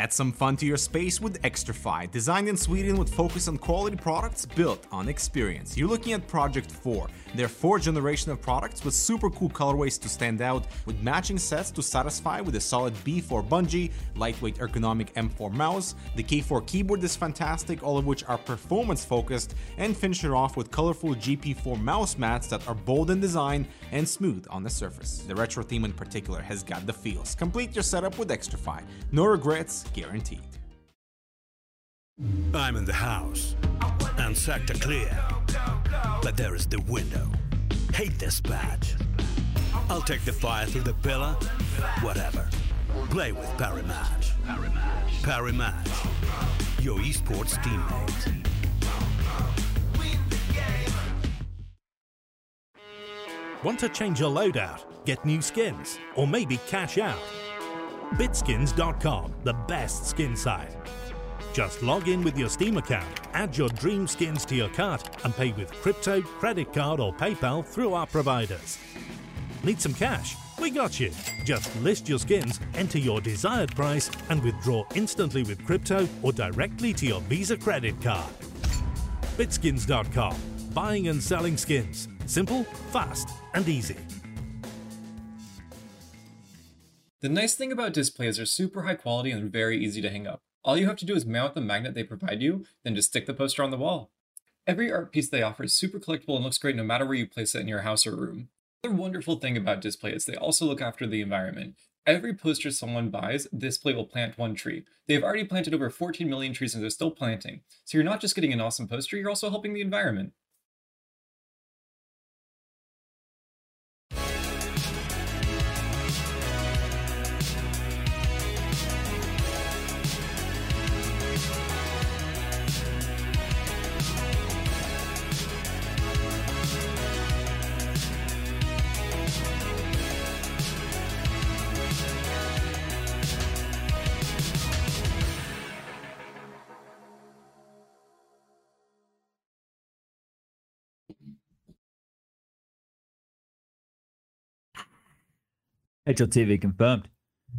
Add some fun to your space with Xtrfy, designed in Sweden with focus on quality products built on experience. You're looking at Project 4, their fourth generation of products with super cool colorways to stand out, with matching sets to satisfy with a solid B4 bungee, lightweight ergonomic M4 mouse, the K4 keyboard is fantastic, all of which are performance focused, and finish it off with colorful GP4 mouse mats that are bold in design and smooth on the surface. The retro theme in particular has got the feels. Complete your setup with Xtrfy. No regrets, guaranteed. I'm in the house, and sector clear. But there is the window. Hate this badge. I'll take the fire through the pillar, whatever. Play with Parimatch. Parimatch, your esports teammate. Want to change your loadout, get new skins, or maybe cash out? Bitskins.com, the best skin site. Just log in with your Steam account, add your dream skins to your cart, and pay with crypto, credit card, or PayPal through our providers. Need some cash? We got you. Just list your skins, enter your desired price, and withdraw instantly with crypto or directly to your Visa credit card. Bitskins.com. Buying and selling skins. Simple, fast, and easy. The nice thing about Displates are super high quality and very easy to hang up. All you have to do is mount the magnet they provide you, then just stick the poster on the wall. Every art piece they offer is super collectible and looks great no matter where you place it in your house or room. Another wonderful thing about Displate is they also look after the environment. Every poster someone buys, Displate will plant one tree. They have already planted over 14 million trees and they're still planting. So you're not just getting an awesome poster, you're also helping the environment. HLTV confirmed.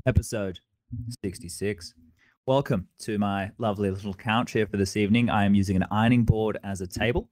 Episode 66. Welcome to my lovely little couch here for this evening. I am using an ironing board as a table,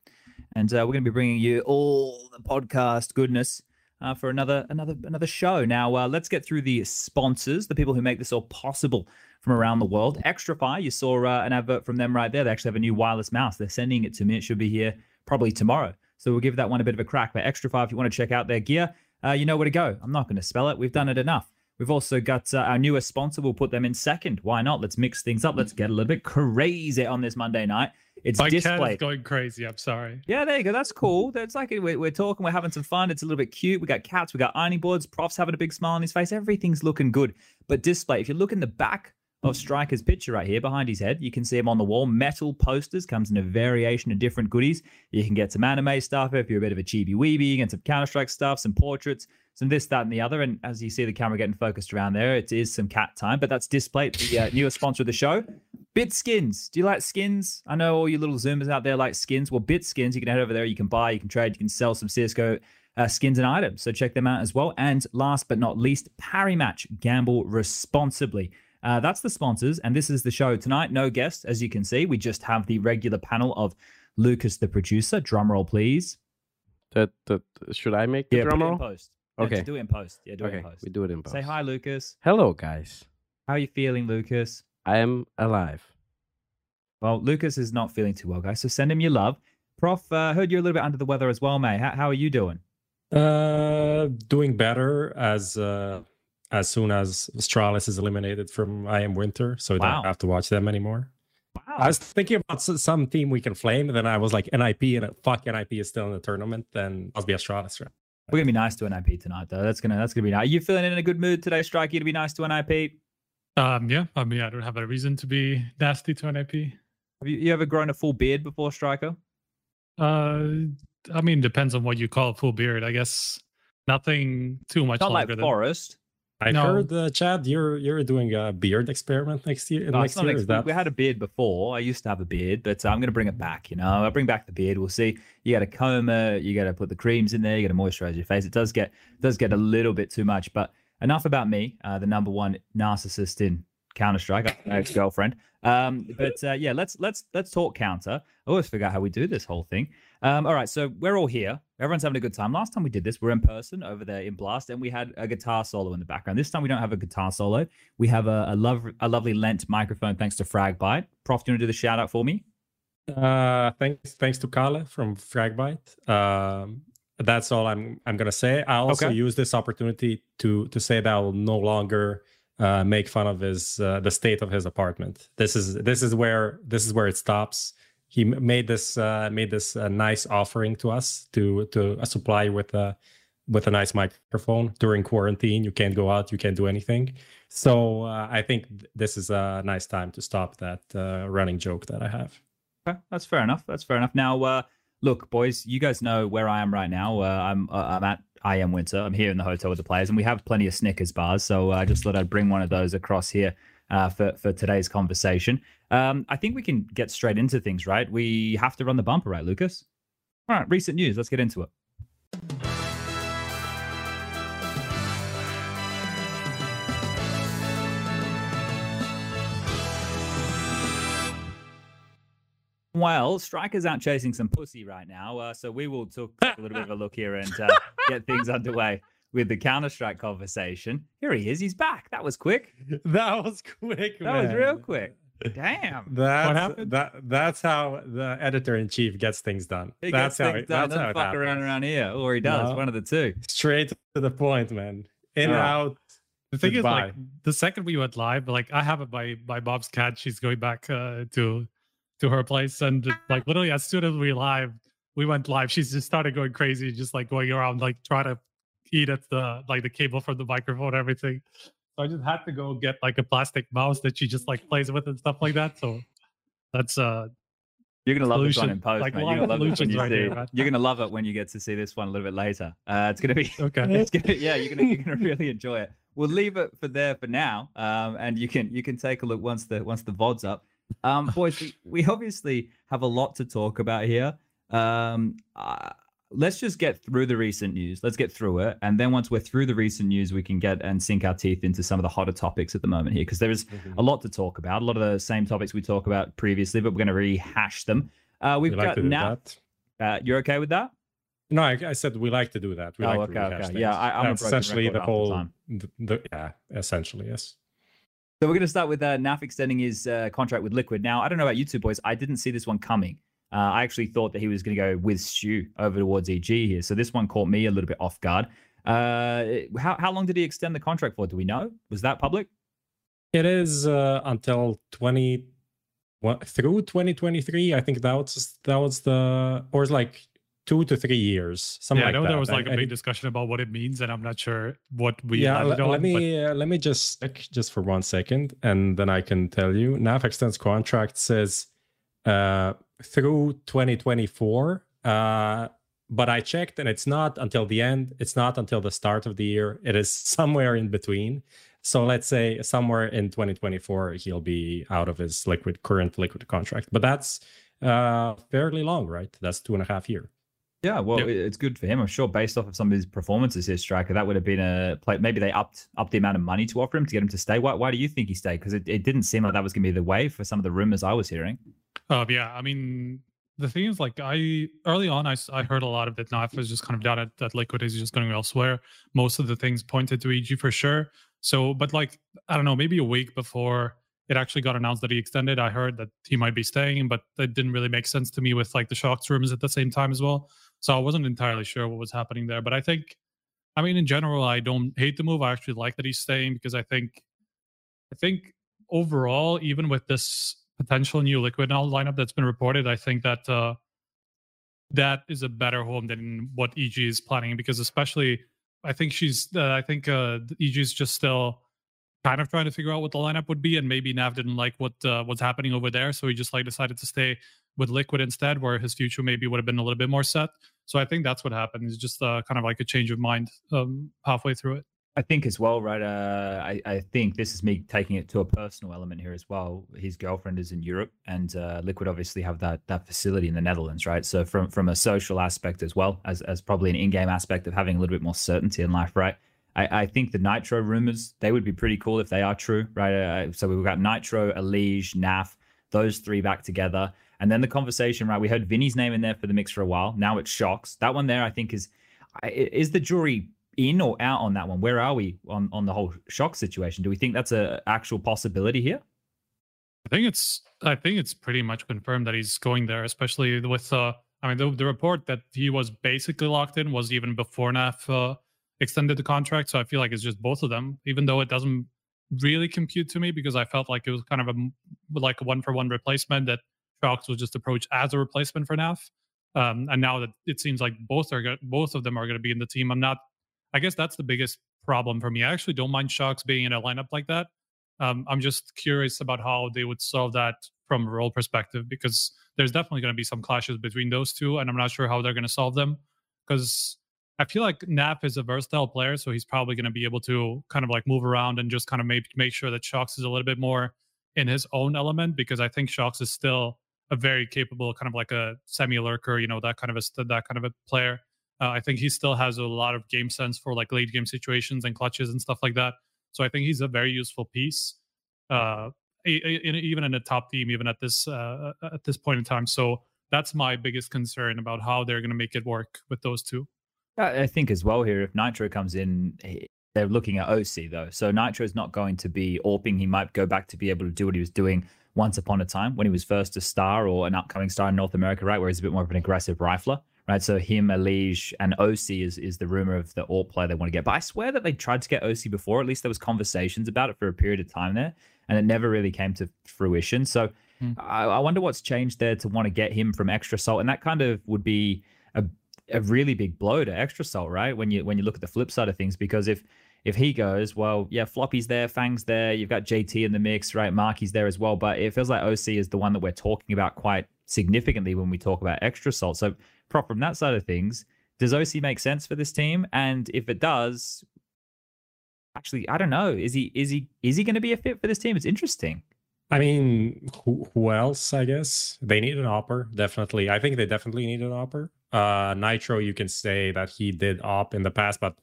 and uh, we're going to be bringing you all the podcast goodness uh, for another another another show. Now, uh, let's get through the sponsors, the people who make this all possible from around the world. Xtrfy, you saw uh, an advert from them right there. They actually have a new wireless mouse. They're sending it to me. It should be here probably tomorrow. So we'll give that one a bit of a crack. But Xtrfy, if you want to check out their gear, uh, you know where to go. I'm not going to spell it. We've done it enough. We've also got uh, our newest sponsor. We'll put them in second. Why not? Let's mix things up. Let's get a little bit crazy on this Monday night. It's My display. is going crazy. I'm sorry. Yeah, there you go. That's cool. It's like we're, we're talking, we're having some fun. It's a little bit cute. We got cats, we got ironing boards. Prof's having a big smile on his face. Everything's looking good. But Displate, if you look in the back of Striker's picture right here behind his head, you can see him on the wall. Metal posters comes in a variation of different goodies. You can get some anime stuff if you're a bit of a chibi weeby. Get some Counter Strike stuff, some portraits, some this, that, and the other. And as you see the camera getting focused around there, it is some cat time. But that's Displate, the uh, newest sponsor of the show. Bit Skins. Do you like skins? I know all you little Zoomers out there like skins. Well, Bit Skins, you can head over there. You can buy, you can trade, you can sell some CSGO uh, skins and items. So check them out as well. And last but not least, Parimatch. Gamble responsibly. Uh, that's the sponsors, and this is the show tonight. No guest, as you can see. We just have the regular panel of Lucas, the producer. Drum roll, please. That, that should I make the yeah, drum roll? in post. No, Okay. just do it in post. Yeah, do it in post. we do it in post. Say hi, Lucas. Hello, guys. How are you feeling, Lucas? I am alive. Well, Lucas is not feeling too well, guys. So send him your love. Prof, uh, heard you're a little bit under the weather as well, mate. How, how are you doing? Uh, doing better as uh, as soon as Astralis is eliminated from IEM Winter, so we Wow. don't have to watch them anymore. Wow. I was thinking about some team we can flame, and then I was like, NIP, and fuck, NIP is still in the tournament. Then I'll be Astralis. Right? We're gonna be nice to NIP tonight, though. That's gonna that's gonna be nice. Are you feeling in a good mood today, Strikey, to be nice to NIP? Um, yeah, I mean, I don't have a reason to be nasty to NIP. Have you, you ever grown a full beard before, Striker? Uh, I mean, depends on what you call a full beard. I guess nothing too much Not like longer than Forest. I No. heard, uh, Chad, you're you're doing a beard experiment next year. No, next year, ex- that? We had a beard before. I used to have a beard, but uh, I'm going to bring it back. You know, I'll bring back the beard. We'll see. You got to comb it. You got to put the creams in there. You got to moisturize your face. It does get does get a little bit too much. But enough about me, uh, the number one narcissist in Counter Strike, ex girlfriend. Um, but uh, yeah, let's let's let's talk counter. I always forget how we do this whole thing. Um, all right, so we're all here. Everyone's having a good time. Last time we did this, we're in person over there in Blast, and we had a guitar solo in the background. This time we don't have a guitar solo. We have a, a love a lovely lent microphone thanks to Fragbite. Prof, do you want to do the shout out for me? Uh, thanks, thanks to Kale from Fragbite. Um, that's all I'm I'm gonna say. I also Okay. use this opportunity to to say that I will no longer uh, make fun of his uh, the state of his apartment. This is this is where this is where it stops. He made this uh, made this uh, nice offering to us to to supply with a with a nice microphone during quarantine. You can't go out, you can't do anything. So uh, I think this is a nice time to stop that uh, running joke that I have. Okay, that's fair enough. That's fair enough. Now, uh, look, boys, you guys know where I am right now. Uh, I'm I'm at IEM Winter. I'm here in the hotel with the players, and we have plenty of Snickers bars. So I just thought I'd bring one of those across here uh, for for today's conversation. Um, I think we can get straight into things, right? We have to run the bumper, right, Lucas? All right, recent news. Let's get into it. Well, Striker's out chasing some pussy right now, uh, so we will take a little bit of a look here and uh, get things underway with the Counter Strike conversation. Here he is. He's back. That was quick. That was quick. That was real quick. Damn. That's, happened? That, that's how the editor in chief gets things done. He that's gets how things it, done. that's Doesn't it fuck around happens. around here, or he does. No. One of the two. Straight to the point, man. In All right. out. The thing is, like, the second we went live, like, I have it by by Bob's cat. She's going back uh, to to her place, and like, literally, as soon as we live, we went live. She's just started going crazy, just like going around, like, trying to eat at the like the cable from the microphone, and everything. So I just had to go get like a plastic mouse that she just like plays with and stuff like that. So that's uh You're gonna love this one in post, like man. You're gonna love it when you right see. here. You're gonna love it when you get to see this one a little bit later. Uh, it's gonna be. okay. It's gonna, yeah, you're gonna you're gonna really enjoy it. We'll leave it for there for now, um, and you can you can take a look once the once the vod's up. Um, boys, we, we obviously have a lot to talk about here. Um, uh, let's just get through the recent news. Let's get through it, and then once we're through the recent news, we can get and sink our teeth into some of the hotter topics at the moment here, because there is a lot to talk about. A lot of the same topics we talked about previously, but we're going to rehash them. Uh, we've We like got now. that. Uh, you're okay with that? No, I, I said we like to do that. We Oh, like okay, to rehash okay. things. Yeah, I- I'm That's essentially the whole. The, the, yeah, essentially, yes. So we're going to start with uh, NAF extending his uh, contract with Liquid. Now, I don't know about you two boys. I didn't see this one coming. Uh, I actually thought that he was going to go with Stu over towards EG here. So this one caught me a little bit off guard. Uh, how, how long did he extend the contract for? Do we know? Was that public? It is uh, until 20 what, through 2023. I think that was that was the or it's like two to three years. Something yeah, I like know that. there was like I- a I big think- discussion about what it means, and I'm not sure what we yeah, landed le- on. let but- me uh, let me just check just for one second, and then I can tell you. NAF extends contract says uh, through 2024. Uh, but I checked, and it's not until the end. It's not until the start of the year. It is somewhere in between. So let's say somewhere in 2024 he'll be out of his liquid current liquid contract. But that's uh, fairly long, right? That's two and a half year. Yeah, well, Yeah. it's good for him. I'm sure, based off of some of his performances here, striker, that would have been a play. Maybe they upped upped the amount of money to offer him to get him to stay. Why, why do you think he stayed? Because it, it didn't seem like that was going to be the way for some of the rumors I was hearing. Um, yeah, I mean, the thing is, like, I early on, I, I heard a lot of that. Naf was just kind of at that Liquid is just going elsewhere. Most of the things pointed to EG for sure. So, but like, I don't know, maybe a week before it actually got announced that he extended, I heard that he might be staying, but that didn't really make sense to me with like the Shox rumors at the same time as well. So I wasn't entirely sure what was happening there. But I think, I mean, in general, I don't hate the move. I actually like that he's staying because I think, I think overall, even with this potential new liquid now lineup that's been reported, I think that uh, that is a better home than what EG is planning because especially I think she's uh, I think uh, EG is just still kind of trying to figure out what the lineup would be and maybe Naf didn't like what uh, what's happening over there so he just like decided to stay with liquid instead where his future maybe would have been a little bit more set. So I think that's what happened. It's just uh, kind of like a change of mind um, halfway through it I think as well, right? Uh, I, I think this is me taking it to a personal element here as well. His girlfriend is in Europe, and uh, Liquid obviously have that that facility in the Netherlands, right? So from from a social aspect as well as as probably an in game aspect of having a little bit more certainty in life, right? I, I think the Nitro rumors they would be pretty cool if they are true, right? Uh, so we've got Nitro, Elige, Naf, those three back together, and then the conversation, right? We heard Vinny's name in there for the mix for a while. Now it's Shox. That one there, I think, is is the jury in or out on that one? Where are we on on the whole shock situation? Do we think that's a actual possibility here? I think it's I think it's pretty much confirmed that he's going there, especially with uh I mean the, the report that he was basically locked in was even before NAF uh, extended the contract. So I feel like it's just both of them, even though it doesn't really compute to me because I felt like it was kind of a like a one for one replacement that Shox was just approached as a replacement for NAF. Um, and now that it seems like both are both of them are going to be in the team, I'm not. I guess that's the biggest problem for me. I actually don't mind Shox being in a lineup like that. Um, I'm just curious about how they would solve that from a role perspective because there's definitely going to be some clashes between those two, and I'm not sure how they're going to solve them because I feel like Naf is a versatile player, so he's probably going to be able to kind of like move around and just kind of make make sure that Shox is a little bit more in his own element because I think Shox is still a very capable kind of like a semi lurker, you know, that kind of a that kind of a player. Uh, I think he still has a lot of game sense for like late game situations and clutches and stuff like that. So I think he's a very useful piece, uh, even in a top team, even at this uh, at this point in time. So that's my biggest concern about how they're going to make it work with those two. I think as well here, if Nitro comes in, they're looking at oSee though. So Nitro is not going to be orping. He might go back to be able to do what he was doing once upon a time when he was first a star or an upcoming star in North America, right? Where he's a bit more of an aggressive rifler, right? So him, Elige, and oSee is is the rumor of the AWP player they want to get. But I swear that they tried to get oSee before. At least there was conversations about it for a period of time there, and it never really came to fruition. So mm. I, I wonder what's changed there to want to get him from Extra Salt, and that kind of would be a a really big blow to Extra Salt, right? When you when you look at the flip side of things, because if if he goes, well, yeah, Floppy's there, Fang's there, you've got JT in the mix, right? Marky's there as well. But it feels like oSee is the one that we're talking about quite significantly when we talk about extra salt. So, prop from that side of things, does oSee make sense for this team? And if it does, actually, I don't know. Is he is he is he going to be a fit for this team? It's interesting. I mean, who, who else? I guess they need an AWPer. Definitely, I think they definitely need an AWPer. Uh, Nitro, you can say that he did op in the past, but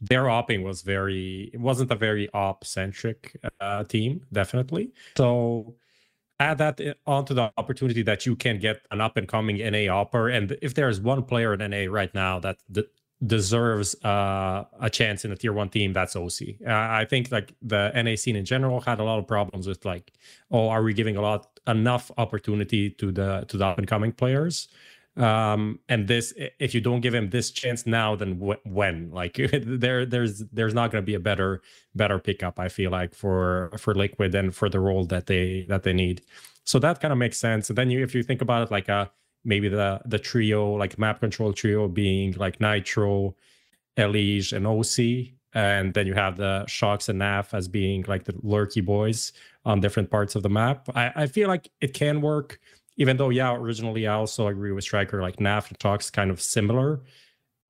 their AWPing was very it wasn't a very op centric uh, team definitely so add that onto the opportunity that you can get an up and coming na AWPer and if there's one player in na right now that deserves uh, a chance in a tier one team that's oSee uh, i think like the na scene in general had a lot of problems with like oh are we giving a lot enough opportunity to the to the up and coming players um and this if you don't give him this chance now then w- when? Like there there's there's not going to be a better better pickup i feel like for for liquid and for the role that they that they need. So that kind of makes sense. And then you if you think about it like uh maybe the the trio like map control trio being like nitro elige and oSee and then you have the Shox and naf as being like the lurky boys on different parts of the map. I i feel like it can work even though yeah originally i also agree with striker like naf talks kind of similar.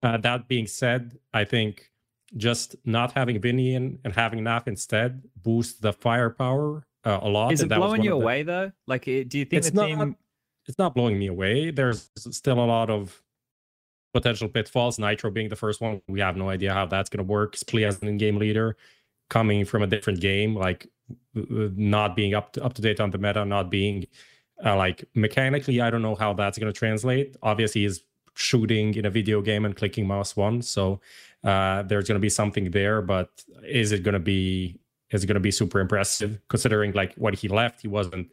Uh, that being said i think just not having Vinny in and having naf instead boosts the firepower uh, a lot is it blowing you the... away though? Like do you think it's the not, team it's not blowing me away. There's still a lot of potential pitfalls nitro being the first one. We have no idea how that's going to work. Splee as an in-game leader coming from a different game like not being up to, up to date on the meta not being uh, like mechanically, I don't know how that's going to translate. Obviously, he's shooting in a video game and clicking mouse one, so uh, there's going to be something there. But is it going to be is it going to be super impressive considering like what he left? He wasn't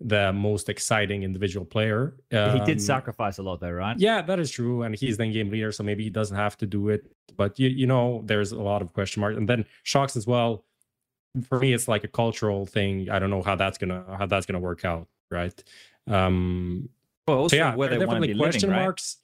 the most exciting individual player. Um, he did um, sacrifice a lot there, right? Yeah, that is true. And he's the game leader, so maybe he doesn't have to do it. But you you know, there's a lot of question marks. And then Shox as well. For me, it's like a cultural thing. I don't know how that's gonna how that's gonna work out right? Um, well, also so yeah, where they definitely question living, marks.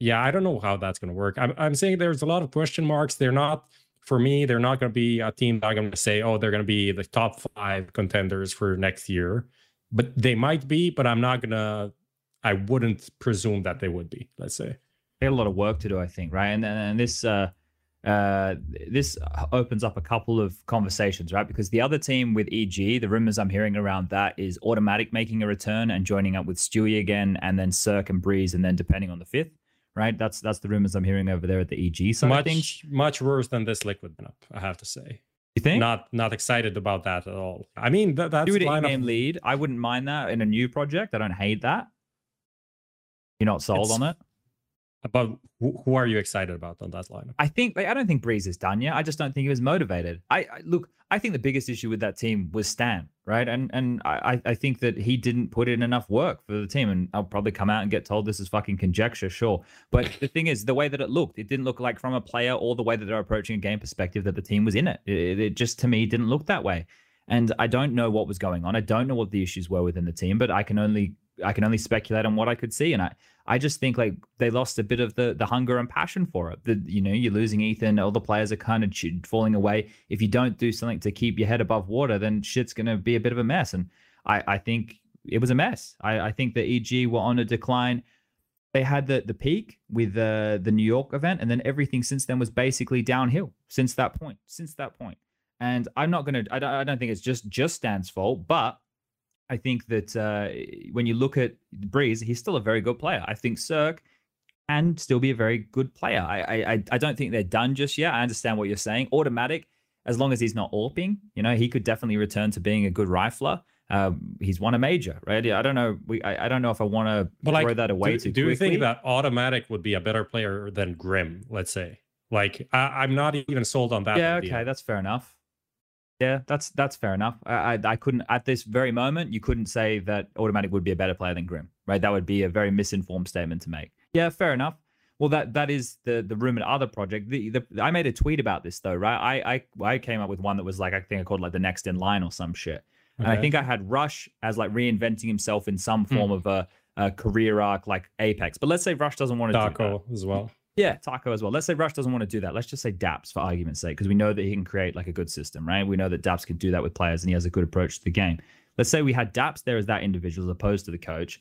Right? Yeah, I don't know how that's going to work. I'm, I'm saying there's a lot of question marks. They're not for me. They're not going to be a team that I'm going to say, oh, they're going to be the top five contenders for next year. But they might be. But I'm not going to. I wouldn't presume that they would be. Let's say they have a lot of work to do. I think, right? And and this. uh uh, this opens up a couple of conversations, right? Because the other team with EG, the rumors I'm hearing around that is autimatic making a return and joining up with Stewie again, and then CeRq and Brehze, and then depending on the fifth, right? That's that's the rumors I'm hearing over there at the EG side much much worse than this liquid lineup, I have to say. You think? Not not excited about that at all. I mean, that, that's in lineup- game lead. I wouldn't mind that in a new project. I don't hate that. You're not sold It's- on it. But who, are you excited about on that lineup? I think like, I don't think Brehze is done yet. I just don't think he was motivated. I, I look. I think the biggest issue with that team was Stan, right? And and I I think that he didn't put in enough work for the team. And I'll probably come out and get told this is fucking conjecture, sure. But the thing is, the way that it looked, it didn't look like from a player or the way that they're approaching a game perspective that the team was in it. It, it just to me didn't look that way. And I don't know what was going on. I don't know what the issues were within the team, but I can only I can only speculate on what I could see. And I I just think like they lost a bit of the the hunger and passion for it. The you know you're losing Ethan. All the players are kind of falling away. If you don't do something to keep your head above water, then shit's gonna be a bit of a mess. And I I think it was a mess. I I think the EG were on a decline. They had the the peak with the the New York event, and then everything since then was basically downhill. Since that point, since that point. And I'm not gonna. I don't. I don't think it's just just Stan's fault, but I think that uh, when you look at Brehze, he's still a very good player. I think CeRq can still be a very good player. I, I I- don't think they're done just yet. I understand what you're saying. autimatic, as long as he's not AWPing, you know, he could definitely return to being a good rifler. Um, he's won a major, right? I don't know. We I, I don't know if I want to throw like, that away do, too do you think that autimatic would be a better player than Grim? Let's say, like, I, I'm not even sold on that. yeah, idea. okay, that's fair enough. Yeah, that's that's fair enough. I, I I couldn't at this very moment you couldn't say that autimatic would be a better player than Grim, right? That would be a very misinformed statement to make. Yeah, fair enough. Well, that that is the the rumored other project. The, the I made a tweet about this though, right? I I I came up with one that was like I think I called like the next in line or some shit. And I think I had Rush as like reinventing himself in some hmm. form of a, a career arc like Apex. But let's say Rush doesn't want to do that. As well. Yeah, Taco as well. Let's say Rush doesn't want to do that. Let's just say Daps for argument's sake, because we know that he can create like a good system, right? We know that Daps can do that with players and he has a good approach to the game. Let's say we had Daps there as that individual as opposed to the coach.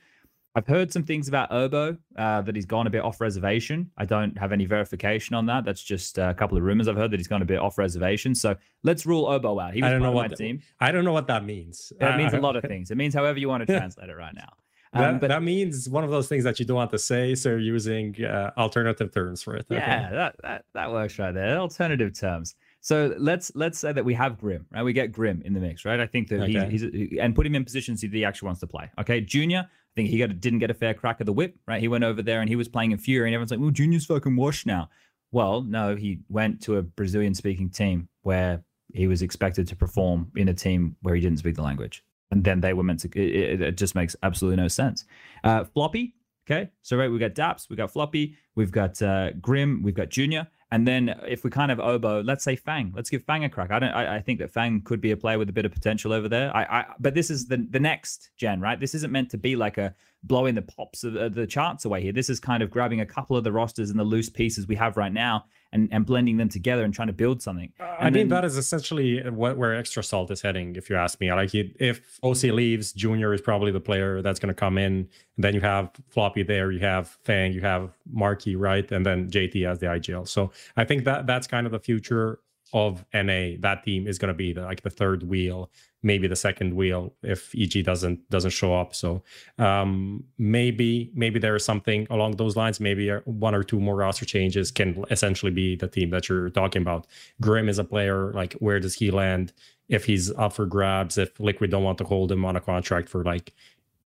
I've heard some things about Urbo uh, that he's gone a bit off reservation. I don't have any verification on that. That's just uh, a couple of rumors I've heard that he's gone a bit off reservation. So let's rule Urbo out. He was I don't know what my the- team. I don't know what that means. It I- means a lot of things. It means however you want to translate it right now. That, Um, but that means one of those things that you don't want to say, so you're using uh, alternative terms for it. Okay. Yeah, that, that that works right there. Alternative terms. So let's let's say that we have Grim, right? We get Grim in the mix, right? I think that Okay. he's, he's and put him in positions that he actually wants to play. Okay, Junior, I think he got didn't get a fair crack of the whip, right? He went over there and he was playing in FURIA, and everyone's like, "Well, Junior's fucking washed now." Well, no, he went to a Brazilian-speaking team where he was expected to perform in a team where he didn't speak the language, and then they were meant to. It, it, just makes absolutely no sense. Uh, Floppy, Okay, so right, we got Daps, we got Floppy, we've got uh, Grim, we've got Junior, and then if we kind of oboe, let's say Fang. Let's give Fang a crack. I don't. I, I think that Fang could be a player with a bit of potential over there. I, I but this is the the next gen, right? This isn't meant to be like a blowing the pops of, of the charts away here. This is kind of grabbing a couple of the rosters and the loose pieces we have right now and and blending them together and trying to build something. I mean, that is essentially what where extra salt is heading. If you ask me, like it, if oSee leaves, Junior is probably the player that's going to come in. And then you have Floppy there, you have Fang, you have Marky, right, and then JT as the IGL. So I think that that's kind of the future of NA. That team is going to be the, like the third wheel, maybe the second wheel if EG doesn't doesn't show up. So um, maybe maybe there is something along those lines. Maybe one or two more roster changes can essentially be the team that you're talking about. Grim is a player. Like where does he land? If he's up for grabs, if Liquid don't want to hold him on a contract for like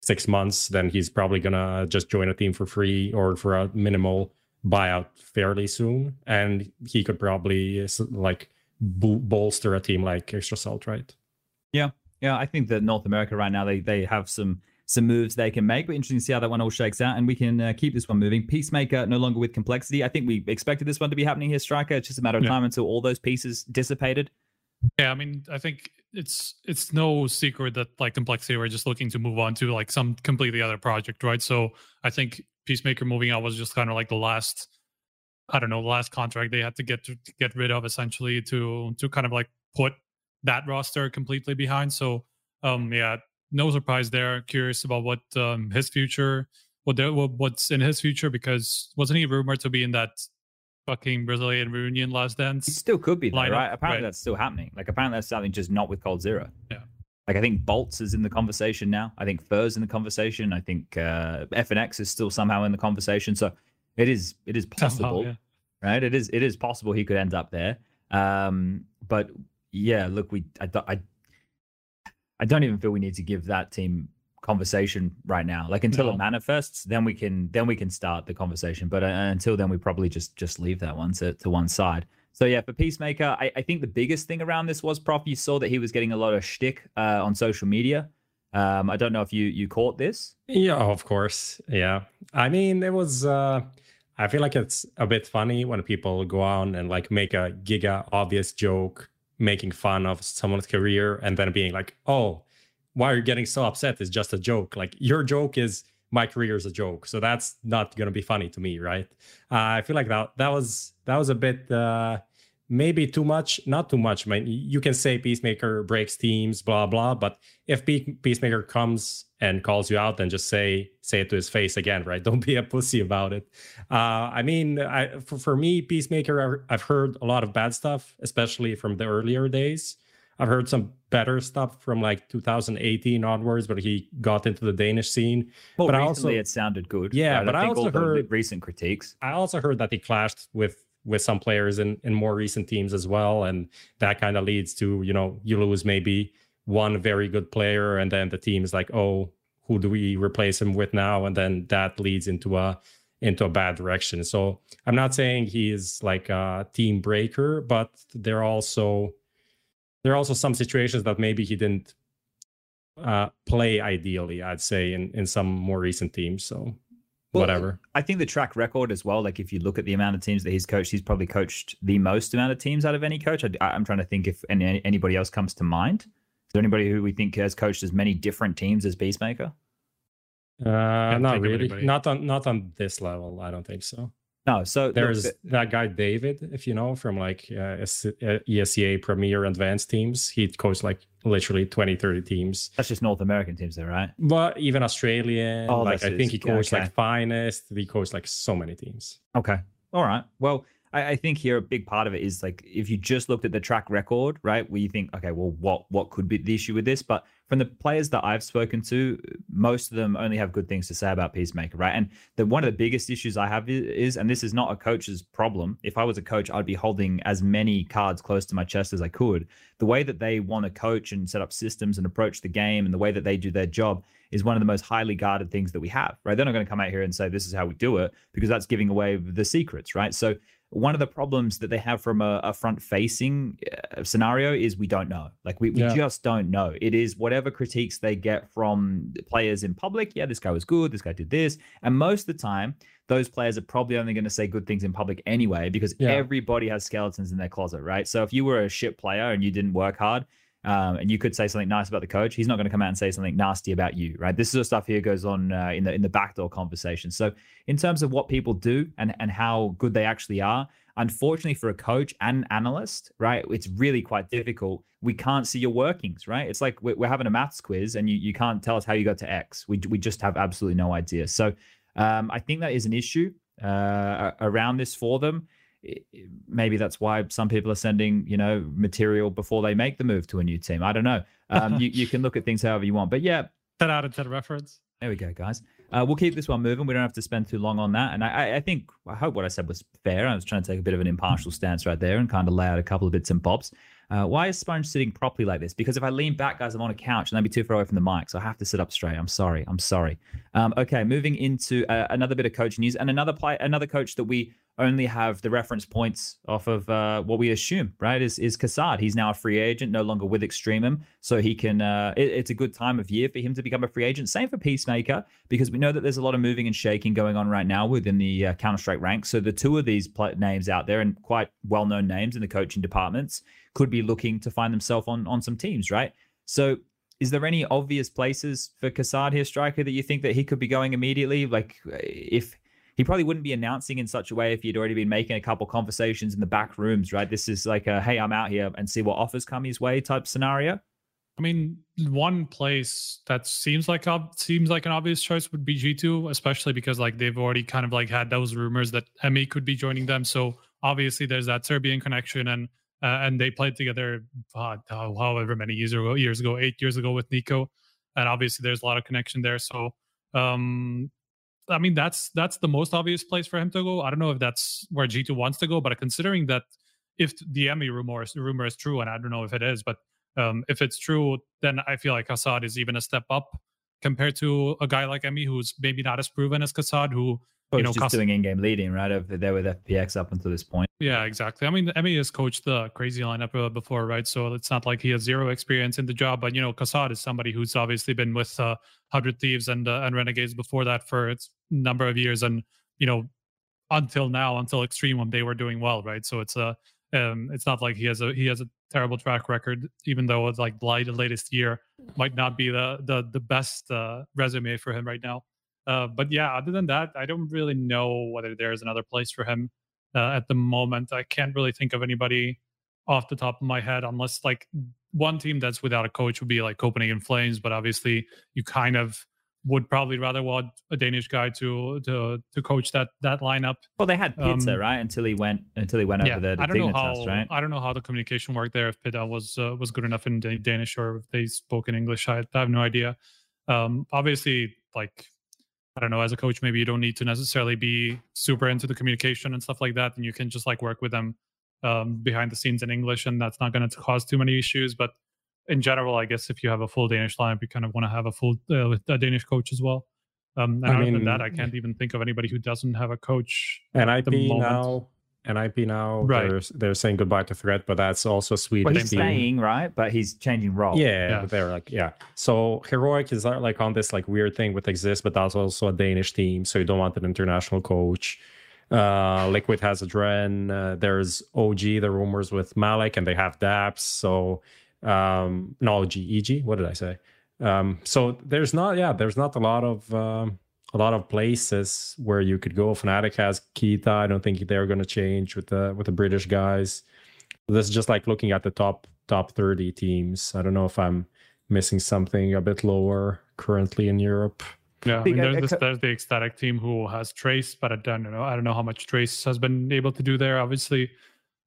six months, then he's probably gonna just join a team for free or for a minimal buyout fairly soon, and he could probably like bo- bolster a team like Extra Salt, right? Yeah, yeah. I think that North America right now they they have some some moves they can make. But interesting to see how that one all shakes out, and we can uh, keep this one moving. Peacemaker no longer with complexity. I think we expected this one to be happening here, Striker. It's just a matter of Yeah. time until all those pieces dissipated. Yeah, I mean, I think it's it's no secret that like complexity we're just looking to move on to like some completely other project, right? So I think Peacemaker moving out was just kind of like the last, I don't know, the last contract they had to get to, to get rid of essentially to to kind of like put that roster completely behind. So um yeah, no surprise there. Curious about what um his future, what there what, what's in his future because wasn't he rumored to be in that fucking Brazilian reunion last dance? He still could be, Lineup, right? Apparently right. that's still happening. Like apparently that's something just not with coldzera. Yeah. Like I think boltz is in the conversation now. I think fer's in the conversation. I think uh, FNX is still somehow in the conversation. So It is it is Somehow, possible, yeah. right? It is it is possible he could end up there. Um, but yeah, look, we I, don't- I I don't even feel we need to give that team conversation right now. Like until No. it manifests, then we can then we can start the conversation. But uh, until then, we probably just just leave that one to, to one side. So yeah, for Peacemaker, I, I think the biggest thing around this was Prof. You saw that he was getting a lot of shtick uh, on social media. Um, I don't know if you you caught this. Yeah, of course. Yeah. I mean, it was uh I feel like it's a bit funny when people go on and like make a giga obvious joke making fun of someone's career and then being like, "Oh, why are you getting so upset? It's just a joke." Like your joke is my career is a joke. So that's not going to be funny to me, right? Uh, I feel like that that was that was a bit uh maybe too much, not too much. I mean, you can say Peacemaker breaks teams, blah blah, but if Peacemaker comes and calls you out, then just say say it to his face again, right? Don't be a pussy about it. Uh, I mean, I, for, for me, Peacemaker, I've heard a lot of bad stuff, especially from the earlier days. I've heard some better stuff from like 2018 onwards, but he got into the Danish scene. Well, But I recently also- it sounded good. Yeah, right? but I think also heard- recent critiques. I also heard that he clashed with with some players in in more recent teams as well, and that kind of leads to you know you lose maybe one very good player, and then the team is like, oh, who do we replace him with now? And then that leads into a into a bad direction. So I'm not saying he is like a team breaker, but they're also there are also some situations that maybe he didn't uh, play ideally. I'd say in in some more recent teams. So Well, whatever. I think the track record as well. Like if you look at the amount of teams that he's coached, he's probably coached the most amount of teams out of any coach. I, I'm trying to think if any, anybody else comes to mind. Is there anybody who we think has coached as many different teams as Peacemaker? Uh, Can't not think of really. anybody. Not on not on this level. I don't think so. No. So There's the- that guy David, if you know, from like uh, S- uh, ESEA Premier Advanced teams. He coached like literally 20, 30 teams. that's just North American teams, though, right? But even Australian, Oh, like that's I think he coached okay. like Finest. He coached like so many teams. Okay. All right. Well, I, I think here a big part of it is like if you just looked at the track record, right, where you think, okay, well, what what could be the issue with this? But from the players that I've spoken to, most of them only have good things to say about Peacemaker, right? And the one of the biggest issues I have i- is, and this is not a coach's problem. If I was a coach, I'd be holding as many cards close to my chest as I could. The way that they want to coach and set up systems and approach the game, and the way that they do their job is one of the most highly guarded things that we have, right? They're not going to come out here and say this is how we do it because that's giving away the secrets, right? So one of the problems that they have from a, a front facing uh, scenario is we don't know. Like we, we Yeah. just don't know. It is whatever critiques they get from players in public. Yeah, this guy was good. This guy did this. And most of the time, those players are probably only going to say good things in public anyway because Yeah. everybody has skeletons in their closet, right? So if you were a shit player and you didn't work hard, um, and you could say something nice about the coach. He's not going to come out and say something nasty about you, right? This sort of stuff here goes on uh, in the in the backdoor conversation. So, in terms of what people do and and how good they actually are, unfortunately for a coach and analyst, right, it's really quite difficult. We can't see your workings, right? It's like we're, we're having a maths quiz and you you can't tell us how you got to X. We we just have absolutely no idea. So, um, I think that is an issue uh, around this for them maybe that's why some people are sending you know material before they make the move to a new team i don't know um, you, you can look at things however you want but yeah 10 out of 10 reference. there we go guys uh, we'll keep this one moving we don't have to spend too long on that and I, I- I think i hope what i said was fair i was trying to take a bit of an impartial stance right there and kind of lay out a couple of bits and bobs uh, why is Spunj sitting properly like this? Because if I lean back, guys, I'm on a couch and I'd be too far away from the mic. So I have to sit up straight. I'm sorry. I'm sorry. Um, okay, moving into uh, another bit of coach news and another play, another coach that we only have the reference points off of uh, what we assume, right? Is is Kassad. He's now a free agent, no longer with Extremum, so he can. Uh, it- it's a good time of year for him to become a free agent. Same for Peacemaker because we know that there's a lot of moving and shaking going on right now within the uh, Counter Strike ranks. So the two of these pla names out there and quite well known names in the coaching departments could be looking to find themselves on on some teams, right? So is there any obvious places for Kassad here, striker, that you think that he could be going immediately? Like if he probably wouldn't be announcing in such a way if he'd already been making a couple conversations in the back rooms, right? This is like a hey, I'm out here and see what offers come his way type scenario. I mean, one place that seems like ob- seems like an obvious choice would be G2, especially because like they've already kind of like had those rumors that Emi could be joining them. So obviously there's that Serbian connection, and uh, and they played together uh, however many years ago, years ago, eight years ago with Nico, and obviously there's a lot of connection there. So um, I mean, that's that's the most obvious place for him to go. I don't know if that's where G2 wants to go, but considering that if the Emmy rumor is, rumor is true, and I don't know if it is, but um, if it's true, then I feel like Kassad is even a step up compared to a guy like Emmy, who's maybe not as proven as Kassad, who Well, you know just doing in-game leading, right? Over there with FPX up until this point. Yeah, exactly. I mean, Emmy has coached the crazy lineup uh, before, right? So it's not like he has zero experience in the job. But you know, Kassad is somebody who's obviously been with uh, Hundred Thieves and uh, and Renegades before that for its number of years, and you know, until now, until Extreme, when they were doing well, right? So it's a um, it's not like he has a he has a terrible track record, even though it's like Blight the latest year might not be the the the best uh, resume for him right now. Uh, but yeah, other than that, I don't really know whether there's another place for him uh, at the moment. I can't really think of anybody off the top of my head, unless like one team that's without a coach would be like Copenhagen Flames. But obviously, you kind of would probably rather want a Danish guy to to to coach that that lineup. Well, they had Pizza, Um, right? Until he went until he went yeah, over there I don't know how right? I don't know how the communication worked there. If Pita was uh, was good enough in Danish or if they spoke in English, I, I have no idea. Um, obviously, like I don't know, as a coach, maybe you don't need to necessarily be super into the communication and stuff like that, and you can just like work with them um, behind the scenes in English, and that's not going to cause too many issues. But in general, I guess if you have a full Danish lineup, you kind of want to have a full uh, a Danish coach as well. Um, and I other than that, I can't even think of anybody who doesn't have a coach. NIP now, NIP now, Right. they're they're saying goodbye to Threat, but that's also a Swedish Well, he's team. staying, right? But he's changing role. Yeah, Yeah. they're like yeah. So heroic is like on this like weird thing with Xizt, but that's also a Danish team, so you don't want an international coach. Uh, Liquid has adreN. Uh, there's OG. The rumors with Malik, and they have Daps. So um, no OG, EG. What did I say? Um, so there's not yeah, there's not a lot of um, a lot of places where you could go. Fnatic has keita. I don't think they're going to change with the with the British guys. This is just like looking at the top top 30 teams. I don't know if I'm missing something a bit lower currently in Europe. Yeah, I mean, there's, this, there's the ecstatic team who has Trace, but I don't know. I don't know how much Trace has been able to do there. Obviously,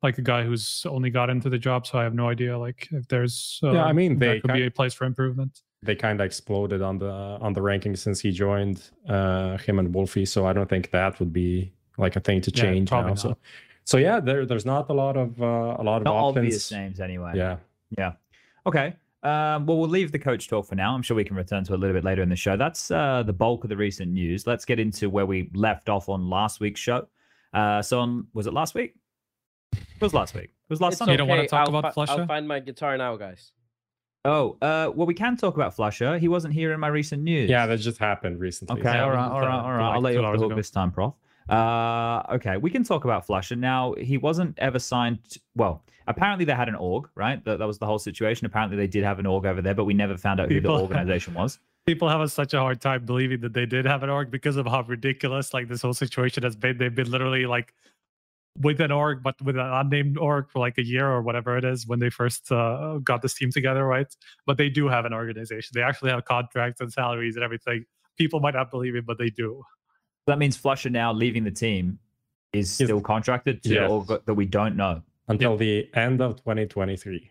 like a guy who's only got into the job, so I have no idea. Like if there's, uh, Yeah, I mean, that they could be a place for improvement. They kind of exploded on the on the rankings since he joined uh, him and Wolfie. So I don't think that would be like a thing to change probably now. not. So so yeah, there there's not a lot of uh, a lot of Not options. obvious names anyway. Yeah. Yeah. Okay. Um, well, we'll leave the coach talk for now. I'm sure we can return to it a little bit later in the show. That's uh, the bulk of the recent news. Let's get into where we left off on last week's show. Uh, so, on was it last week? It was last week. It was last It's Sunday. You don't wanna talk I'll about fi- I'll find my guitar now, guys. Oh, uh, well, we can talk about flusha. He wasn't here in my recent news. Yeah, that just happened recently. Okay, all right, all right, all right. like I'll let you off the hook ago. this time, Prof. Uh, okay, we can talk about flusha. Now, he wasn't ever signed. t- well, apparently they had an org, right? That, that was the whole situation. Apparently they did have an org over there, but we never found out who the organization was. People have such a hard time believing that they did have an org because of how ridiculous like this whole situation has been. They've been literally like with an org, but with an unnamed org for like a year or whatever it is when they first uh, got this team together, right? But they do have an organization. They actually have contracts and salaries and everything. People might not believe it, but they do. That means flusha now leaving the team is Yes. still contracted to Yes. org that we don't know. Until the end of 2023.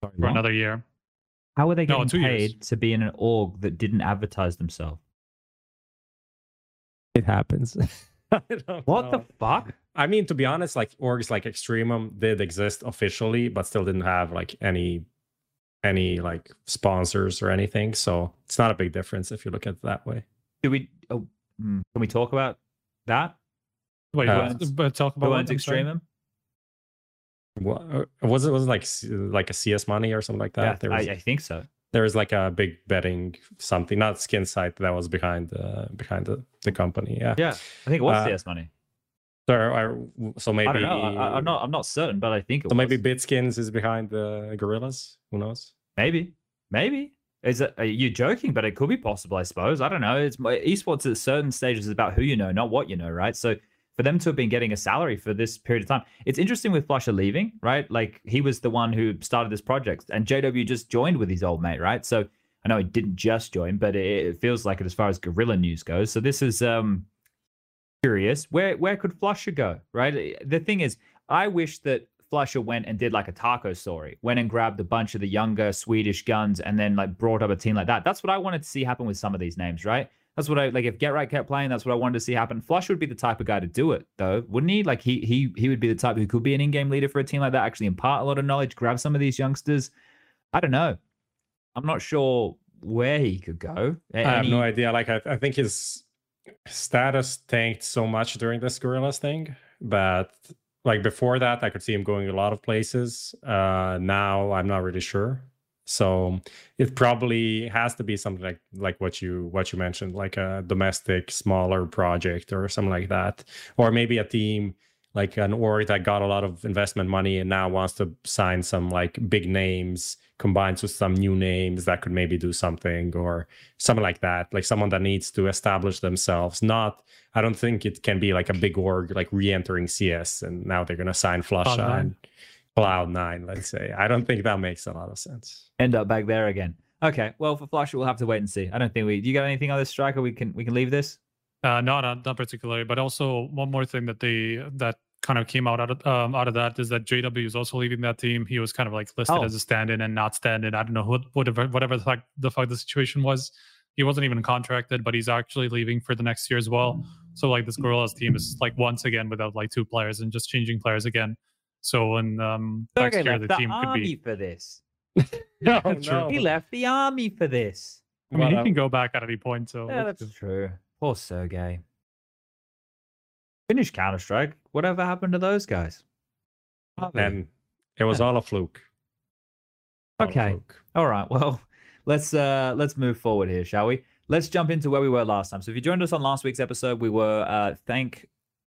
for What? another year. How are they No, getting years. paid to be in an org that didn't advertise themselves? It happens. I don't What the fuck? I mean, to be honest, like orgs like Extremum did exist officially, but still didn't have like any any like sponsors or anything. So it's not a big difference if you look at it that way. Do we? Oh, hmm, can we talk about that? Wait, Uh, what- but talk about what? owns I'm sorry. Extremum? What, uh, was it was it like like a CS money or something like that? Yeah, there was I, I think so. there was like a big betting something, not skin site that was behind uh, behind the, the company. Yeah. Yeah, I think it was Uh, CS money. So, I- so maybe I don't know. I, I'm not. I'm not certain, but I think it So maybe. Bitskins is behind the Gorillas. Who knows? Maybe. Maybe. Is it? Are you joking? But it could be possible. I suppose. I don't know. It's esports at certain stages is about who you know, not what you know, right? So for them to have been getting a salary for this period of time, it's interesting with flusha leaving, right? Like he was the one who started this project, and JW just joined with his old mate, right? So I know he didn't just join, but it, it feels like it as far as Gorilla News goes. So this is um curious. Where where could flusha go? Right. Eh, the thing is, I wish that flusha went and did like a taco story, went and grabbed a bunch of the younger Swedish guns, and then like brought up a team like that. That's what I wanted to see happen with some of these names, right? That's what I like. If Get Right kept playing, that's what I wanted to see happen. Flush would be the type of guy to do it, though, wouldn't he? Like he he he would be the type who could be an in-game leader for a team like that. Actually, impart a lot of knowledge, grab some of these youngsters. I don't know. I'm not sure where he could go. I have no idea. Like I, I think his status tanked so much during this Gorillas thing, but like before that, I could see him going a lot of places. Uh, now I'm not really sure. So it probably has to be something like like what you what you mentioned, like a domestic smaller project or something like that, or maybe a team like an org that got a lot of investment money and now wants to sign some like big names combines with some new names that could maybe do something or something like that like someone that needs to establish themselves not i don't think it can be like a big org like re-entering cs and now they're going to sign flusha Cloud9. and cloud nine let's say i don't think that makes a lot of sense end up back there again. Okay, well for Flush, we'll have to wait and see. I don't think we. Do you got anything on this striker? We can we can leave this. Uh, no, not not particularly. But also one more thing that they that kind of came out out of um, out of that is that JW is also leaving that team. He was kind of like listed Oh. as a stand-in and not stand-in. I don't know what whatever whatever the fuck the fuck the situation was. He wasn't even contracted, but he's actually leaving for the next year as well. So like this Gorillas team is like once again without like two players and just changing players again. So in um, next year the the team could army be. for this. no, true. He left the army for this. I mean, Well, he can go back at any point. So Yeah, let's that's true. Poor Sergey. Finnish Counter Strike. Whatever happened to those guys? And it was all a fluke All a Okay. fluke. All right. Well, let's uh let's move forward here, shall we? Let's jump into where we were last time. So if you joined us on last week's episode, we were uh thank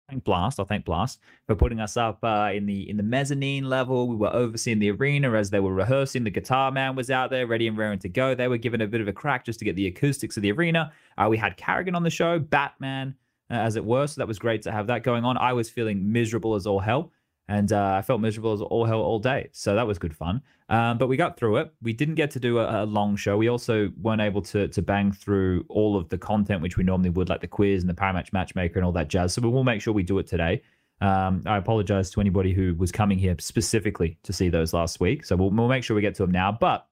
thank Blast, or thank Blast for putting us up uh, in the in the mezzanine level. We were overseeing the arena as they were rehearsing. The guitar man was out there, ready and raring to go. They were given a bit of a crack just to get the acoustics of the arena. Uh, we had Carrigan on the show, Batman, uh, as it were. So that was great to have that going on. I was feeling miserable as all hell. And uh, I felt miserable as all hell all day. So that was good fun. Um, but we got through it. We didn't get to do a, a long show. We also weren't able to to bang through all of the content which we normally would, like the quiz and the Parimatch matchmaker and all that jazz. So we will make sure we do it today. Um, I apologize to anybody who was coming here specifically to see those last week. So we'll, we'll make sure we get to them now. But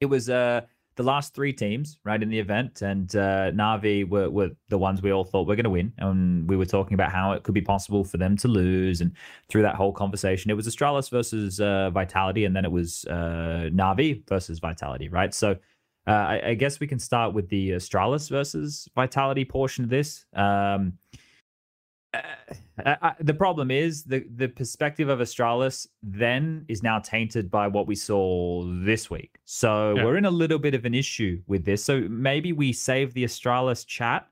it was uh, the last three teams right in the event, and uh, Navi were, were the ones we all thought were going to win. And we were talking about how it could be possible for them to lose, and through that whole conversation, it was Astralis versus uh, Vitality, and then it was uh, Navi versus Vitality, right? So. Uh, I, I guess we can start with the Astralis versus Vitality portion of this. Um, I, I- the problem is the the perspective of Astralis then is now tainted by what we saw this week. So Yeah. we're in a little bit of an issue with this. So maybe we save the Astralis chat.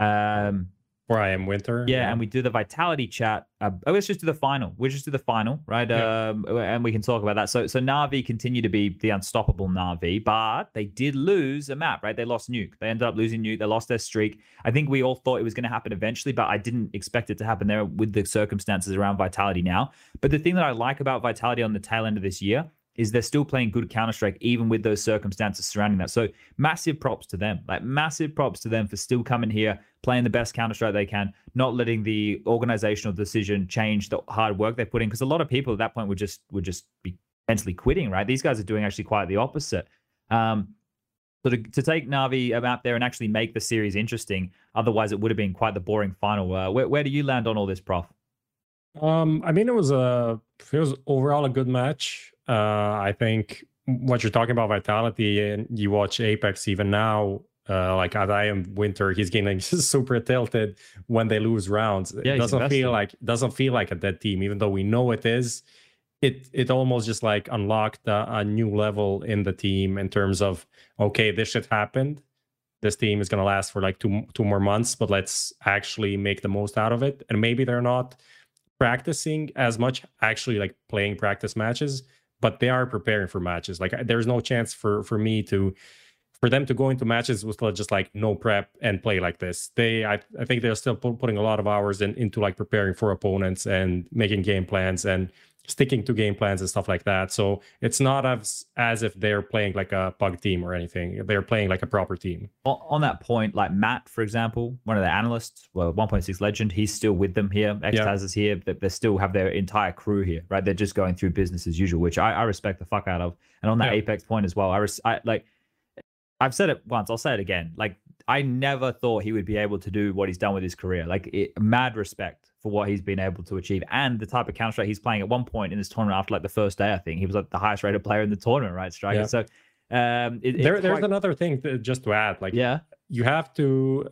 Um, where IEM Winter yeah, and we do the vitality chat. Uh, oh, let's just do the final. We'll just do the final, right? Yeah. Um, and we can talk about that. So, so Navi continue to be the unstoppable Navi, but they did lose a map, right? They lost Nuke. They ended up losing Nuke. They lost their streak. I think we all thought it was going to happen eventually, but I didn't expect it to happen there with the circumstances around Vitality now. But the thing that I like about Vitality on the tail end of this year is they're still playing good Counter Strike even with those circumstances surrounding that. So massive props to them. Like massive props to them for still coming here, playing the best Counter Strike they can, not letting the organizational decision change the hard work they put in. Because a lot of people at that point would just would just be mentally quitting. Right? These guys are doing actually quite the opposite. Um, so to, to take Navi out there and actually make the series interesting, otherwise it would have been quite the boring final. Uh, where, where do you land on all this, Prof? Um, I mean, it was a it was overall a good match. Uh, I think what you're talking about vitality, and you watch Apex even now. Uh, like IEM Winter, he's getting super tilted when they lose rounds. Yeah, it doesn't feel like doesn't feel like a dead team, even though we know it is. It it almost just like unlocked a, a new level in the team in terms of okay, this shit happened. This team is gonna last for like two two more months, but let's actually make the most out of it. And maybe they're not practicing as much actually like playing practice matches but they are preparing for matches like there's no chance for for me to for them to go into matches with just like no prep and play like this they i, I think they're still pu- putting a lot of hours in, into like preparing for opponents and making game plans and sticking to game plans and stuff like that so it's not as as if they're playing like a pug team or anything they're playing like a proper team on that point, like Matt, for example, one of the analysts, well, 1.6 legend, he's still with them here. Extaz is here, but they still have their entire crew here, right? They're just going through business as usual, which I, I respect the fuck out of. And on that Yeah. Apex point as well, I, res- I like, I've said it once, I'll say it again. Like, I never thought he would be able to do what he's done with his career. Like it, mad respect for what he's been able to achieve and the type of Counter Strike he's playing. At one point in this tournament, after like the first day, I think he was like the highest rated player in the tournament, right? Striker. Yeah. So um, it, there, there's quite- another thing to, just to add. Like, yeah, you have to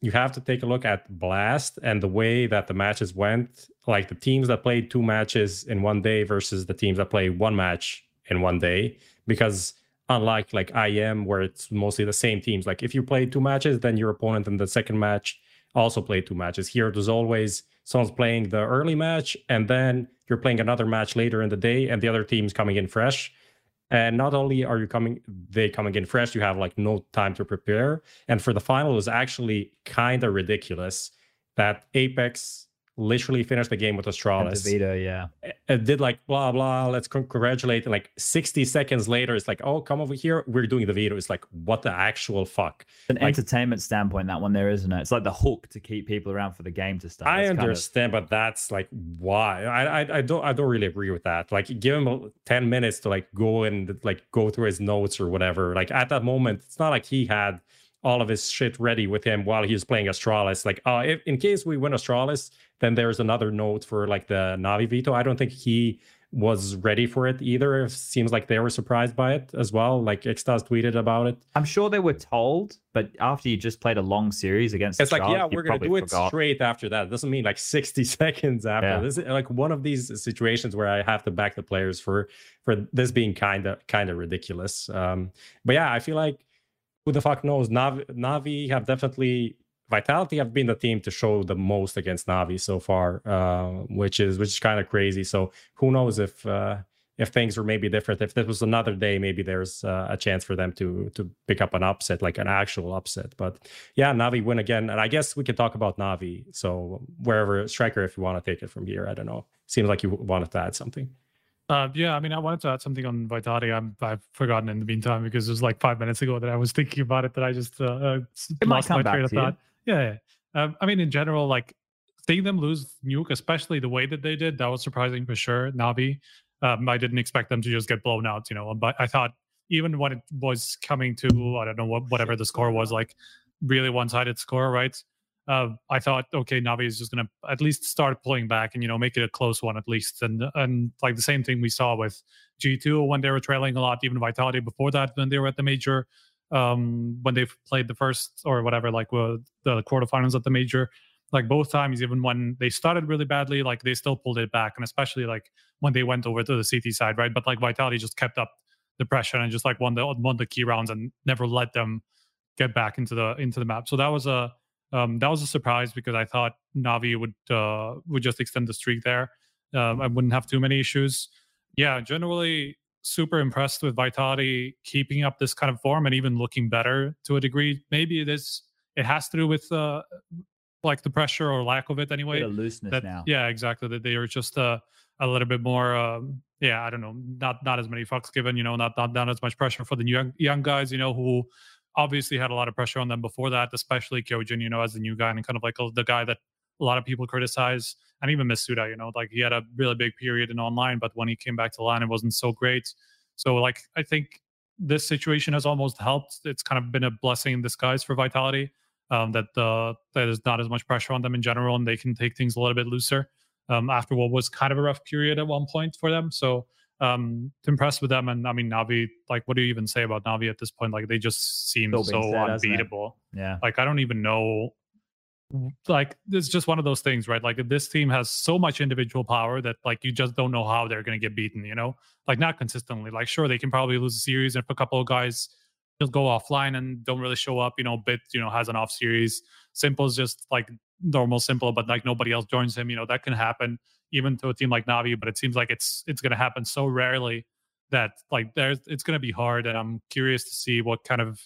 you have to take a look at blast and the way that the matches went like the teams that played two matches in one day versus the teams that play one match in one day because unlike like IEM where it's mostly the same teams. Like if you play two matches then your opponent in the second match also played two matches. Here there's always someone's playing the early match and then you're playing another match later in the day and the other team's coming in fresh. And not only are you coming they coming in fresh you have like no time to prepare. And for the final it was actually kind of ridiculous that apex literally finished the game with astralis DeVito, yeah. it did like blah blah let's con- congratulate and like 60 seconds later it's like oh come over here we're doing the veto it's like what the actual fuck An Like- entertainment standpoint, that one there, isn't it? It's like the hook to keep people around for the game to start. I That's kind of- understand, but that's like why I, I I don't I don't really agree with that. Like give him uh, ten minutes to like go and like go through his notes or whatever. Like at that moment, it's not like he had all of his shit ready with him while he was playing Astralis. Like, uh, if in case we win Astralis, then there's another note for like the Navi veto. I don't think he was ready for it either. It seems like they were surprised by it as well. Like Xtaz tweeted about it. I'm sure they were told, but after you just played a long series against, It's like, yeah, we're gonna do it forgot. straight after that. It doesn't mean like 60 seconds after. Yeah. This is like one of these situations where I have to back the players for for this being kind of kind of ridiculous. Um, but yeah, I feel like who the fuck knows? Navi, Navi have definitely Vitality have been the team to show the most against Navi so far, uh, which is which is kind of crazy. So who knows if uh, if things were maybe different? If this was another day, maybe there's uh, a chance for them to to pick up an upset, like an actual upset. But yeah, Navi win again, and I guess we can talk about Navi. So wherever striker, if you want to take it from here, I don't know. Seems like you wanted to add something. Uh, yeah, I mean, I wanted to add something on Vitality. I'm, I've forgotten in the meantime because it was like five minutes ago that I was thinking about it that I just uh, uh, It lost my train of you. thought. Yeah, yeah. Um, I mean, in general, like seeing them lose Nuke, especially the way that they did, that was surprising for sure. Navi, um, I didn't expect them to just get blown out, you know. But I thought even when it was coming to, I don't know what whatever the score was, like really one-sided score, right? Uh, I thought, okay, Navi is just gonna at least start pulling back and you know make it a close one at least, and and like the same thing we saw with G2 when they were trailing a lot, even Vitality before that when they were at the major, um, when they played the first or whatever, like uh, the quarterfinals at the major, like both times, even when they started really badly, like they still pulled it back, and especially like when they went over to the CT side, right? But like Vitality just kept up the pressure and just like won the won the key rounds and never let them get back into the into the map. So that was a um, that was a surprise because I thought Navi would uh, would just extend the streak there. Um, I wouldn't have too many issues. Yeah, generally super impressed with Vitality keeping up this kind of form and even looking better to a degree. Maybe it is it has to do with uh, like the pressure or lack of it anyway. Looseness That- now. Yeah, exactly. That they are just uh, a little bit more. Um, yeah, I don't know. Not not as many fucks given. You know, not not not as much pressure for the young young guys. You know, who obviously had a lot of pressure on them before that, especially Kyojin. You know, as the new guy and kind of like the guy that a lot of people criticize, and even misutaaa. You know, like he had a really big period in online, but when he came back to line, it wasn't so great. So, like, I think this situation has almost helped. It's kind of been a blessing in disguise for Vitality um, that there's not as much pressure on them in general, and they can take things a little bit looser um, after what was kind of a rough period at one point for them. So um, impressed with them, and I mean Navi. Like, what do you even say about Navi at this point? Like, they just seem Still so said, unbeatable. Yeah. Like, I don't even know. Like, it's just one of those things, right? Like, this team has so much individual power that, like, you just don't know how they're going to get beaten. You know, like not consistently. Like, sure, they can probably lose a series, and if a couple of guys just go offline and don't really show up, you know, b1t, you know, has an off series. s1mple's just like normal s1mple, but like nobody else joins him. You know, that can happen even to a team like Navi, but it seems like it's it's gonna happen so rarely that like there's it's gonna be hard. And I'm curious to see what kind of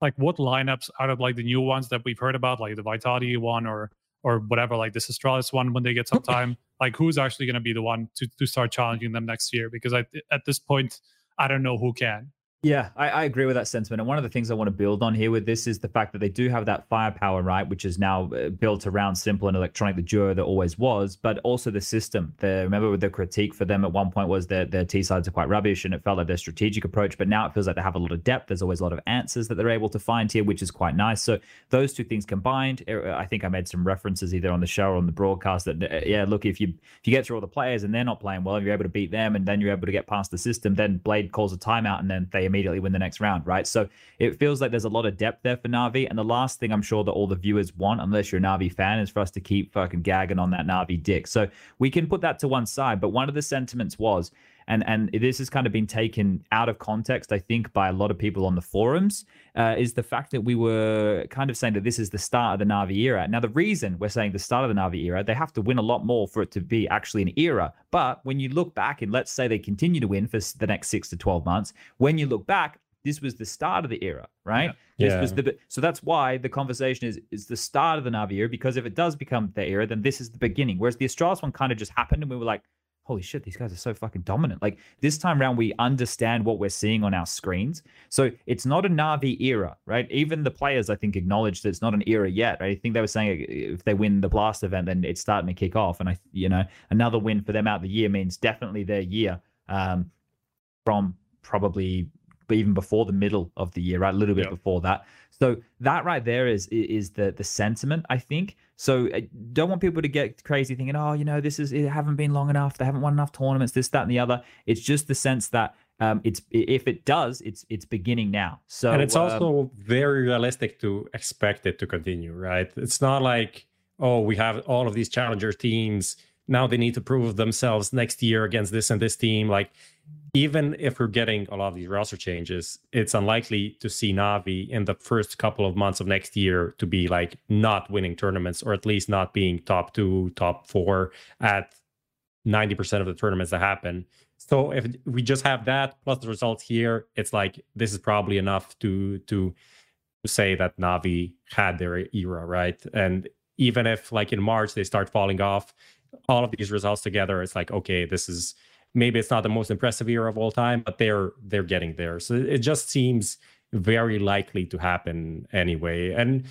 like what lineups out of like the new ones that we've heard about, like the Vitality one or or whatever, like this Astralis one when they get some time, like who's actually gonna be the one to to start challenging them next year? Because I at this point, I don't know who can. Yeah, I, I, agree with that sentiment. And one of the things I want to build on here with this is the fact that they do have that firepower, right, which is now uh, built around s1mple and electroNic, the duo that always was, but also the system. The remember the critique for them at one point was that their T sides are quite rubbish, and it felt like their strategic approach. But now it feels like they have a lot of depth. There's always a lot of answers that they're able to find here, which is quite nice. So those two things combined, uh, I think I made some references either on the show or on the broadcast that uh, yeah, look if you if you get through all the players and they're not playing well, and you're able to beat them, and then you're able to get past the system, then B1ad3 calls a timeout, and then they immediately win the next round, right? So it feels like there's a lot of depth there for Navi. And the last thing I'm sure that all the viewers want, unless you're a Navi fan, is for us to keep fucking gagging on that Navi dick. So we can put that to one side. But one of the sentiments was, and and this has kind of been taken out of context, I think, by a lot of people on the forums, uh, is the fact that we were kind of saying that this is the start of the Navi era. Now, the reason we're saying the start of the Navi era, they have to win a lot more for it to be actually an era. But when you look back, and let's say they continue to win for the next six to twelve months, when you look back, this was the start of the era, right? Yeah. This Yeah. was the so that's why the conversation is is the start of the Navi era because if it does become the era, then this is the beginning. Whereas the Astralis one kind of just happened, and we were like, "Holy shit, these guys are so fucking dominant!" Like this time around, we understand what we're seeing on our screens. So it's not a Navi era, right? Even the players, I think, acknowledge that it's not an era yet. Right? I think they were saying if they win the Blast event, then it's starting to kick off, and I, you know, another win for them out the year means definitely their year. Um, from probably even before the middle of the year, right? A little bit Yeah. before that. So that right there is is the the sentiment, I think. So I don't want people to get crazy thinking, oh, you know, this is it haven't been long enough. They haven't won enough tournaments. This, that, and the other. It's just the sense that um, it's if it does, it's it's beginning now. So and it's um, also very realistic to expect it to continue, right? It's not like, oh, we have all of these challenger teams. Now they need to prove themselves next year against this and this team. Like, even if we're getting a lot of these roster changes, it's unlikely to see Navi in the first couple of months of next year to be like not winning tournaments or at least not being top two, top four at 90% of the tournaments that happen. So if we just have that plus the results here, it's like this is probably enough to to to say that Navi had their era, right? And even if like in March they start falling off, all of these results together, it's like okay, this is maybe it's not the most impressive year of all time, but they're they're getting there. So it just seems very likely to happen anyway. And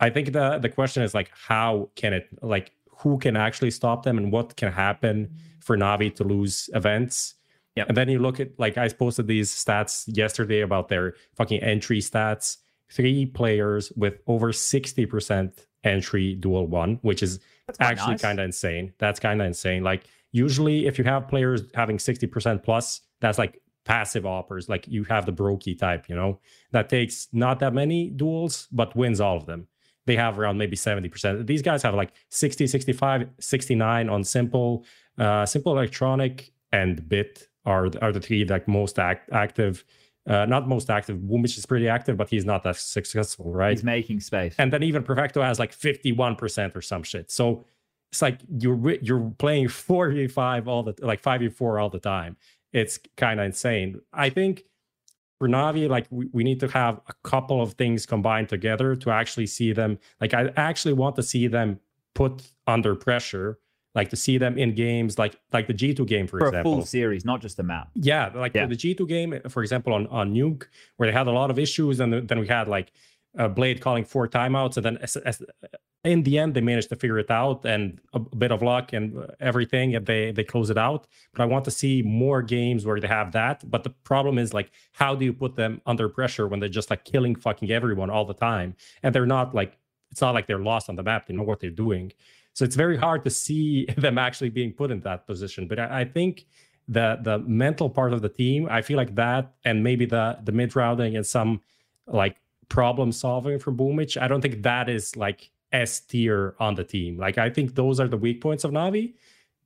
I think the the question is like how can it like who can actually stop them and what can happen for Navi to lose events. Yep. And then you look at like I posted these stats yesterday about their fucking entry stats. Three players with over 60% entry duel one, which is actually nice. kind of insane. That's kind of insane. Like usually if you have players having 60% plus, that's like passive offers. Like you have the broky type, you know, that takes not that many duels, but wins all of them. They have around maybe 70%. These guys have like 60, 65, 69 on s1mple, uh, s1mple electroNic and b1t are, are the three like most act, active. Uh, not most active. Boomich is pretty active, but he's not that successful, right? he's making space. and then even Perfecto has like 51% or some shit. So it's like you're you're playing 4v5 all the like 5v4 all the time. It's kind of insane. I think for Navi, like we, we need to have a couple of things combined together to actually see them. Like I actually want to see them put under pressure, like to see them in games like like the G2 game, for, for a example. full series, not just a map. Yeah, like Yeah. the G2 game, for example, on, on Nuke, where they had a lot of issues, and then we had like uh, B1ad3 calling four timeouts, and then as, as, in the end, they managed to figure it out, and a bit of luck and everything, and they they close it out. But I want to see more games where they have that. But the problem is like, how do you put them under pressure when they're just like killing fucking everyone all the time, and they're not like it's not like they're lost on the map; they know what they're doing. So it's very hard to see them actually being put in that position. But I, I think the the mental part of the team, I feel like that, and maybe the the mid routing and some like problem solving from Boomich. I don't think that is like S tier on the team. Like I think those are the weak points of Navi,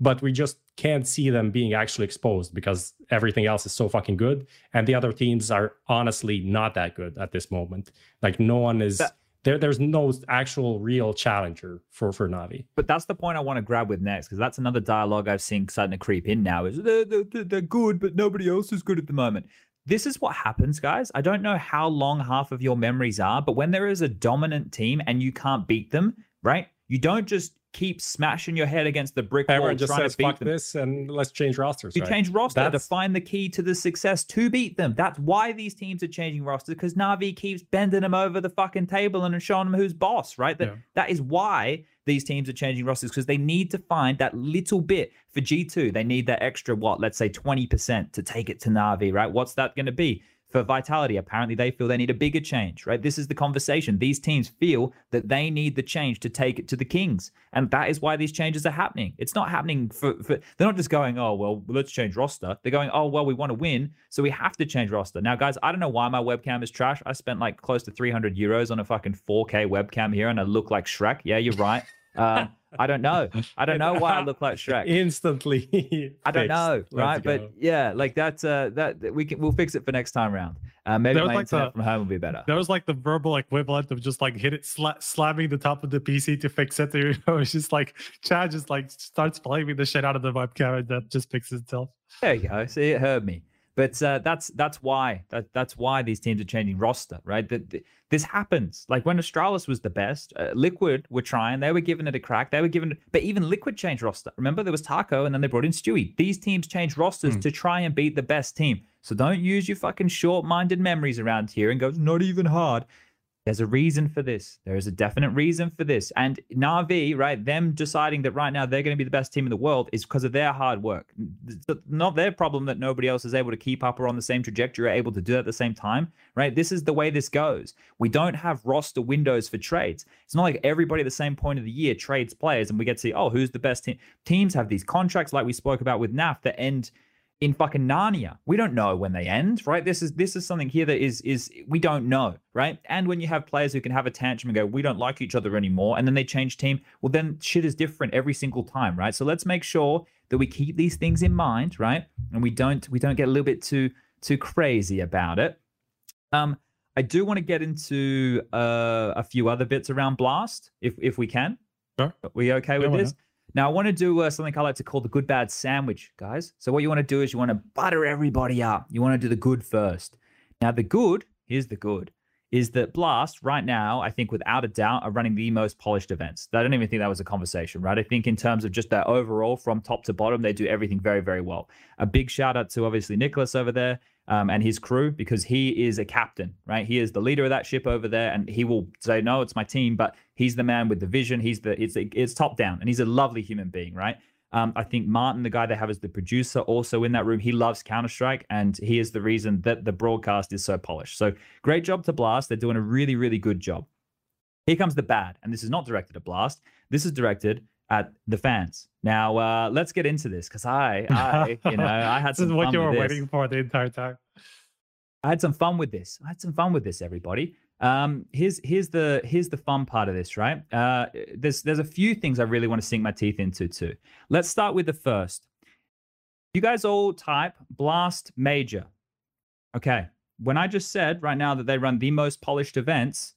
but we just can't see them being actually exposed because everything else is so fucking good, and the other teams are honestly not that good at this moment. Like no one is. That- there, there's no actual real challenger for for Navi. But that's the point I want to grab with next, because that's another dialogue I've seen starting to creep in now. Is they're, they're, they're good, but nobody else is good at the moment. This is what happens, guys. I don't know how long half of your memories are, but when there is a dominant team and you can't beat them, right? You don't just keep smashing your head against the brick wall Everyone just trying says to beat fuck them. this and let's change rosters. You right? change roster That's- to find the key to the success to beat them. That's why these teams are changing rosters because Navi keeps bending them over the fucking table and showing them who's boss, right? That, Yeah. that is why these teams are changing rosters because they need to find that little bit for G2. They need that extra, what, let's say 20% to take it to Navi, right? What's that going to be? For Vitality, apparently they feel they need a bigger change, right? This is the conversation. These teams feel that they need the change to take it to the Kings. And that is why these changes are happening. It's not happening for, for they're not just going, oh, well, let's change roster. They're going, oh, well, we want to win. So we have to change roster. Now, guys, I don't know why my webcam is trash. I spent like close to 300 euros on a fucking 4K webcam here and I look like Shrek. Yeah, you're right. Um, I don't know. I don't know why I look like Shrek. Instantly. I don't know, right? But yeah, like that's uh that we can we'll fix it for next time round. Uh, maybe my like internet the- from home will be better. That was like the verbal equivalent of just like hit it, sla- slamming the top of the PC to fix it. You know, it's just like Chad just like starts blaming the shit out of the webcam and that just fixes itself. There you go. See, it hurt me. But uh, that's that's why that that's why these teams are changing roster, right? That that- this happens. Like when Astralis was the best, uh, Liquid were trying. They were giving it a crack. They were given, but even Liquid changed roster. Remember, there was Taco, and then they brought in Stewie. These teams change rosters to try and beat the best team. So don't use your fucking short-minded memories around here and go, not even hard." There's a reason for this. There is a definite reason for this. And Navi, right, them deciding that right now they're going to be the best team in the world is because of their hard work. It's not their problem that nobody else is able to keep up or on the same trajectory or able to do it at the same time, right? This is the way this goes. We don't have roster windows for trades. It's not like everybody at the same point of the year trades players and we get to see, oh, who's the best team? Teams have these contracts like we spoke about with NAF that end in fucking Narnia. We don't know when they end, right? This is this is something here that is is we don't know, right? And when you have players who can have a tantrum and go, we don't like each other anymore, and then they change team, well then shit is different every single time, right? So let's make sure that we keep these things in mind, right? And we don't we don't get a little bit too too crazy about it. Um, I do want to get into uh, a few other bits around Blast, if if we can. Sure. Are we okay with this? Now, I want to do uh, something I like to call the good bad sandwich, guys. So, what you want to do is you want to butter everybody up. You want to do the good first. Now, the good, here's the good, is that Blast right now, I think without a doubt, are running the most polished events. I don't even think that was a conversation, right? I think in terms of just their overall from top to bottom, they do everything very, very well. A big shout out to obviously Nicholas over there um, and his crew because he is a captain, right? He is the leader of that ship over there, and he will say, "No, it's my team," but he's the man with the vision. He's the it's it's top down, and he's a lovely human being, right? Um, I think Martin, the guy they have as the producer, also in that room, he loves Counter Strike, and he is the reason that the broadcast is so polished. So great job to Blast. They're doing a really, really good job. Here comes the bad, and this is not directed at Blast. This is directed at the fans. Now, uh, let's get into this because I, I, you know, I had this is some what you were waiting for the entire time. I had some fun with this. I had some fun with this, everybody. Um, here's here's the here's the fun part of this, right? Uh, there's there's a few things I really want to sink my teeth into too. Let's start with the first. You guys all type blast major. Okay. When I just said right now that they run the most polished events,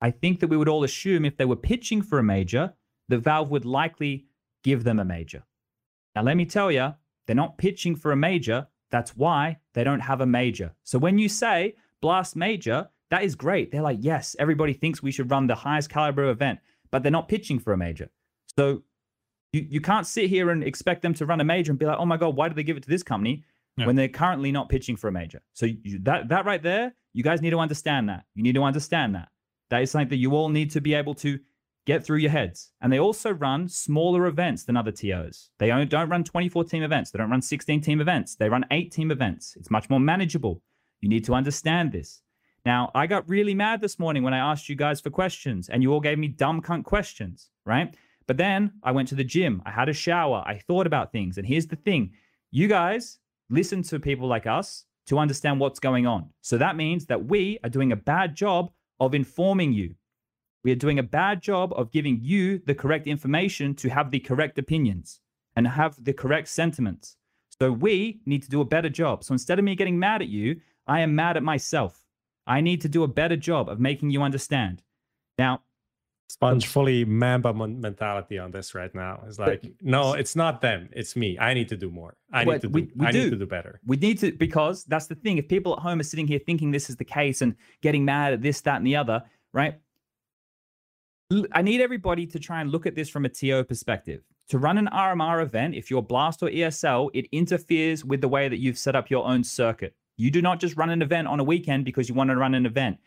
I think that we would all assume if they were pitching for a major, the Valve would likely give them a major. Now, let me tell you, they're not pitching for a major. That's why they don't have a major. So when you say Blast Major, that is great. They're like, yes, everybody thinks we should run the highest caliber event, but they're not pitching for a major. So you, you can't sit here and expect them to run a major and be like, oh my God, why did they give it to this company Yeah. when they're currently not pitching for a major? So you, that, that right there, you guys need to understand that. You need to understand that. That is something that you all need to be able to get through your heads. And they also run smaller events than other TOs. They don't don't run 24 team events. They don't run 16 team events. They run eight team events. It's much more manageable. You need to understand this. Now, I got really mad this morning when I asked you guys for questions and you all gave me dumb cunt questions, right? But then I went to the gym. I had a shower. I thought about things. And here's the thing you guys listen to people like us to understand what's going on. So that means that we are doing a bad job of informing you. We are doing a bad job of giving you the correct information to have the correct opinions and have the correct sentiments. So we need to do a better job. So instead of me getting mad at you, I am mad at myself. I need to do a better job of making you understand. Now, Spunj fully Mamba mentality on this right now. It's like, no, it's not them. It's me. I need to do more. I need to do. we- we I do. need to do better. We need to because that's the thing. If people at home are sitting here thinking this is the case and getting mad at this, that, and the other, right? i need everybody to try and look at this from a TO perspective. To run an RMR event, if you're Blast or ESL, it interferes with the way that you've set up your own circuit. You do not just run an event on a weekend because you want to run an event.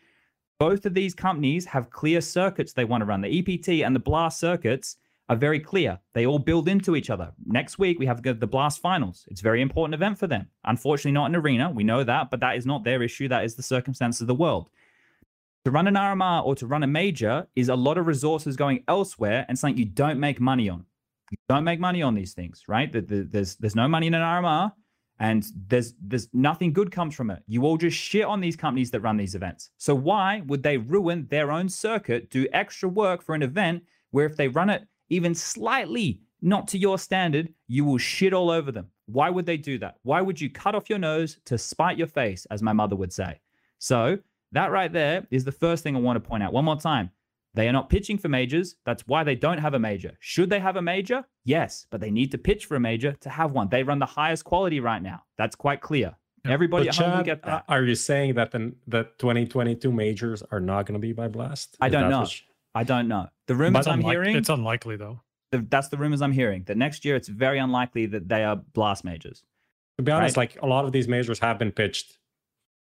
Both of these companies have clear circuits they want to run. The EPT and the Blast circuits are very clear. They all build into each other. Next week, we have the Blast finals. It's a very important event for them. Unfortunately, not an arena. We know that, but that is not their issue. That is the circumstance of the world. To run an RMR or to run a major is a lot of resources going elsewhere and something you don't make money on. You don't make money on these things, right? The- the- There's there's no money in an RMR, and there's there's nothing good comes from it. You all just shit on these companies that run these events. So why would they ruin their own circuit, do extra work for an event where if they run it even slightly not to your standard, you will shit all over them? Why would they do that? Why would you cut off your nose to spite your face, as my mother would say? So that right there is the first thing I want to point out. One more time. They are not pitching for majors. That's why they don't have a major. Should they have a major? Yes, but they need to pitch for a major to have one. They run the highest quality right now. That's quite clear. Everybody But at home will Chad, get that. Are you saying that the, the 2022 majors are not going to be by Blast? I don't know. what you- I don't know. The rumors But I'm hearing, it's unlikely though. the, that's the rumors I'm hearing. That next year it's very unlikely that they are blast majors. To be honest, Right. like a lot of these majors have been pitched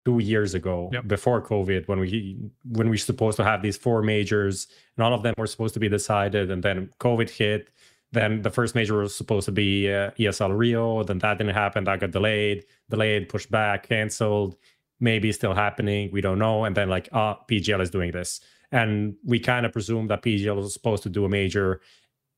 two years ago Yep. before COVID when we when we supposed to have these four majors and all of them were supposed to be decided and then COVID hit. Then the first major was supposed to be uh, ESL Rio. Then that didn't happen. That got delayed, delayed, pushed back, canceled. Maybe still happening. We don't know. And then like, ah, PGL is doing this, and we kind of presume that PGL was supposed to do a major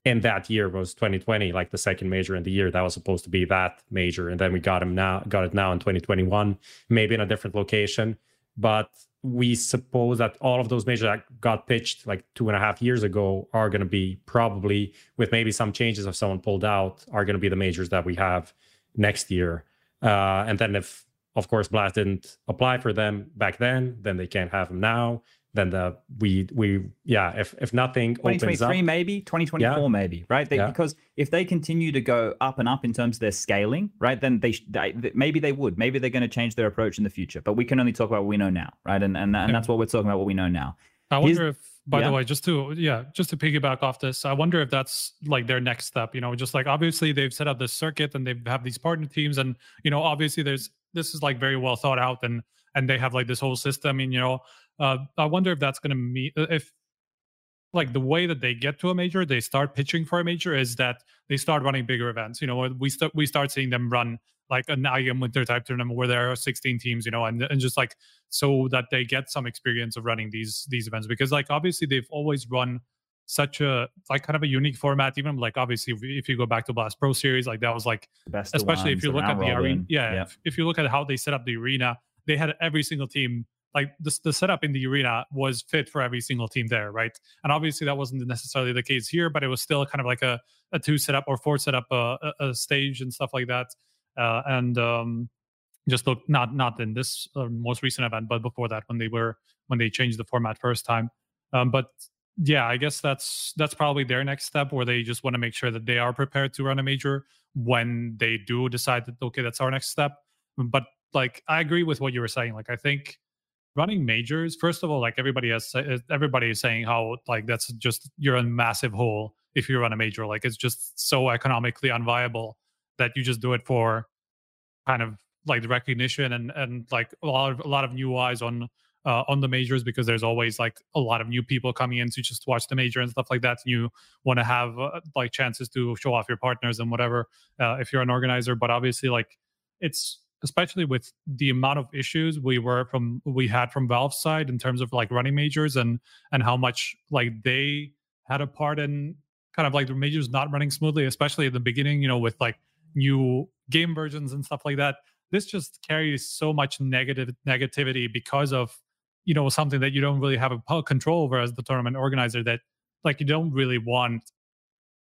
in that year was 2020 like the second major in the year. That was supposed to be that major and then we got him now got it now in 2021 maybe in a different location. But we suppose that all of those majors that got pitched like two and a half years ago are going to be probably with maybe some changes if someone pulled out are going to be the majors that we have next year. Uh, and then if of course blast didn't apply for them back then then they can't have them now then the we we yeah if if nothing opens up 2023 maybe 2024 Yeah. maybe right they, Yeah. because if they continue to go up and up in terms of their scaling right then they, they maybe they would maybe they're going to change their approach in the future but we can only talk about what we know now right and and, and Yeah. that's what we're talking about what we know now I Here's- wonder if, by yeah. the way, just to yeah, just to piggyback off this, I wonder if that's like their next step. You know, just like obviously they've set up this circuit and they have these partner teams, and you know, obviously there's this is like very well thought out, and and they have like this whole system. And you know, uh, I wonder if that's going to meet if like the way that they get to a major, they start pitching for a major is that they start running bigger events. You know, we start we start seeing them run like an IEM Winter type tournament where there are 16 teams, you know, and and just like so that they get some experience of running these these events because like obviously they've always run such a like kind of a unique format even like obviously if, you go back to blast pro series like that was like especially if you look at the arena yeah, yeah If, if you look at how they set up the arena they had every single team like the, the setup in the arena was fit for every single team there right? And obviously that wasn't necessarily the case here but it was still kind of like a, a two setup or four setup uh, a, a stage and stuff like that. Uh, and um just look not not in this uh, most recent event but before that when they were when they changed the format first time. Um but yeah i guess that's that's probably their next step where they just want to make sure that they are prepared to run a major when they do decide that okay that's our next step. But like i agree with what you were saying. Like i think running majors first of all like everybody has everybody is saying how like that's just you're a massive hole if you run a major like it's just so economically unviable that you just do it for kind of like the recognition and and like a lot of a lot of new eyes on uh, on the majors because there's always like a lot of new people coming in to just watch the major and stuff like that. And you want to have uh, like chances to show off your partners and whatever uh, if you're an organizer. But obviously, like it's especially with the amount of issues we were from we had from Valve's side in terms of like running majors and and how much like they had a part in kind of like the majors not running smoothly, especially at the beginning. You know, with like new game versions and stuff like that. This just carries so much negative negativity because of you know something that you don't really have a control over as the tournament organizer. That like you don't really want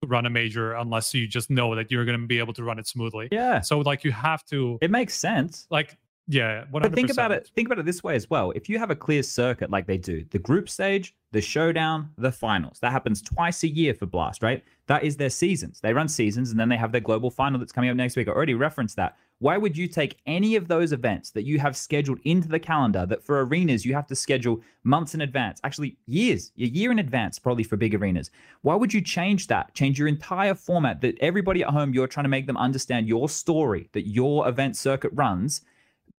run a major unless you just know that you're going to be able to run it smoothly. yeah So like you have to it makes sense like yeah. 100%. But think about it. Think about it this way as well. If you have a clear circuit like they do, the group stage, the showdown, the finals. That happens twice a year for Blast, right? That is their seasons. They run seasons and then they have their global final that's coming up next week. I already referenced that. Why would you take any of those events that you have scheduled into the calendar that for arenas you have to schedule months in advance, actually years, a year in advance, probably for big arenas? Why would you change that? Change your entire format that everybody at home, you're trying to make them understand your story that your event circuit runs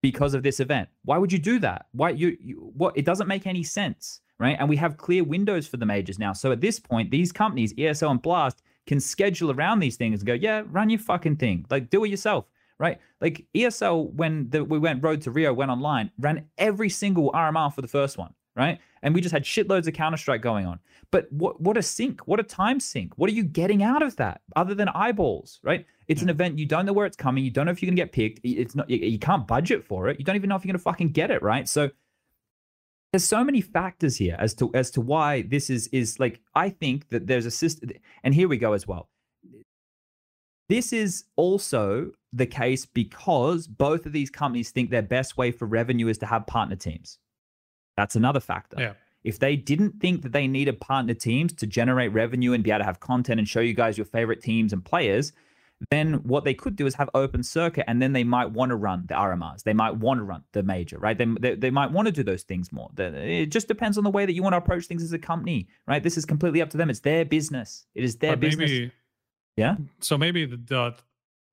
because of this event. Why would you do that? Why you, you what it doesn't make any sense, right? And we have clear windows for the majors now. So at this point, these companies, ESL and Blast, can schedule around these things and go, yeah, run your fucking thing. Like do it yourself right? Like ESL, when the, we went Road to Rio, went online, ran every single RMR for the first one, right? And we just had shitloads of Counter Strike going on. But what what a sink? What a time sink? What are you getting out of that other than eyeballs, right? It's an event you don't know where it's coming. You don't know if you're gonna get picked. It's not. You, you can't budget for it. You don't even know if you're gonna fucking get it, right? So there's so many factors here as to as to why this is is like I think that there's a system. And here we go as well. This is also the case because both of these companies think their best way for revenue is to have partner teams. That's another factor. Yeah. If they didn't think that they needed partner teams to generate revenue and be able to have content and show you guys your favorite teams and players, then what they could do is have open circuit and then they might want to run the RMRs. They might want to run the major, right? They, they, they might want to do those things more. It just depends on the way that you want to approach things as a company, right? This is completely up to them. It's their business. It is their But business. maybe Yeah. so maybe the, the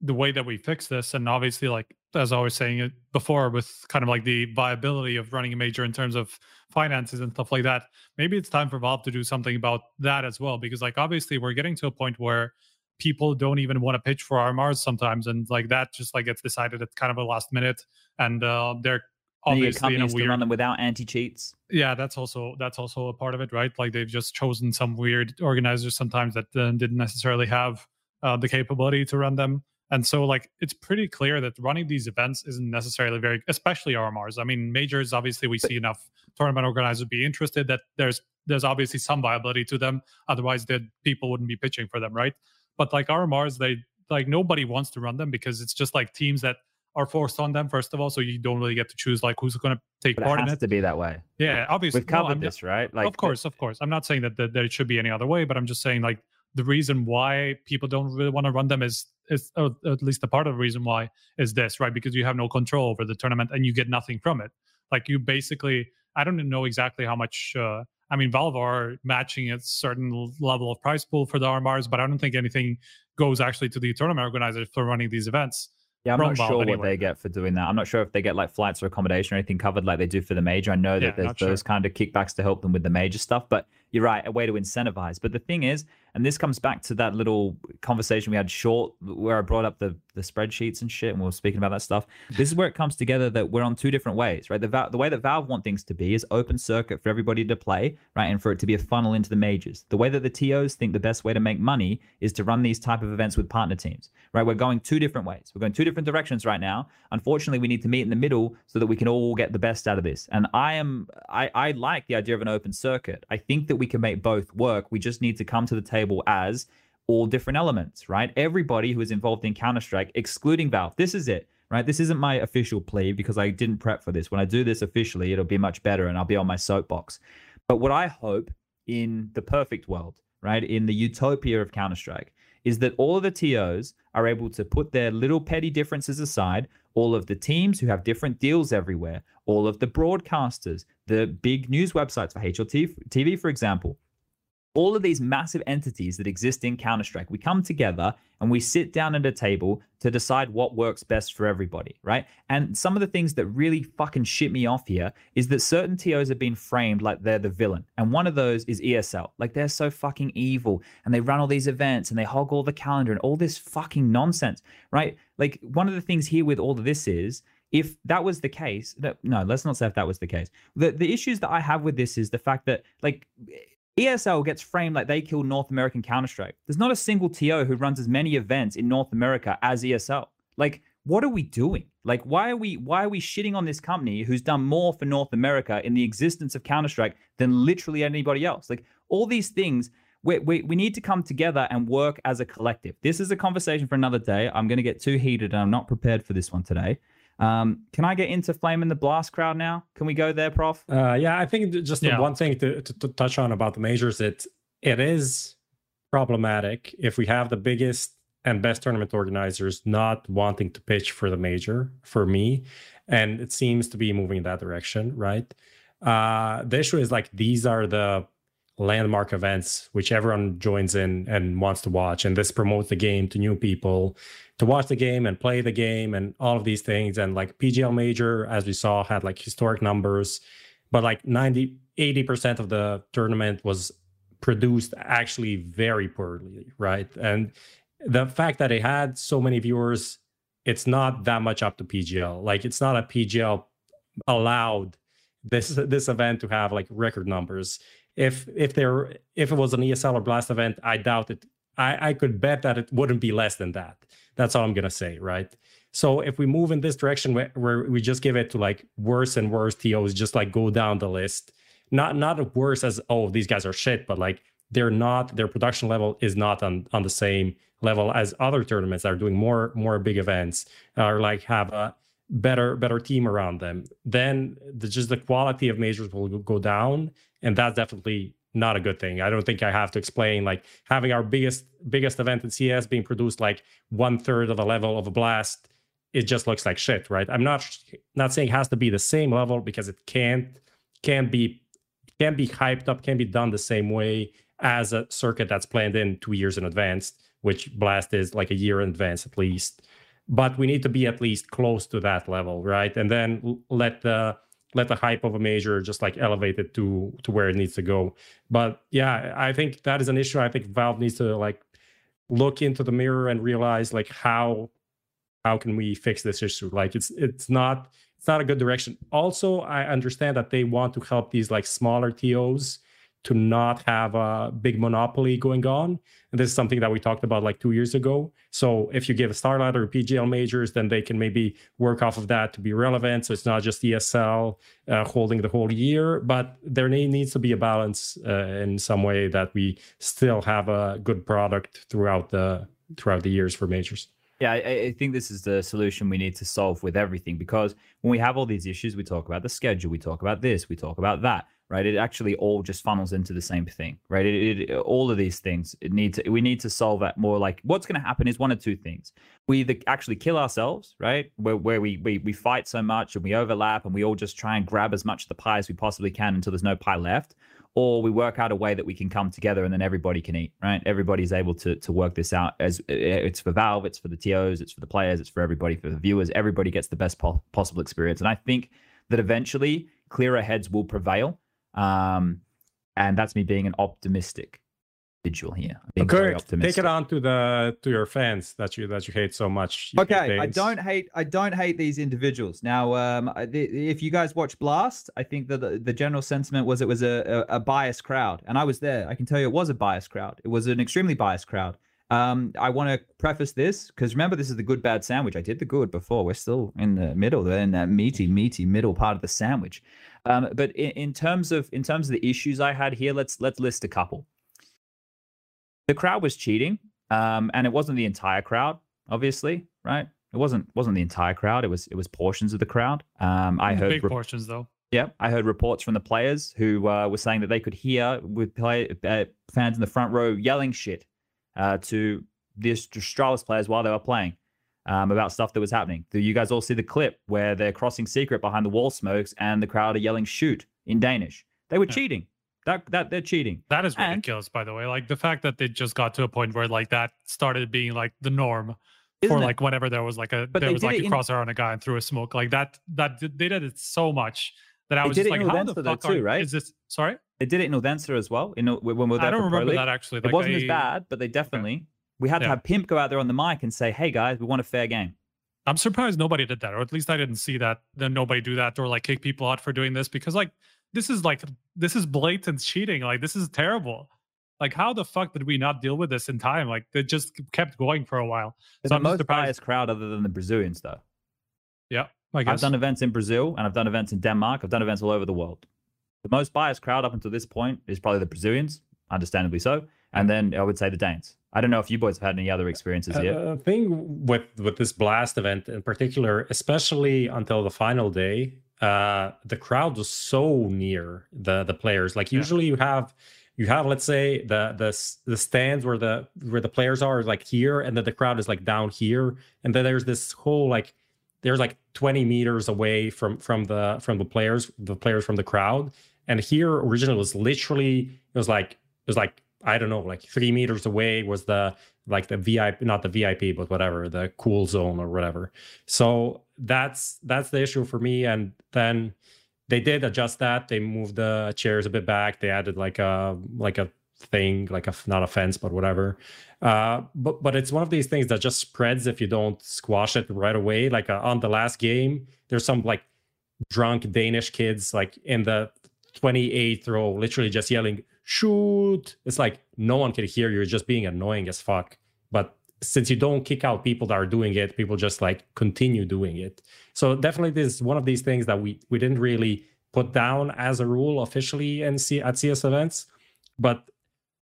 the way that we fix this and obviously like as i was saying it before with kind of like the viability of running a major in terms of finances and stuff like that maybe it's time for valve to do something about that as well because like obviously we're getting to a point where people don't even want to pitch for RMRs sometimes and like that just like gets decided at kind of a last minute and uh, they're obviously in a companies to weird run them without anti cheats. yeah that's also that's also a part of it right? Like they've just chosen some weird organizers sometimes that uh, didn't necessarily have uh, the capability to run them. And so like it's pretty clear that running these events isn't necessarily very especially rmrs i mean majors obviously we see enough tournament organizers be interested that there's there's obviously some viability to them. Otherwise the people wouldn't be pitching for them right? But like rmrs they like nobody wants to run them because it's just like teams that are forced on them first of all so you don't really get to choose like who's going to take But part it in has it to be that way. yeah obviously We've covered I'm- this, right? Like of course, of course. I'm not saying that, that, that it should be any other way, but I'm just saying like the reason why people don't really want to run them is is at least a part of the reason why is this right because you have no control over the tournament and you get nothing from it. Like you basically, I don't know exactly how much. Uh, I mean, Valve are matching a certain level of price pool for the RMRs, but I don't think anything goes actually to the tournament organizers for running these events. Yeah, I'm not sure what anyway. they get for doing that. I'm not sure if they get like flights or accommodation or anything covered like they do for the major. I know that Yeah, there's not sure. those kind of kickbacks to help them with the major stuff, but you're right, a way to incentivize. But the thing is, and this comes back to that little conversation we had short where I brought up the the spreadsheets and shit, and we were speaking about that stuff. This is where it comes together that we're on two different ways, right? The the way that Valve want things to be is open circuit for everybody to play, right, and for it to be a funnel into the majors. The way that the TOs think the best way to make money is to run these type of events with partner teams, right? We're going two different ways. We're going two different directions right now. Unfortunately, we need to meet in the middle so that we can all get the best out of this. And I am, I, I like the idea of an open circuit. I think that we can make both work. We just need to come to the table as all different elements, right? Everybody who is involved in Counter Strike, excluding Valve. This is it, right? This isn't my official plea because I didn't prep for this. When I do this officially, it'll be much better and I'll be on my soapbox. But what I hope in the perfect world, right, in the utopia of Counter Strike, is that all of the TOs are able to put their little petty differences aside. All of the teams who have different deals everywhere, all of the broadcasters, the big news websites for HLTV, for example, all of these massive entities that exist in Counter Strike, we come together and we sit down at a table to decide what works best for everybody, right? And some of the things that really fucking shit me off here is that certain TOs have been framed like they're the villain. And one of those is ESL. Like they're so fucking evil and they run all these events and they hog all the calendar and all this fucking nonsense, right? Like one of the things here with all of this is if that was the case, no, no, let's not say if that was the case. The the issues that I have with this is the fact that like ESL gets framed like they killed North American Counter Strike. There's not a single TO who runs as many events in North America as ESL. Like, what are we doing? Like, why are we why are we shitting on this company who's done more for North America in the existence of Counter Strike than literally anybody else? Like, all these things. We, we, we need to come together and work as a collective. This is a conversation for another day. I'm going to get too heated and I'm not prepared for this one today. Um, can I get into Flame in the Blast crowd now? Can we go there, Prof? Uh, yeah, I think th- just the Yeah. one thing to, to, to touch on about the majors, it it is problematic if we have the biggest and best tournament organizers not wanting to pitch for the major for me, and it seems to be moving in that direction, right? Uh, the issue is like these are the landmark events which everyone joins in and wants to watch, and this promotes the game to new people to watch the game and play the game and all of these things. And like PGL Major, as we saw, had like historic numbers, but like 90, 80% of the tournament was produced actually very poorly, right? And the fact that it had so many viewers, it's not that much up to PGL. Like it's not a PGL allowed this this event to have like record numbers. If if there if it was an ESL or Blast event, I doubt it. I, I could bet that it wouldn't be less than that. That's all I'm gonna say, right? So if we move in this direction where, where we just give it to like worse and worse TOs, just like go down the list, not not worse as oh these guys are shit, but like they're not their production level is not on on the same level as other tournaments that are doing more more big events or like have a better better team around them. Then the, just the quality of majors will go down, and that's definitely not a good thing. I don't think I have to explain like having our biggest biggest event in CS being produced like one third of the level of a blast. It just looks like shit, right? I'm not not saying it has to be the same level because it can't can't be can't be hyped up, can't be done the same way as a circuit that's planned in two years in advance, which Blast is like a year in advance at least. But we need to be at least close to that level, right? And then let the let the hype of a major just like elevate it to to where it needs to go. But yeah, I think that is an issue. I think Valve needs to like look into the mirror and realize like how how can we fix this issue? Like it's it's not it's not a good direction. Also, I understand that they want to help these like smaller TOs to not have a big monopoly going on. And this is something that we talked about like two years ago. So if you give a StarLadder or PGL majors, then they can maybe work off of that to be relevant. So it's not just ESL uh, holding the whole year, but there needs to be a balance uh, in some way that we still have a good product throughout the throughout the years for majors. Yeah, I, I, think this is the solution we need to solve with everything because when we have all these issues, we talk about the schedule, we talk about this, we talk about that right? It actually all just funnels into the same thing, right? It, it, all of these things, it needs to, we need to solve that more. Like, what's going to happen is one of two things: we either actually kill ourselves, right, where where we we we fight so much and we overlap and we all just try and grab as much of the pie as we possibly can until there's no pie left, or we work out a way that we can come together and then everybody can eat, right? Everybody's able to to work this out. As uh, it's for Valve, it's for the TOs, it's for the players, it's for everybody, for the viewers. Everybody gets the best po- possible experience, and I think that eventually clearer heads will prevail um, and that's me being an optimistic individual here. Being okay, take it on to the to your fans that you that you hate so much. Okay, I don't hate I don't hate these individuals. Now, um, if you guys watch Blast, I think that the, the general sentiment was it was a, a, a biased crowd, and I was there. I can tell you it was a biased crowd. It was an extremely biased crowd. Um, I want to preface this because remember, this is the good bad sandwich. I did the good before. We're still in the middle, in that meaty, meaty middle part of the sandwich. Um, but in, in terms of in terms of the issues I had here, let's let's list a couple. The crowd was cheating, um, and it wasn't the entire crowd, obviously, right? It wasn't wasn't the entire crowd. It was it was portions of the crowd. Um, I heard big re- portions though. Yeah, I heard reports from the players who uh, were saying that they could hear with play, uh, fans in the front row yelling shit uh, to the Astralis players while they were playing um, about stuff that was happening. Do you guys all see the clip where they're crossing secret behind the wall smokes and the crowd are yelling "shoot" in Danish? They were yeah. cheating. That that they're cheating. That is ridiculous, and, by the way. Like the fact that they just got to a point where like that started being like the norm for it? like whenever there was like a but there was like a crosshair on a guy and threw a smoke like that. That they did it so much that I was just like, how the fuck too, are, right? Is this sorry? They did it in Odense as well. In when we were there I don't remember that actually. Like, it wasn't I, as bad, but they definitely we had to have Pimp go out there on the mic and say, "Hey guys, we want a fair game." I'm surprised nobody did that, or at least I didn't see that. Then nobody do that or like kick people out for doing this because like this is like this is blatant cheating. Like this is terrible. Like how the fuck did we not deal with this in time? Like it just kept going for a while. It's so the I'm most biased crowd other than the Brazilians, though. Yeah, I guess. I've done events in Brazil and I've done events in Denmark. I've done events all over the world. The most biased crowd up until this point is probably the Brazilians, understandably so, and then I would say the Danes. I don't know if you boys have had any other experiences yet. Uh, thing with with this blast event in particular, especially until the final day, uh, the crowd was so near the the players. Like usually you have you have let's say the the the stands where the where the players are is like here and then the crowd is like down here and then there's this whole like there's like 20 meters away from from the from the players the players from the crowd and here originally was literally it was like it was like i don't know like three meters away was the like the vip not the vip but whatever the cool zone or whatever. So that's that's the issue for me. And then they did adjust that. They moved the chairs a bit back. They added like a like a thing like a not a fence but whatever. Uh but but it's one of these things that just spreads if you don't squash it right away. Like uh, on the last game there's some like drunk danish kids like in the 28th row literally just yelling shoot. It's like no one can hear you. You're just being annoying as fuck. But since you don't kick out people that are doing it people just like continue doing it. So definitely this is one of these things that we we didn't really put down as a rule officially in C- at cs events. But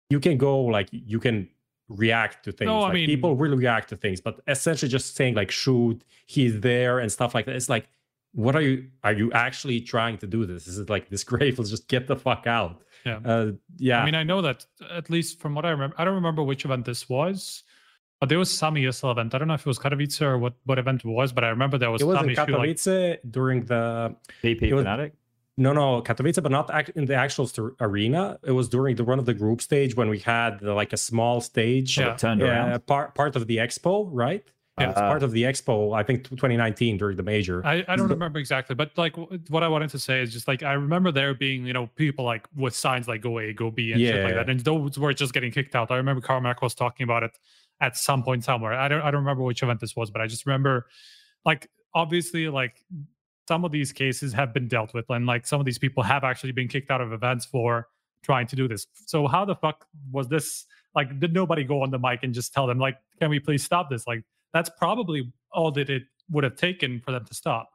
you can go like you can react to things. No, I like mean- people really react to things but essentially just saying like shoot he's there and stuff like that. It's like what are you are you actually trying to do this? Is it like disgraceful just get the fuck out Yeah. uh yeah I mean, I know that at least from what I remember, I don't remember which event this was, but there was some ESL event. I don't know if it was Katowice or what, what event it was, but I remember there was it was some in issue. Like, Katowice during the PP It was- Fnatic. no no Katowice but not act- in the actual st- arena it was during the run of the group stage when we had uh, like a small stage Yeah. It turned yeah, around. part part of the expo right Yeah. It's uh, part of the expo i think 2019 during the major I, I don't remember exactly, but like what I wanted to say is just like I remember there being you know people like with signs like go A, go B, and shit like that, and those were just getting kicked out. I remember Carmac was talking about it at some point somewhere. I don't I don't remember which event this was, but I just remember like obviously like some of these cases have been dealt with, and like some of these people have actually been kicked out of events for trying to do this. So how the fuck was this? Like, did nobody go on the mic and just tell them like, can we please stop this? Like, that's probably all that it would have taken for them to stop.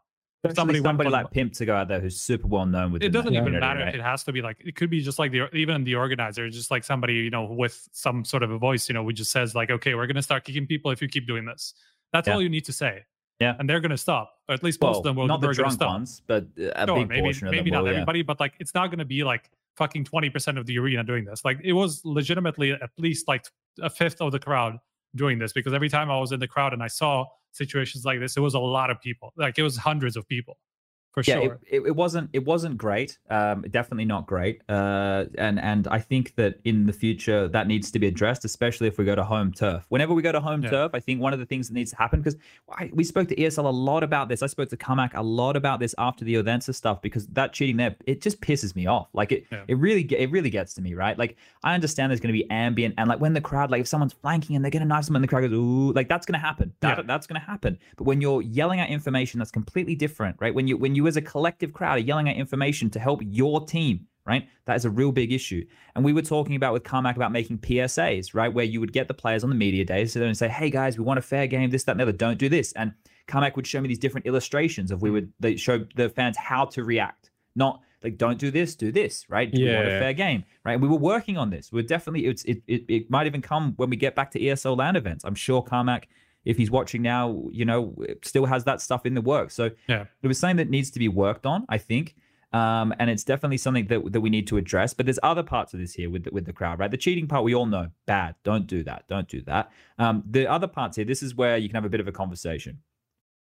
If Somebody, somebody like Pimp to go out there who's super well known with it doesn't even matter right? if it has to be like it could be just like the even the organizer just like somebody you know with some sort of a voice you know who just says like okay we're gonna start kicking people if you keep doing this that's Yeah. all you need to say Yeah. and they're gonna stop or at least most Well, of them will not the drunk stop ones, but a Sure, big maybe portion of maybe them not will, yeah. everybody but like it's not gonna be like fucking 20% of the arena doing this like it was legitimately at least like a fifth of the crowd doing this because every time i was in the crowd and i saw situations like this it was a lot of people. Like it was hundreds of people for yeah, sure it, it, wasn't it wasn't great. Um, definitely not great. Uh, and and I think that in the future that needs to be addressed, especially if we go to home turf. Whenever we go to home Yeah. turf, I think one of the things that needs to happen because we spoke to ESL a lot about this. I spoke to Carmac a lot about this after the Odense stuff because that cheating there it just pisses me off. Like it Yeah. it really it really gets to me, right? Like I understand there's going to be ambient and like when the crowd like if someone's flanking and they're going to knife someone, the crowd goes ooh, like that's going to happen. That, Yeah. That's going to happen. But when you're yelling out information, that's completely different, right? When you when you as a collective crowd are yelling out information to help your team, right? That is a real big issue. And we were talking about with Carmac about making PSAs, right? Where you would get the players on the media days, there and say, "Hey guys, we want a fair game. This, that, and the other. Don't do this." And Carmac would show me these different illustrations of we would they show the fans how to react, not like don't do this, do this, right? Do we want a fair game, right? And we were working on this. We're definitely it's it, it it might even come when we get back to ESL land events. I'm sure Carmac, if he's watching now, you know, still has that stuff in the works. So Yeah. it was something that needs to be worked on, I think. Um, and it's definitely something that, that we need to address. But there's other parts of this here with the, with the crowd, right? The cheating part we all know, bad. Don't do that. Don't do that. Um, the other parts here, this is where you can have a bit of a conversation.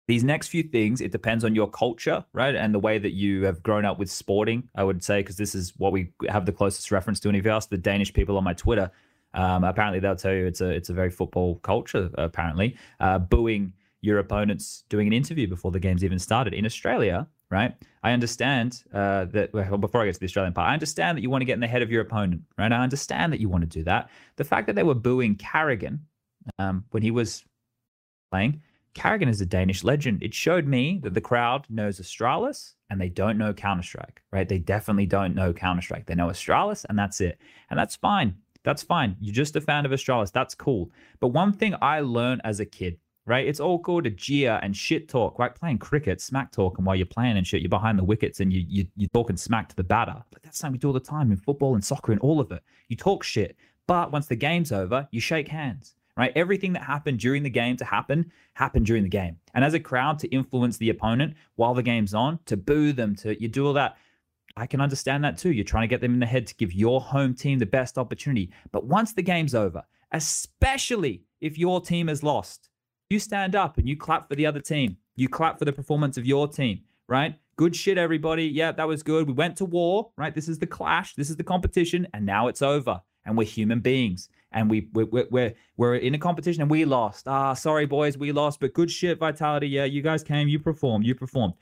These next few things, it depends on your culture, right, and the way that you have grown up with sporting. I would say because this is what we have the closest reference to. And if you ask the Danish people on my Twitter, um, apparently they'll tell you it's a it's a very football culture. Apparently, uh, booing your opponents doing an interview before the game's even started. In Australia, right? I understand uh, that. Well, before I get to the Australian part, I understand that you want to get in the head of your opponent, right? I understand that you want to do that. The fact that they were booing karrigan um, when he was playing, karrigan is a Danish legend. It showed me that the crowd knows Astralis and they don't know Counter Strike, right? They definitely don't know Counter Strike. They know Astralis and that's it. And that's fine. That's fine. You're just a fan of Astralis. That's cool. But one thing I learned as a kid, right? It's all cool to jeer and shit talk, right? Playing cricket, smack talk, and while you're playing and shit. You're behind the wickets and you you you talking smack to the batter. Like that's something we do all the time in football and soccer and all of it. You talk shit, but once the game's over, you shake hands. Right? Everything that happened during the game to happen happened during the game. And as a crowd to influence the opponent while the game's on, to boo them, to you do all that. I can understand that too. You're trying to get them in the head to give your home team the best opportunity. But once the game's over, especially if your team has lost, you stand up and you clap for the other team. You clap for the performance of your team, right? Good shit, everybody. Yeah, that was good. We went to war, right? This is the clash. This is the competition, and now it's over. And we're human beings, and we we're we're, we're in a competition, and we lost. Ah, sorry, boys, we lost. But good shit, Vitality. Yeah, you guys came. You performed. You performed.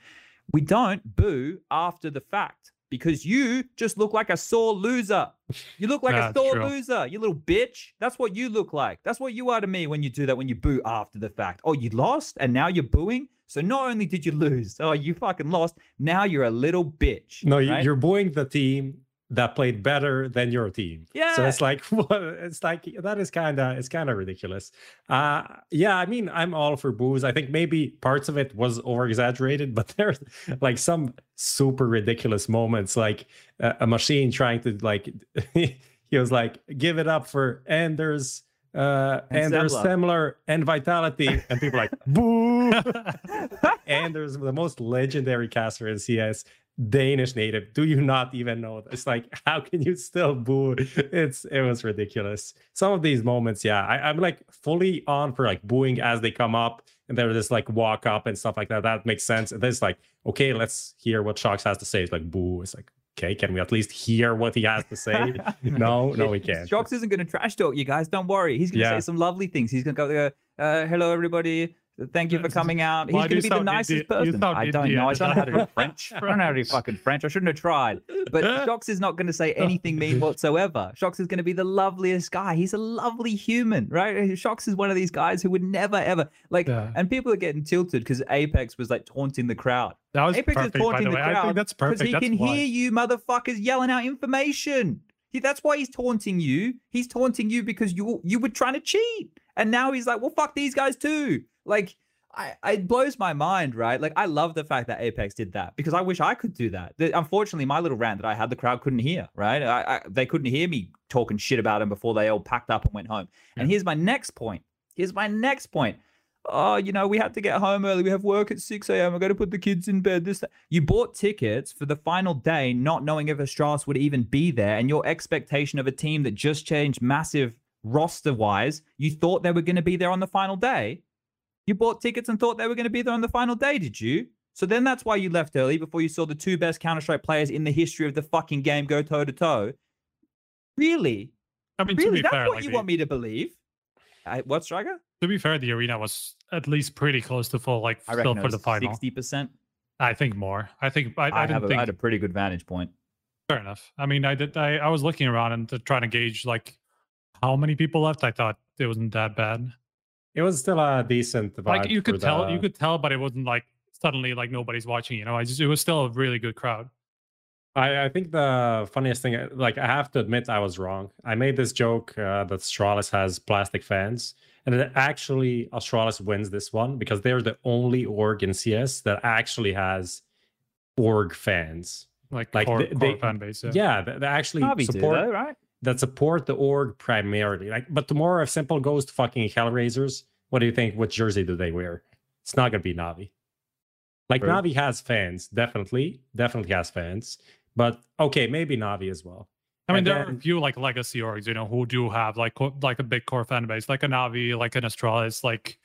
We don't boo after the fact because you just look like a sore loser. You look like a sore loser, you little bitch. That's what you look like. That's what you are to me when you do that, when you boo after the fact. Oh, you lost and now you're booing? So not only did you lose, oh, you fucking lost, now you're a little bitch. No, right? you're booing the team that played better than your team. Yeah. So it's like it's like that is kind of it's kind of ridiculous. Uh yeah, I mean, I'm all for booze. I think maybe parts of it was over exaggerated, but there's like some super ridiculous moments like uh, a machine trying to like he was like give it up for Anders uh And Anders Semler. Semler and Vitality and people like boo and there's the most legendary caster in CS, Danish native. Do you not even know? It's like, how can you still boo? It's it was ridiculous. Some of these moments, yeah, I, I'm like fully on for like booing as they come up, and they're just like walk up and stuff like that. That makes sense. And then it's like, okay, let's hear what Shox has to say. It's like boo. It's like, okay, can we at least hear what he has to say? no, no, we can't. Shox isn't going to trash talk you guys. Don't worry. He's going to Yeah. say some lovely things. He's going to go, uh, hello, everybody. Thank you for coming out. He's going to be the nicest Indi- person. I don't know. I don't know how to do French. I don't know how to do fucking French. I shouldn't have tried. But Shox is not going to say anything mean whatsoever. Shox is going to be the loveliest guy. He's a lovely human, right? Shox is one of these guys who would never, ever, like, Yeah. and people are getting tilted because Apex was like taunting the crowd. That was Apex perfect, is taunting the the, way. I crowd think that's because perfect. he That's can why. hear you motherfuckers yelling out information. He, that's why he's taunting you. He's taunting you because you you were trying to cheat, and now he's like, well, fuck these guys too. Like, I, it blows my mind, right? Like, I love the fact that Apex did that because I wish I could do that. The- unfortunately, my little rant that I had, the crowd couldn't hear, right? I, I, they couldn't hear me talking shit about him before they all packed up and went home. And here's my next point. Here's my next point. Oh, you know, we had to get home early. We have work at 6 a.m. We're going to put the kids in bed. This, that. You bought tickets for the final day, not knowing if Astralis would even be there. And your expectation of a team that just changed massive roster wise, you thought they were going to be there on the final day. You bought tickets and thought they were going to be there on the final day, did you? So then that's why you left early before you saw the two best Counter Strike players in the history of the fucking game go toe to toe. Really? I mean, to Really? be That's fair, what like you the- want me to believe? I, what, Striker? to be fair, the arena was at least pretty close to full, like I still for the final. sixty percent. I think more. I think I, I, I, didn't a, think I had a pretty good vantage point. fair enough. I mean, I did. I, I was looking around and to trying to gauge like how many people left. I thought it wasn't that bad. It was still a decent vibe. Like you could tell, you could tell, but it wasn't like suddenly like nobody's watching. You know, I just it was still a really good crowd. I, I think the funniest thing, uh, like I have to admit, I was wrong. I made this joke uh, that Astralis has plastic fans, and it actually Astralis wins this one because they're the only org in CS that actually has org fans. Like, Like, core, they- core they- fan base. Yeah. Yeah, that, that actually Navi do support though, right? That support the org primarily. Like, but tomorrow if s1mple goes to fucking Hellraisers, what do you think? What jersey do they wear? It's not gonna be Navi. Like True. Navi has fans, definitely, definitely has fans. But okay, maybe Navi as well. I mean, And there are a few like legacy orgs, you know, who do have like co- like a big core fan base, like a Navi, like an Astralis, like.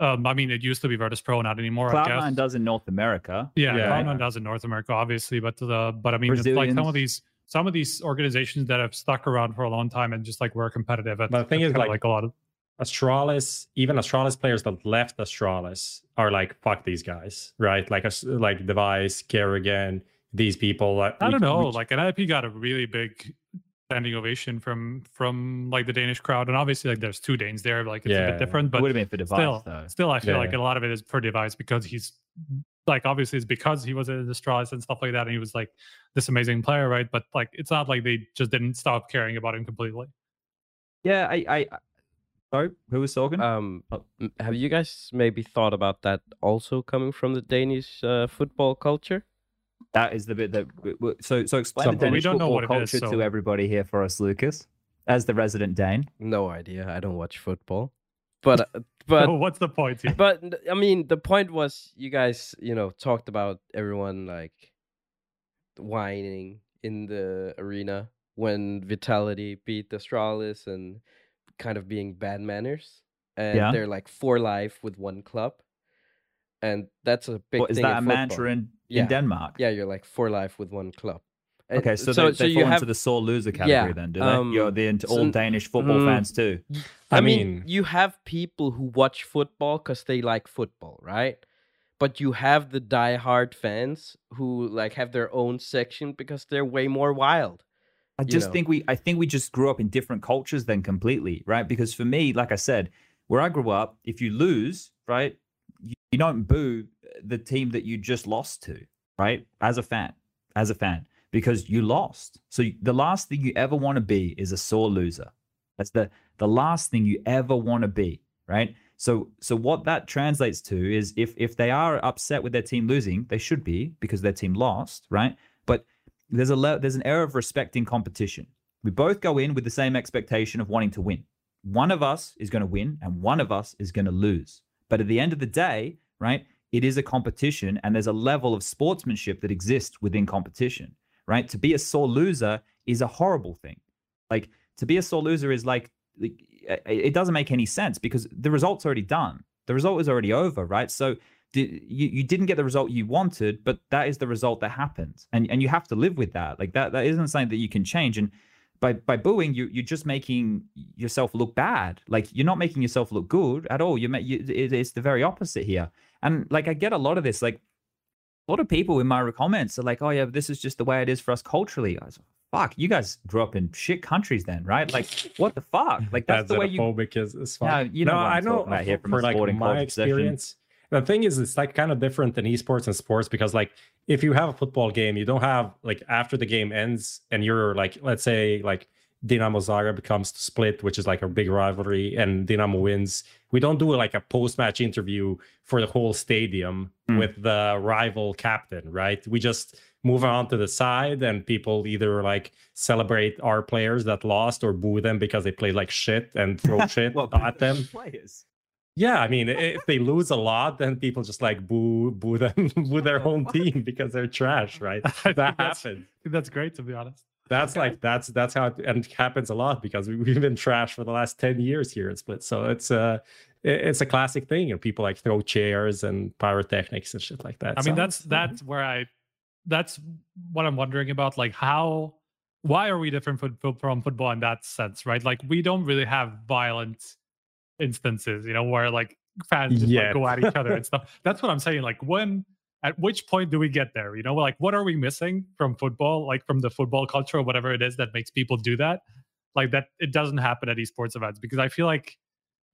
Um, I mean, it used to be Virtus Pro, not anymore. I guess. Cloud9 does in North America. Yeah, Yeah. Cloud9 does in North America, obviously, but the but I mean, it's like some of these some of these organizations that have stuck around for a long time and just like were competitive. At, But the thing at is, kinda like- a lot of Astralis, even Astralis players that left Astralis are like, fuck these guys, right? Like, As- like dev1ce, karrigan, these people. like, I don't know, we- like an IP got a really big standing ovation from from like the Danish crowd, and obviously like there's two Danes there, like it's a bit different, It but would have been for dev1ce still, though. still, I feel like a lot of it is for dev1ce because he's like obviously it's because he was in the Astralis and stuff like that, and he was like this amazing player, right? But like it's not like they just didn't stop caring about him completely. Yeah, I, I, I sorry, who was talking? Um, Oh. have you guys maybe thought about that also coming from the Danish uh, football culture? that is the bit that. w- w- So, so explain Something- the We Danish don't know football what it is, culture so- to everybody here for us, Lucas, as the resident Dane. No idea. I don't watch football, but but so what's the point here? but I mean, the point was you guys, you know, talked about everyone like whining in the arena when Vitality beat Astralis and kind of being bad manners. And Yeah. they're like for life with one club. And that's a big What, is thing that a football. mantra in, Yeah. in Denmark? Yeah, you're like for life with one club. And Okay, so, they, they you fall have into the sore loser category then, do they? You're um, the int- so- all Danish football mm, fans too. I, I mean, mean- you have people who watch football because they like football, right? But you have the diehard fans who like have their own section because they're way more wild. I you just know. think we I think we just grew up in different cultures then completely, right? Because for me, like I said, where I grew up, if you lose, right, you, you don't boo the team that you just lost to, right? As a fan, as a fan, because you lost. So the last thing you ever want to be is a sore loser. That's the the last thing you ever want to be, right? So so what that translates to is if if they are upset with their team losing, they should be because their team lost, right? But there's a le- there's an air of respecting competition. We both go in with the same expectation of wanting to win. One of us is going to win and one of us is going to lose. But at the end of the day, right, it is a competition and there's a level of sportsmanship that exists within competition, right? To be a sore loser is a horrible thing. Like to be a sore loser is like like, it doesn't make any sense because the result's already done. The result is already over, right? So you, you didn't get the result you wanted, but that is the result that happened, and and you have to live with that. Like that that isn't something that you can change. And by by booing, you you're just making yourself look bad. Like you're not making yourself look good at all. You you, it, it's the very opposite here. And like I get a lot of this. Like a lot of people in my comments are like, "Oh yeah, this is just the way it is for us culturally." I was like, "Fuck, you guys grew up in shit countries, then, right? Like, what the fuck? Like that's, the way you." is, is fine. No, you know no, I know here for, from for like my session. experience. The thing is, it's like kind of different than esports and sports because like if you have a football game, you don't have like after the game ends and you're like, let's say like Dinamo Zagreb becomes to split, which is like a big rivalry, and Dinamo wins. We don't do like a post-match interview for the whole stadium Mm. with the rival captain, right? We just move on to the side, and people either like celebrate our players that lost or boo them because they played like shit and throw shit Well, at them. Players. Yeah, I mean, if they lose a lot, then people just like boo boo them, boo their own team because they're trash, right? That happens. That's great to be honest. That's like that's that's how it and it happens a lot because we, we've been trash for the last ten years here at Split. So it's uh i- it's a classic thing, and people like throw chairs and pyrotechnics and shit like that. I mean, So that's it's- that's where I, that's what I'm wondering about. Like, how, why are we different from football in that sense, right? Like, we don't really have violent instances, you know, where like fans just like, go at each other and stuff. That's what I'm saying. Like, when, at which point do we get there? You know, like, what are we missing from football, like from the football culture or whatever it is that makes people do that? Like that, it doesn't happen at esports events because I feel like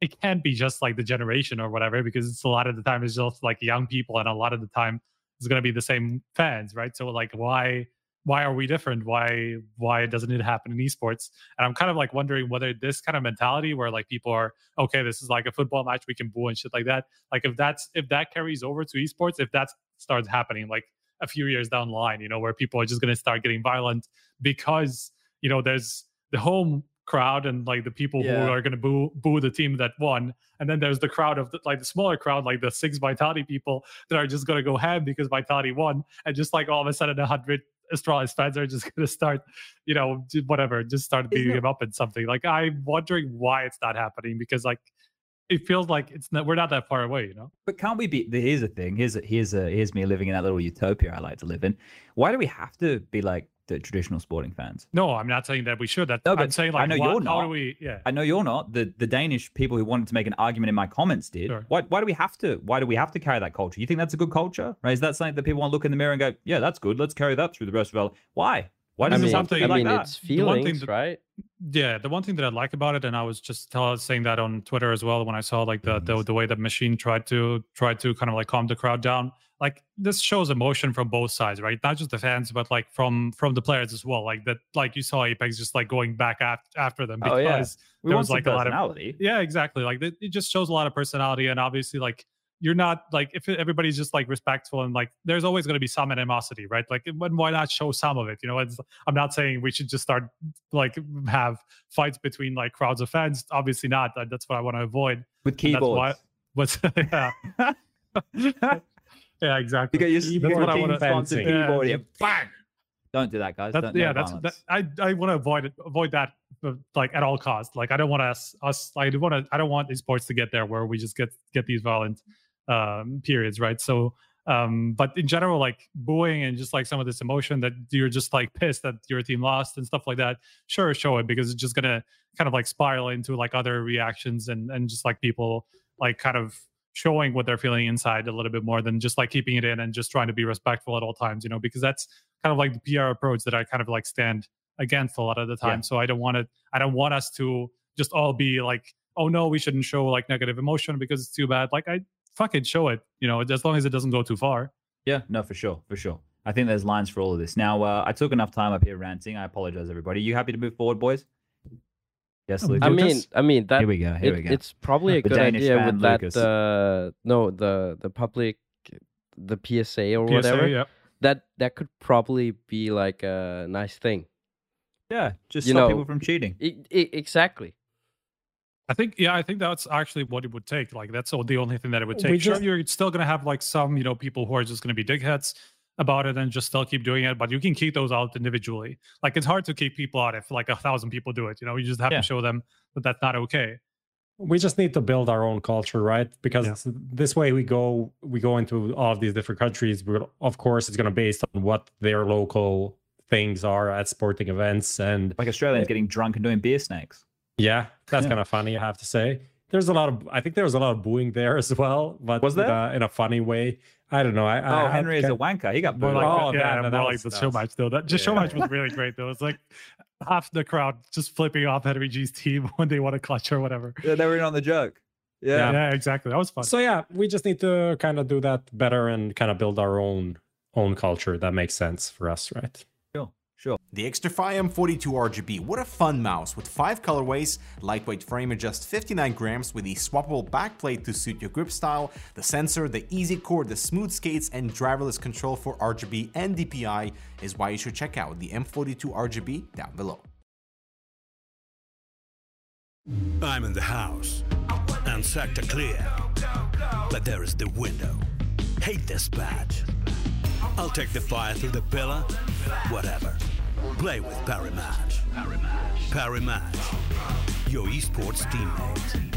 it can't be just like the generation or whatever because it's a lot of the time it's just like young people and a lot of the time it's going to be the same fans right so like why why are we different why why doesn't it happen in esports and i'm kind of like wondering whether this kind of mentality where like people are okay this is like a football match we can boo and shit like that like if that's if that carries over to esports if that starts happening like a few years down the line you know where people are just going to start getting violent because you know there's the home crowd and like the people Yeah. who are going to boo boo the team that won and then there's the crowd of the, like the smaller crowd like the six vitality people that are just going to go ham because vitality won and just like all of a sudden a hundred astralis fans are just going to start you know whatever just start beating him up in something like i'm wondering why it's not happening because like it feels like it's not we're not that far away you know But can't we be? Here's a thing. Here's a, here's a, here's me living in that little utopia I like to live in. Why do we have to be like the traditional sporting fans? no i'm not saying that we should that No, i'm saying I like know what- you're how do not. we yeah I know you're not. The the Danish people who wanted to make an argument in my comments did. Sure. Why why do we have to? Why do we have to carry that culture? You think that's a good culture? Right? Is that something that people want to look in the mirror and go, yeah, that's good. Let's carry that through the rest of our Why? Why I does This is it have to something be I like mean, that? it's The one thing feelings, that- right? yeah the one thing that i like about it and i was just tell, saying that on twitter as well when i saw like the, the mm-hmm. the way that machine tried to tried to kind of like calm the crowd down like this shows emotion from both sides right not just the fans but like from from the players as well like that like you saw apex just like going back after after them Oh, because yeah. There was like a lot of personality. yeah exactly like it, it just shows a lot of personality and obviously like you're not like if everybody's just like respectful and like there's always going to be some animosity right like when why not show some of it you know it's, i'm not saying we should just start like have fights between like crowds of fans obviously not that, that's what i want to avoid with And that's why- keyboards. what's yeah yeah exactly You got your that's what i want to fencing. keyboard here. Bang. Don't do that, guys. That's, Don't, no yeah, that's that. I I want to avoid it, avoid that uh, like at all costs. Like I don't want us us I don't want to I don't want these sports to get there where we just get get these violent um periods, right? So um but in general like booing and just like some of this emotion that you're just like pissed that your team lost and stuff like that sure show it because it's just gonna kind of like spiral into like other reactions and and just like people like kind of showing what they're feeling inside a little bit more than just like keeping it in and just trying to be respectful at all times you know because that's kind of like the pr approach that i kind of like stand against a lot of the Yeah. time so i don't want to i don't want us to just all be like oh no we shouldn't show like negative emotion because it's too bad like i fucking show it you know as long as it doesn't go too far Yeah, no, for sure, for sure. I think there's lines for all of this. Now, uh, I took enough time up here ranting. I apologize, everybody. You happy to move forward, boys? Yes, Lucas. I mean, I mean that here we go. Here it- we go. it's probably a The good Danish idea fan, with that uh no the the public the PSA or PSA, whatever yeah that that could probably be like a nice thing. yeah, just you stop know, people from cheating. I, I, exactly. I think yeah, I think that's actually what it would take. Like that's all the only thing that it would We take. Sure, just- you're still gonna have like some, you know, people who are just gonna be dickheads about it and just still keep doing it, but you can keep those out individually. Like it's hard to keep people out if like a thousand people do it. You know, you just have Yeah. to show them that that's not okay. we just need to build our own culture right because Yeah. this way we go we go into all of these different countries but of course it's going to be based on what their local things are at sporting events and Like Australians getting drunk and doing beer snakes. Yeah that's Yeah. kind of funny i have to say there's a lot of i think there was a lot of booing there as well but Was there? uh, in a funny way i don't know i, Oh, I Henry is a can't- wanker. He got booed. like Oh, the, yeah, that- more that like was- the that show match though. That just show yeah. match was really great though. It's like half the crowd just flipping off Henry G's team when they want to clutch or whatever. Yeah, they were in on the joke. Yeah, Yeah. exactly. That was fun. so yeah we just need to kind of do that better and kind of build our own own culture that makes sense for us right Sure, sure. The Xtrfy M42 RGB, what a fun mouse with 5 colorways, lightweight frame at just 59 grams with a swappable backplate to suit your grip style, the sensor, the easy core, the smooth skates and driverless control for RGB and DPI is why you should check out the M42 RGB down below. I'm in the house and sector clear. But there is the window. Hate this badge. I'll take the fire through the pillar. Whatever. Play with Parry Match. Parimatch Your esports teammate.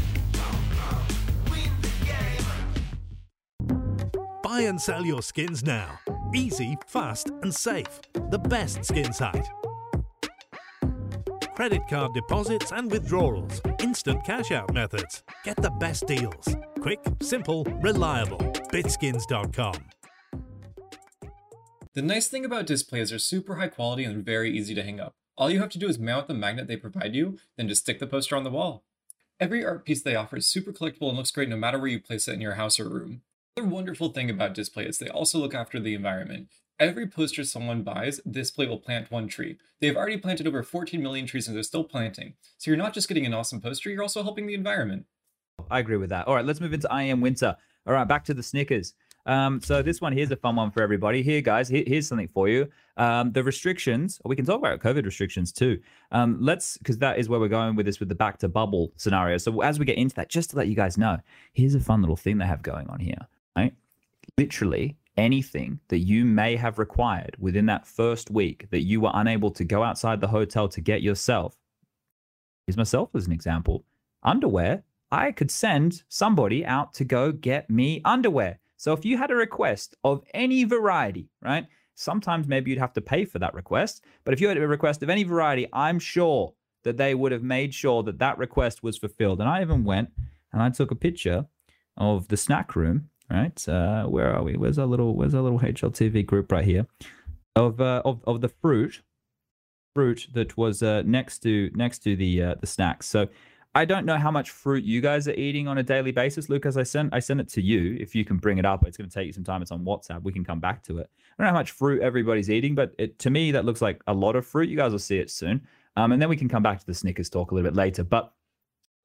Buy and sell your skins now. Easy, fast, and safe. The best skin site. Credit card deposits and withdrawals. Instant cash out methods. Get the best deals. Quick, simple, reliable. Bitskins.com. The nice thing about Displates are super high quality and very easy to hang up. All you have to do is mount the magnet they provide you, then just stick the poster on the wall. Every art piece they offer is super collectible and looks great no matter where you place it in your house or room. Another wonderful thing about Displate is they also look after the environment. Every poster someone buys, Displate will plant one tree. They have already planted over 14 million trees and they're still planting. So you're not just getting an awesome poster, you're also helping the environment. I agree with that. All right, let's move into IEM Winter. All right, back to the Snickers. Um, so this one here's a fun one for everybody. Here, guys, here- here's something for you. Um, the restrictions. We can talk about COVID restrictions too. Um, let's because that is where we're going with this with the back to bubble scenario. So as we get into that, just to let you guys know, here's a fun little thing they have going on here. Right, literally anything that you may have required within that first week that you were unable to go outside the hotel to get yourself. Here's myself as an example. Underwear I could send somebody out to go get me underwear. So if you had a request of any variety, right? Sometimes maybe you'd have to pay for that request, but if you had a request of any variety, I'm sure that they would have made sure that that request was fulfilled. And I even went and I took a picture of the snack room, right? Uh, where are we? Where's our little Where's our little HLTV group right here? Of uh, of of the fruit, fruit that was uh, next to next to the uh, the snacks. So I don't know how much fruit you guys are eating on a daily basis, Lucas. I sent I sent it to you. If you can bring it up, it's going to take you some time. It's on WhatsApp. We can come back to it. I don't know how much fruit everybody's eating, but it, to me that looks like a lot of fruit. You guys will see it soon, um, and then we can come back to the Snickers talk a little bit later. But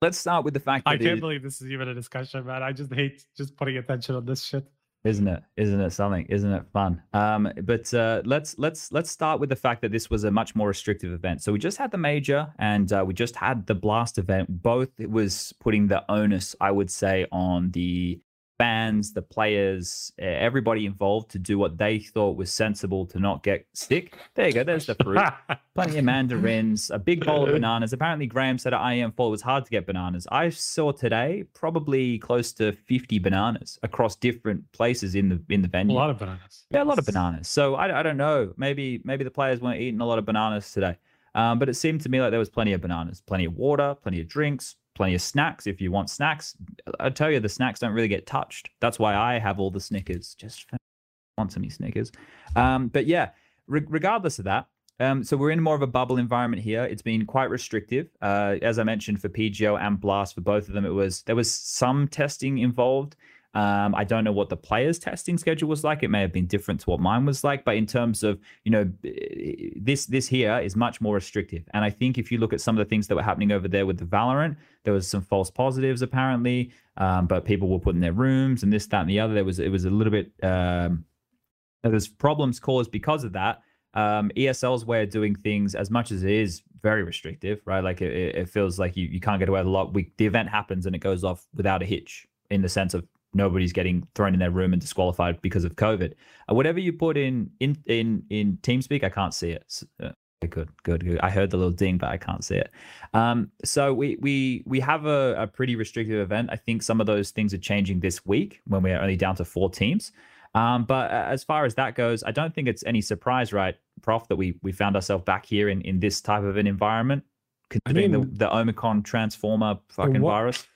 let's start with the fact that I can't it- believe this is even a discussion, man. I just hate just putting attention on this shit. Isn't it? Isn't it something? Isn't it fun? Um but uh let's let's let's start with the fact that this was a much more restrictive event. So we just had the major and uh, we just had the blast event. Both it was putting the onus i would say on the fans, the players, everybody involved to do what they thought was sensible to not get sick. There you go. There's the fruit. Plenty of mandarins, a big bowl of bananas. Apparently, Graham said at IEM Fall it was hard to get bananas. I saw today probably close to 50 bananas across different places in the in the venue. A lot of bananas. Yeah, a lot of bananas. So I, I don't know. Maybe maybe the players weren't eating a lot of bananas today. Um, but it seemed to me like there was plenty of bananas, plenty of water, plenty of drinks, plenty of snacks. If you want snacks, I tell you the snacks don't really get touched. That's why I have all the Snickers. Just want some Snickers. Um, but yeah, re- regardless of that. Um, so we're in more of a bubble environment here. It's been quite restrictive, uh, as I mentioned for PGL and Blast. For both of them, it was there was some testing involved. Um, I don't know what the players' testing schedule was like. It may have been different to what mine was like, but in terms of you know this this here is much more restrictive. And I think if you look at some of the things that were happening over there with the Valorant, there was some false positives apparently, um, but people were put in their rooms and this, that, and the other. There was it was a little bit um, there's problems caused because of that. Um, ESL's way of doing things, as much as it is very restrictive, right? Like it, it it feels like you, you can't get away with a lot. We, the event happens and it goes off without a hitch in the sense of nobody's getting thrown in their room and disqualified because of COVID. Uh, whatever you put in in in in TeamSpeak, I can't see it. S- uh, good, good, good. I heard the little ding, but I can't see it. Um, so we we we have a, a pretty restrictive event. I think some of those things are changing this week when we're only down to four teams. Um, but uh, as far as that goes, I don't think it's any surprise, right, Prof, that we we found ourselves back here in in this type of an environment, considering mean- the the Omicron transformer fucking What- virus.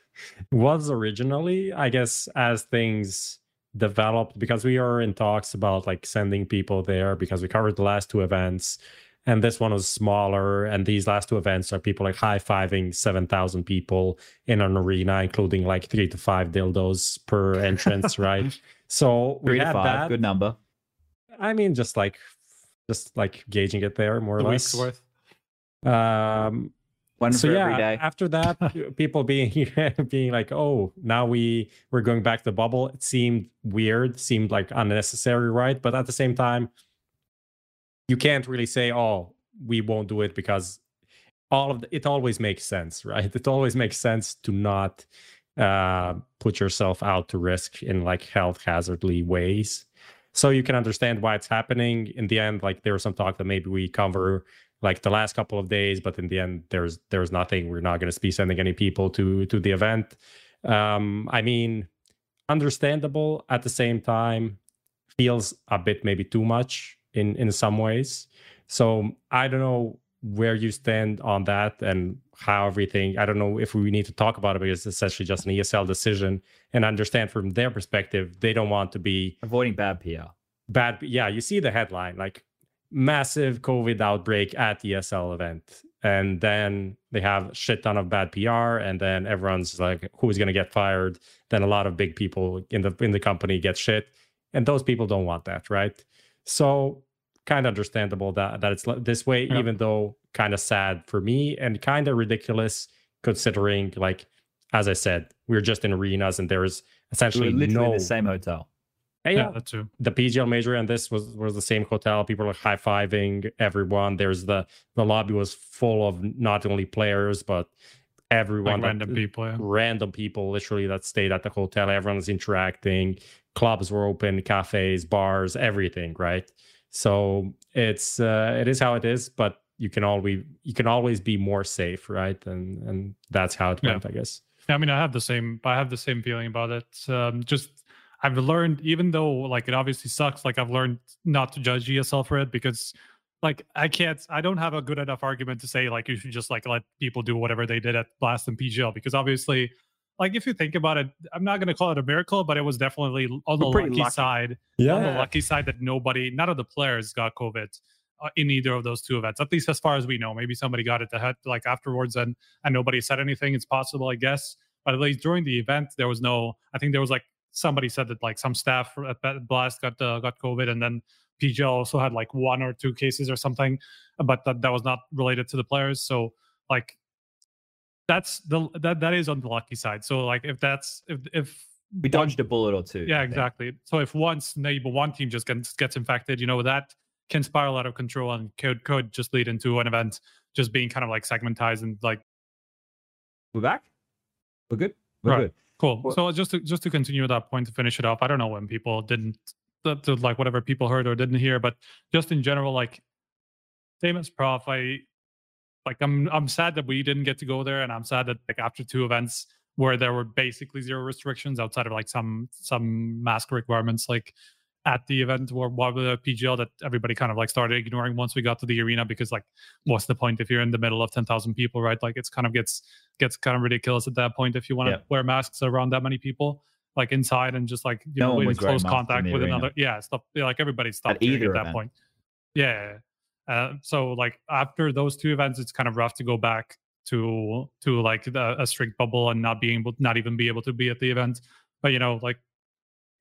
Was originally, I guess, as things developed, because we are in talks about like sending people there because we covered the last two events. And this one was smaller. And these last two events are people like high fiving 7,000 people in an arena, including like three to five dildos per entrance, right? So we Three to five, that. good number. I mean, just like, just like gauging it there more or less. week's worth. Um, One so yeah, after that, people being being like, "Oh, now we we're going back to the bubble." It seemed weird, seemed like unnecessary, right? But at the same time, you can't really say, "Oh, we won't do it," because all of the, it always makes sense, right? It always makes sense to not uh, put yourself out to risk in like health hazardly ways. So you can understand why it's happening. In the end, like there was some talk that maybe we cover like the last couple of days but in the end there's there's nothing. We're not going to be sending any people to to the event. Um i mean understandable at the same time feels a bit maybe too much in in some ways. So i don't know where you stand on that and how everything i don't know if we need to talk about it because it's essentially just an esl decision. And understand from their perspective they don't want to be Avoiding bad PR. bad yeah you see the headline like massive covid outbreak at the esl event and then they have a shit ton of bad pr and then everyone's like who's going to get fired then a lot of big people in the in the company get shit and those people don't want that right so kind of understandable that that it's this way Yeah. even though kind of sad for me and kind of ridiculous considering like as i said we're just in arenas and there is We essentially literally no in the same hotel. Yeah, Yeah, that too. the PGL major and this was was the same hotel. People were high fiving everyone. There's the the lobby was full of not only players but everyone, Like that- random people. Yeah. random people, literally that stayed at the hotel. Everyone's interacting. Clubs were open, cafes, bars, everything. Right. So it's uh, it is how it is, but you can always you can always be more safe, right? And and that's how it Yeah. went, I guess. Yeah, I mean, I have the same. I have the same feeling about it. Um, just I've learned, even though like it obviously sucks. Like I've learned not to judge ESL for it because, like, I can't. I don't have a good enough argument to say like you should just like let people do whatever they did at Blast and PGL because obviously, like if you think about it, I'm not gonna call it a miracle, but it was definitely on the lucky, lucky. side. Yeah, on the lucky side that nobody, none of the players got COVID. Uh, in either of those two events, at least as far as we know, maybe somebody got it ahead like afterwards, and and nobody said anything. It's possible, I guess but at least during the event there was no i think there was like somebody said that like some staff at blast got uh, got covid and then pgl also had like one or two cases or something but that, that was not related to the players so like that's the that that is on the lucky side so like if that's if if We one- dodged a bullet or two. yeah exactly so if once maybe one team just gets, gets infected you know that can spiral out of control and could could just lead into an event just being kind of like segmentized and like We're back. We're good. We're Right. good. Cool. Well- so just to just to continue that point to finish it up, I don't know when people didn't to, to, like whatever people heard or didn't hear, but just in general, like same as Prof, I like I'm I'm sad that we didn't get to go there, and I'm sad that like after two events where there were basically zero restrictions outside of like some some mask requirements, like at the event or what the PGL that everybody kind of like started ignoring once we got to the arena because like what's the point if you're in the middle of 10,000 people right like it's kind of gets gets kind of ridiculous at that point if you want to Yeah. wear masks around that many people like inside and just like you No know in close contact with arena. another yeah stuff yeah, like everybody stopped At either at that event. point yeah uh, so like after those two events it's kind of rough to go back to to like the, a strict bubble and not being able not even be able to be at the event but you know like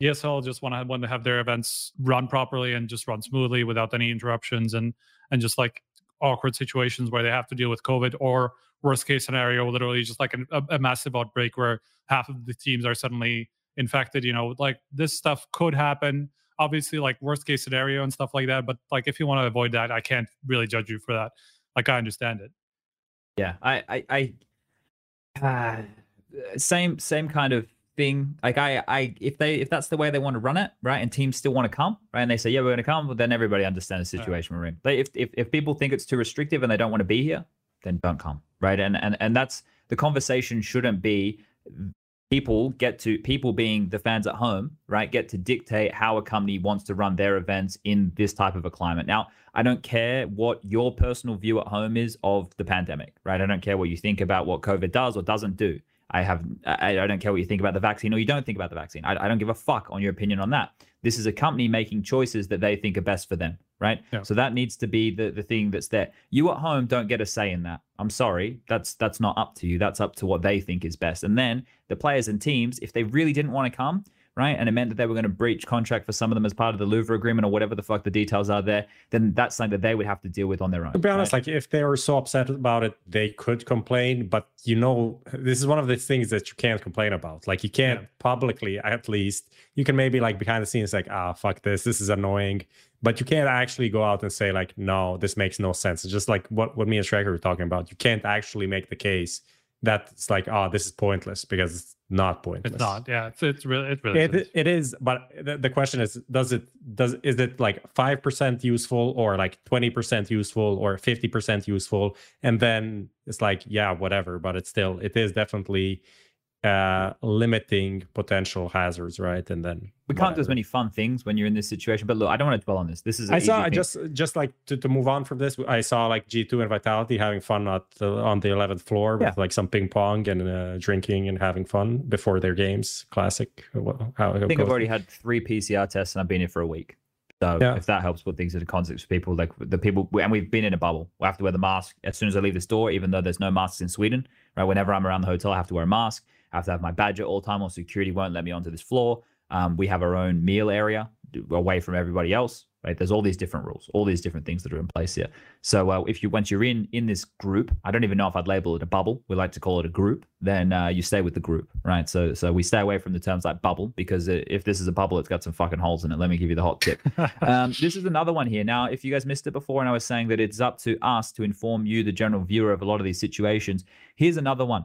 ESL just want to want to have their events run properly and just run smoothly without any interruptions and and just like awkward situations where they have to deal with COVID or worst case scenario, literally just like a, a massive outbreak where half of the teams are suddenly infected. You know, like this stuff could happen. Obviously, like worst case scenario and stuff like that. But like if you want to avoid that, I can't really judge you for that. Like I understand it. Yeah, I, I, I, uh, same, same kind of thing. Like I, I, if they, if that's the way they want to run it, right, and teams still want to come, right, and they say, yeah, we're going to come, well, then everybody understands the situation we're in. They, if, if, if people think it's too restrictive and they don't want to be here, then don't come, right? And and and that's the conversation shouldn't be people get to people being the fans at home, right, get to dictate how a company wants to run their events in this type of a climate. Now, I don't care what your personal view at home is of the pandemic, right? I don't care what you think about what COVID does or doesn't do. I have I, I don't care what you think about the vaccine or you don't think about the vaccine. I, I don't give a fuck on your opinion on that. This is a company making choices that they think are best for them, right? Yeah. So that needs to be the the thing that's there. You at home don't get a say in that. I'm sorry, that's that's not up to you. That's up to what they think is best. And then the players and teams, if they really didn't want to come, right, and it meant that they were going to breach contract for some of them as part of the Louvre agreement or whatever the fuck the details are there, then that's something that they would have to deal with on their own. To be honest, right? like if they were so upset about it, they could complain. But you know, this is one of the things that you can't complain about. Like you can't Yeah. publicly, at least. You can maybe like behind the scenes, like, ah, fuck this, this is annoying. But you can't actually go out and say like, no, this makes no sense. It's just like what what me and Striker were talking about. You can't actually make the case that it's like, oh, this is pointless because it's not pointless. It's not. Yeah. It's it's really it really It, is. it is, but the, the question is, does it does is it like five percent useful or like twenty percent useful or fifty percent useful? And then it's like, yeah, whatever. But it's still, it is definitely uh limiting potential hazards, right? And then we can't do as many fun things when you're in this situation. But look, I don't want to dwell on this. This is I saw thing. just just like to, to move on from this. I saw like G two and Vitality having fun at the, on the eleventh floor with Yeah. like some ping pong and uh, drinking and having fun before their games. Classic. How, I think I've already had three PCR tests and I've been here for a week. So Yeah. if that helps put things into context for people, like the people, and we've been in a bubble. We have to wear the mask as soon as I leave this door, even though there's no masks in Sweden. Right, whenever I'm around the hotel, I have to wear a mask. I have to have my badge at all time, or security won't let me onto this floor. Um, we have our own meal area away from everybody else. Right, there's all these different rules, all these different things that are in place here. So uh, if you once you're in in this group, I don't even know if I'd label it a bubble. We like to call it a group. Then uh, you stay with the group, right? So so we stay away from the terms like bubble because uh, if this is a bubble, it's got some fucking holes in it. Let me give you the hot tip. um, this is another one here. Now, if you guys missed it before, and I was saying that it's up to us to inform you, the general viewer, of a lot of these situations. Here's another one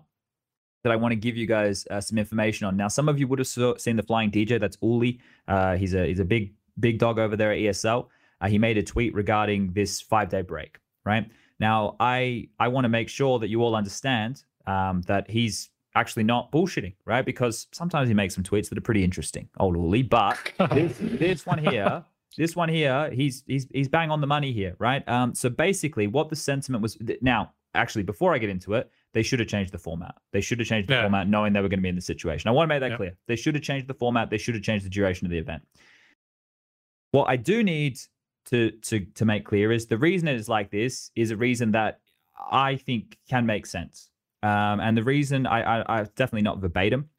that I want to give you guys uh, some information on. Now, some of you would have saw, seen the flying DJ. That's Uli. Uh, he's a he's a big big dog over there at ESL. Uh, he made a tweet regarding this five day break. Right now, I I want to make sure that you all understand um, that he's actually not bullshitting, right? Because sometimes he makes some tweets that are pretty interesting, old Uli. But this, this one here, this one here, he's he's he's bang on the money here, right? Um, so basically, what the sentiment was now, actually, before I get into it, they should have changed the format. They should have changed the Yeah. format, knowing they were going to be in the situation. I want to make that Yeah. clear. They should have changed the format. They should have changed the duration of the event. What I do need to to to make clear is the reason it is like this is a reason that I think can make sense. Um, and the reason I, I, I definitely not verbatim,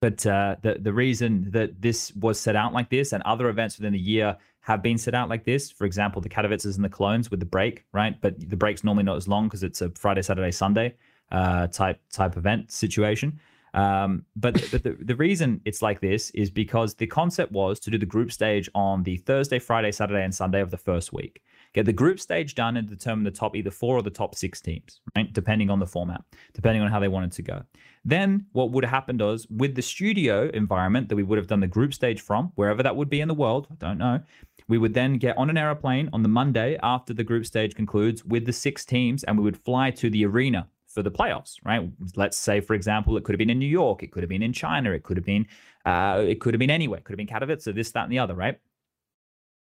but uh, the the reason that this was set out like this and other events within the year have been set out like this. For example, the Katowices and the Colognes with the break, right? But the break's normally not as long because it's a Friday, Saturday, Sunday uh, type type event situation. Um, but but the, the reason it's like this is because the concept was to do the group stage on the Thursday, Friday, Saturday, and Sunday of the first week. get the group stage done, and determine the top either four or the top six teams, right? Depending on the format, depending on how they wanted to go. Then what would have happened was with the studio environment that we would have done the group stage from, wherever that would be in the world, I don't know. We would then get on an aeroplane on the Monday after the group stage concludes with the six teams, and we would fly to the arena for the playoffs, right? Let's say, for example, it could have been in New York, it could have been in China, it could have been, uh, it could have been anywhere, it could have been Katowice, this, that, and the other, right?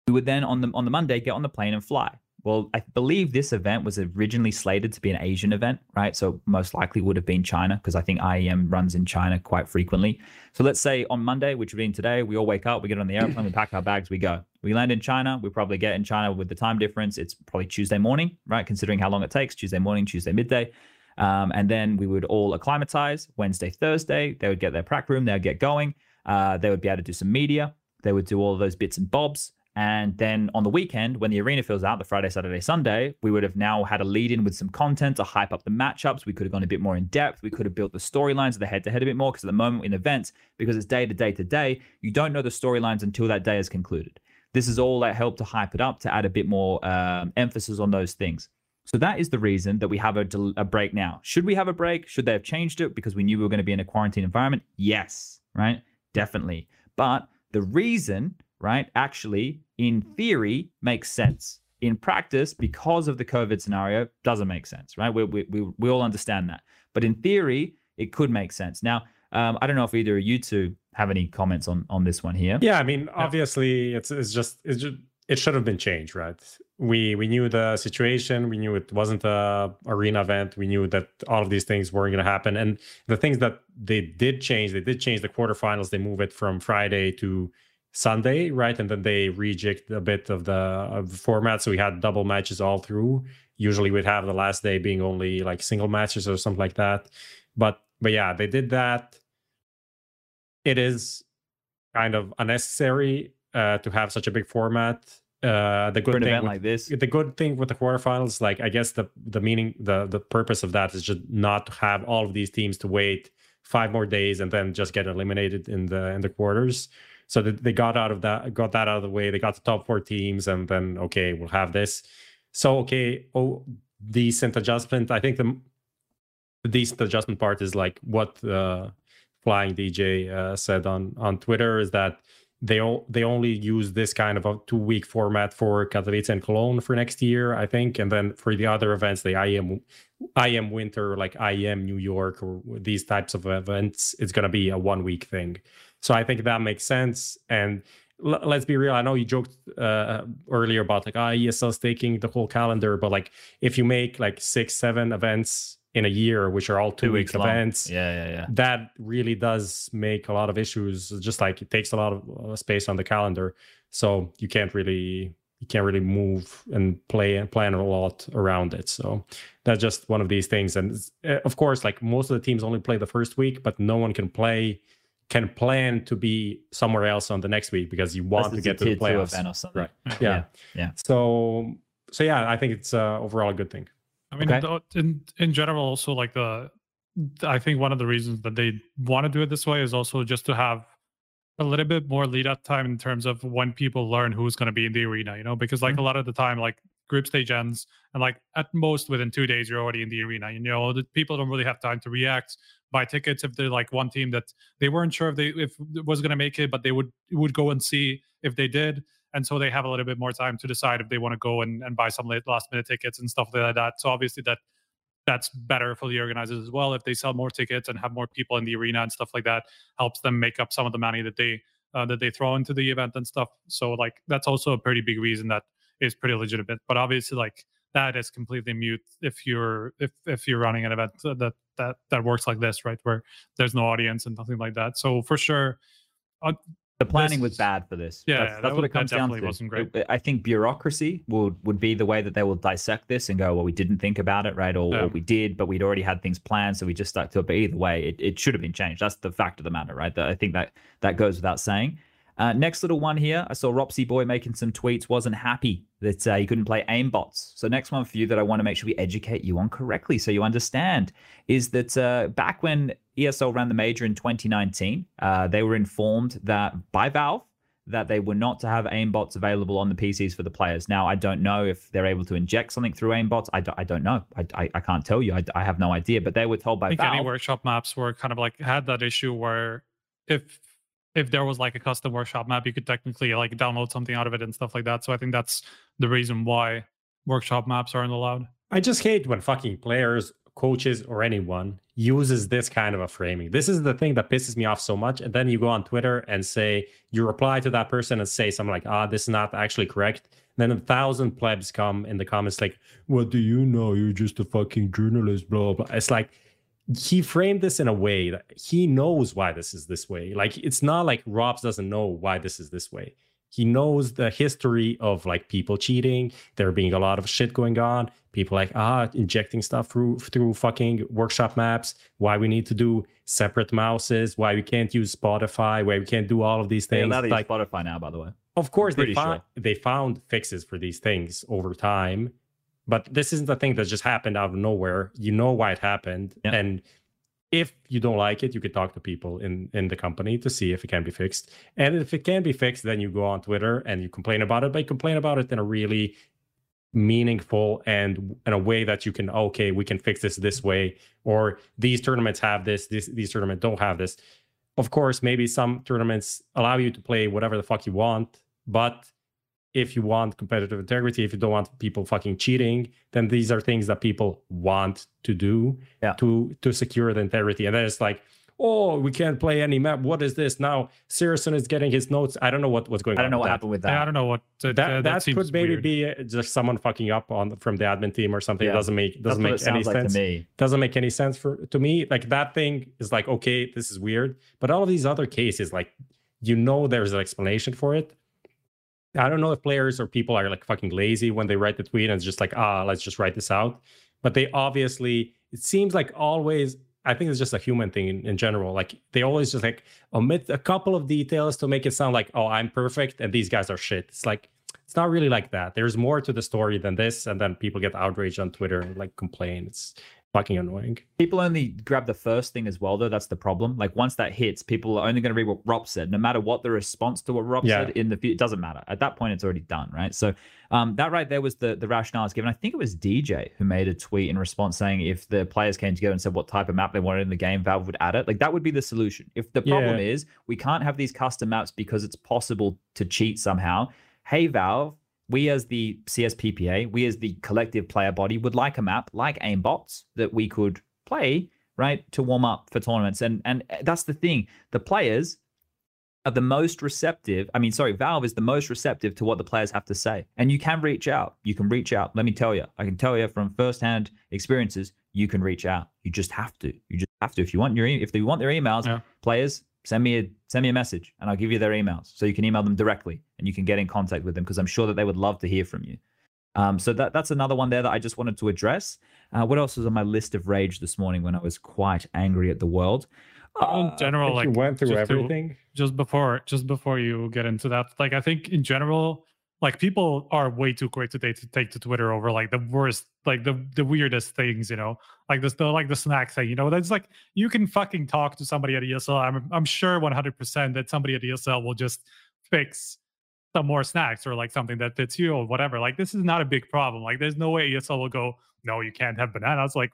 We would then on the on the Monday get on the plane and fly. Well, I believe this event was originally slated to be an Asian event, right? So most likely would have been China because I think IEM runs in China quite frequently. So let's say on Monday, which would be today, we all wake up, we get on the airplane, we pack our bags, we go. We land in China. We probably get in China with the time difference. It's probably Tuesday morning, right? Considering how long it takes, Tuesday morning, Tuesday midday. Um, and then we would all acclimatize Wednesday, Thursday. They would get their prac room, they would get going. Uh, they would be able to do some media. They would do all of those bits and bobs. And then on the weekend, when the arena fills out, the Friday, Saturday, Sunday, we would have now had a lead in with some content to hype up the matchups. We could have gone a bit more in depth. We could have built the storylines of the head to head a bit more because at the moment in events, because it's day to day to day, you don't know the storylines until that day is concluded. This is all that helped to hype it up to add a bit more um, emphasis on those things. So that is the reason that we have a, del- a break now. Should we have a break? Should they have changed it because we knew we were going to be in a quarantine environment? Yes, right? Definitely. But the reason, right, actually, in theory, makes sense. In practice, because of the COVID scenario, doesn't make sense, right? We, we, we, we all understand that. But in theory, it could make sense. Now, um, I don't know if either of you two have any comments on on this one here. Yeah, I mean, obviously, it's it's just it's just it should have been changed, right? We we knew the situation. We knew it wasn't a arena event. We knew that all of these things weren't going to happen. And the things that they did change, they did change the quarterfinals. They move it from Friday to Sunday, right? And then they reject a bit of the, of the format. So we had double matches all through. Usually we'd have the last day being only like single matches or something like that. But but yeah, they did that. It is kind of unnecessary uh, to have such a big format. Uh, the good For an thing event with- like this, the good thing with the quarterfinals, like I guess the the meaning, the the purpose of that is just not to have all of these teams to wait five more days and then just get eliminated in the in the quarters. So that they got out of that, got that out of the way. They got the top four teams, and then okay, we'll have this. So okay, oh, decent adjustment. I think the the decent adjustment part is like what uh, Flying DJ uh, said on on Twitter is that they all they only use this kind of a two week format for Katowice and Cologne for next year, I think, and then for the other events, the IEM IEM Winter, like IEM New York, or these types of events, it's gonna be a one week thing. So I think that makes sense. And l- let's be real. I know you joked uh, earlier about like ah ESL's taking the whole calendar, but like if you make like six seven events in a year, which are all two, week long. events, Yeah, yeah, yeah. that really does make a lot of issues just like it takes a lot of uh, space on the calendar so you can't really you can't really move and play and plan a lot around it so that's just one of these things and uh, of course like most of the teams only play the first week but no one can play can plan to be somewhere else on the next week because you want to get to the playoffs event or something. right yeah. yeah. so so yeah i think it's uh, overall a good thing I mean, Okay. in in general, also like the, I think one of the reasons that they want to do it this way is also just to have a little bit more lead up time in terms of when people learn who's going to be in the arena. You know, because like mm-hmm. a lot of the time, like group stage ends, and like at most within two days, you're already in the arena. You know, the people don't really have time to react, buy tickets if they're like one team that they weren't sure if they if it was going to make it, but they would would go and see if they did and so they have a little bit more time to decide if they want to go and, and buy some last minute tickets and stuff like that. So obviously that that's better for the organizers as well if they sell more tickets and have more people in the arena and stuff like that helps them make up some of the money that they uh, that they throw into the event and stuff. So like that's also a pretty big reason that is pretty legitimate. But obviously like that is completely mute if you're if if you're running an event that that that works like this right where there's no audience and nothing like that. So for sure uh, The planning was bad for this. Yeah, that's, yeah, that's that what it comes down to. wasn't great. I- I think bureaucracy would would be the way that they will dissect this and go, well, we didn't think about it, right? Or, Yeah. or we did, but we'd already had things planned, so we just stuck to it. But either way, it, it should have been changed. That's the fact of the matter, right? That I think that that goes without saying. Uh, next little one here, I saw Ropsy Boy making some tweets, wasn't happy that uh, he couldn't play aimbots. So next one for you that I want to make sure we educate you on correctly so you understand is that uh, back when ESL ran the major in 2019, uh, they were informed that by Valve that they were not to have aimbots available on the PCs for the players. Now, I don't know if they're able to inject something through aimbots. I, don't, I don't know. I, I, I can't tell you. I, I have no idea. But they were told by I think Valve. any workshop maps were kind of like had that issue where if if there was like a custom workshop map, you could technically like download something out of it and stuff like that. So I think that's the reason why workshop maps aren't allowed. I just hate when fucking players, coaches, or anyone uses this kind of a framing. This is the thing that pisses me off so much. And then you go on Twitter and say, you reply to that person and say something like, ah, this is not actually correct. And then a thousand plebs come in the comments like, what do you know? You're just a fucking journalist, blah, blah. It's like, he framed this in a way that he knows why this is this way. Like, it's not like ropz doesn't know why this is this way he knows the history of like people cheating there being a lot of shit going on people like ah injecting stuff through through fucking workshop maps why we need to do separate mouses why we can't use spotify why we can't do all of these things allowed to like Spotify now, by the way. of course they found they found fixes for these things over time but this isn't a thing that just happened out of nowhere. You know why it happened. Yeah. and if you don't like it you can talk to people in in the company to see if it can be fixed. And if it can be fixed then you go on twitter and you complain about it. But you complain about it in a really meaningful and in a way that you can okay we can fix this this way or these tournaments have this, this these tournaments don't have this. Of course maybe some tournaments allow you to play whatever the fuck you want but if you want competitive integrity if you don't want people fucking cheating then these are things that people want to do Yeah. to to secure the integrity and then it's like oh we can't play any map what is this now Sirison is getting his notes i don't know what, what's going on. I don't know what that. happened with that. I don't know what uh, that uh, that, seems could maybe weird. be uh, just someone fucking up on from the admin team or something. It doesn't make doesn't what make any like sense. to me. Doesn't make any sense for to me. Like that thing is like okay, this is weird. But all of these other cases, like you know, there's an explanation for it. I don't know if players or people are like fucking lazy when they write the tweet and it's just like ah, let's just write this out. But they obviously, it seems like always. I think it's just a human thing in, in general. Like they always just like omit a couple of details to make it sound like, oh, I'm perfect and these guys are shit. It's like it's not really like that. There's more to the story than this, and then people get outraged on Twitter and like complain. It's fucking annoying. People only grab the first thing as well, though. That's the problem. Like once that hits, people are only going to read what Rob said, no matter what the response to what Rob Yeah. said in the future. It doesn't matter. At that point, it's already done, right? So um, that right there was the the rationale I was given. I think it was DJ who made a tweet in response saying if the players came together and said what type of map they wanted in the game, Valve would add it. Like that would be the solution. If the problem Yeah. is we can't have these custom maps because it's possible to cheat somehow. Hey Valve, we as the CSPPA, we as the collective player body would like a map like aimbots that we could play right to warm up for tournaments. And and that's the thing. The players are the most receptive i mean sorry valve is the most receptive to what the players have to say. And you can reach out. You can reach out. Let me tell you i can tell you from firsthand experiences you can reach out. You just have to. You just have to. If you want your if they want their emails Yeah. players send me a send me a message and i'll give you their emails so you can email them directly and you can get in contact with them because i'm sure that they would love to hear from you um, so that that's another one there that I just wanted to address. Uh, what else was on my list of rage this morning when I was quite angry at the world? in general, If like you went through just to- everything. just before just before you get into that like i think in general like people are way too quick to take to take to twitter over like the worst like the the weirdest things you know? Like this the like the snack thing you know? That's like you can fucking talk to somebody at esl i'm, I'm sure 100% that somebody at esl will just fix some more snacks or like something that fits you or whatever. Like this is not a big problem. Like there's no way esl will go no you can't have bananas. Like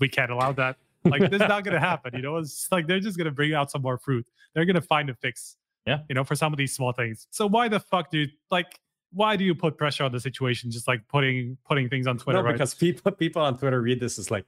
we can't allow that. Like this is not going to happen you know? It's like they're just going to bring out some more fruit. They're going to find a fix Yeah. you know for some of these small things. So why the fuck do you like why do you put pressure on the situation just like putting putting things on twitter no, right? because people people on Twitter read this as like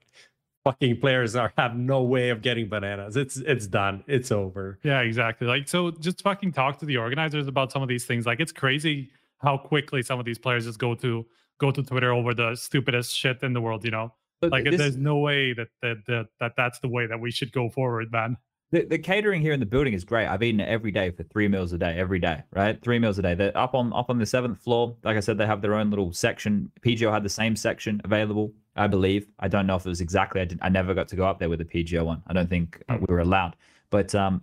fucking players are have no way of getting bananas. It's it's done. It's over. Yeah, exactly. Like, so just fucking talk to the organizers about some of these things. Like, it's crazy how quickly some of these players just go to go to Twitter over the stupidest shit in the world. You know, But like, this- there's no way that that, that that that's the way that we should go forward, man. The, the catering here in the building is great. I've eaten it every day for three meals a day, every day, right? Three meals a day. They're up on up on the seventh floor. Like I said, they have their own little section. PGL had the same section available, I believe. I don't know if it was exactly. I didn't. I never got to go up there with the PGL one. I don't think uh, we were allowed, but um,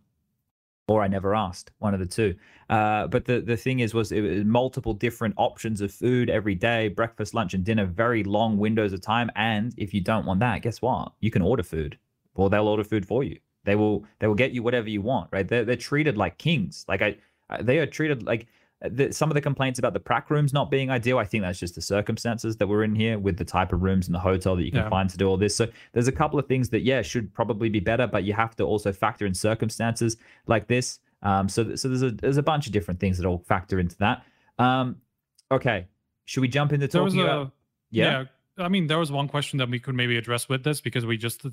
or I never asked. One of the two. Uh, but the the thing is, was it was multiple different options of food every day, breakfast, lunch, and dinner, very long windows of time. And if you don't want that, guess what? You can order food, or they'll order food for you. They will they will get you whatever you want, right? They're they're treated like kings. Like I They are treated like uh, the, some of the complaints about the prac rooms not being ideal. I think that's just the circumstances that we're in here with the type of rooms in the hotel that you can Yeah. find to do all this. So there's a couple of things that yeah should probably be better, but you have to also factor in circumstances like this. Um, so so there's a there's a bunch of different things that all factor into that. Um, okay, should we jump into talking a about? Yeah. I mean, there was one question that we could maybe address with this because we just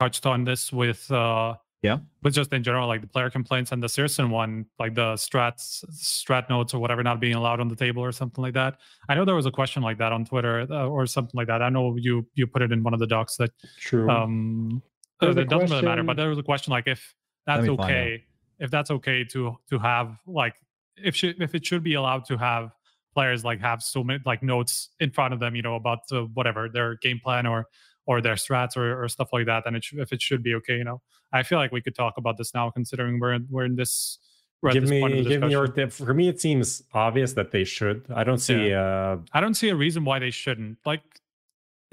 touched on this with uh Yeah. with just in general like the player complaints and the Searson one, like the strats strat notes or whatever not being allowed on the table or something like that. I know there was a question like that on Twitter uh, or something like that. I know you you put it in one of the docs that True. um There's it doesn't really matter, but there was a question like if that's me find out. okay, if that's okay to to have like if should if it should be allowed to have players like have so many like notes in front of them, you know, about uh, whatever their game plan or or their strats or, or stuff like that, and it sh- if it should be okay, you know, I feel like we could talk about this now, considering we're in, we're in this. We're give this me point of the give me your discussion. tip. For me, it seems obvious that they should. I don't see. Uh, I don't see a reason why they shouldn't. Like,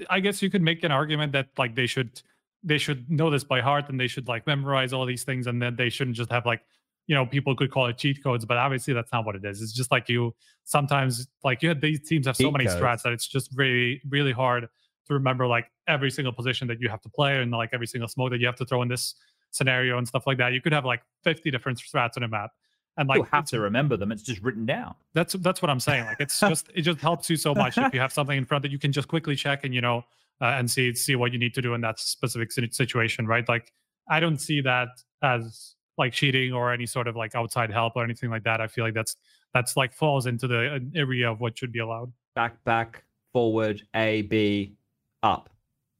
I guess you could make an argument that like they should they should know this by heart and they should like memorize all these things and then they shouldn't just have like you know people could call it cheat codes, but obviously that's not what it is. It's just like you sometimes like you had these teams have so Cheat many codes. strats that it's just really really hard to remember like every single position that you have to play and like every single smoke that you have to throw in this scenario and stuff like that. You could have like 50 different strats on a map. And like you have to remember them. It's just written down. that's that's what I'm saying. Like it's just it just helps you so much if you have something in front that you can just quickly check and you know uh, and see see what you need to do in that specific situation, right? Like I don't see that as like cheating or any sort of like outside help or anything like that. I feel like that's that's like falls into the uh, area of what should be allowed. Back, back, forward, A, B, up.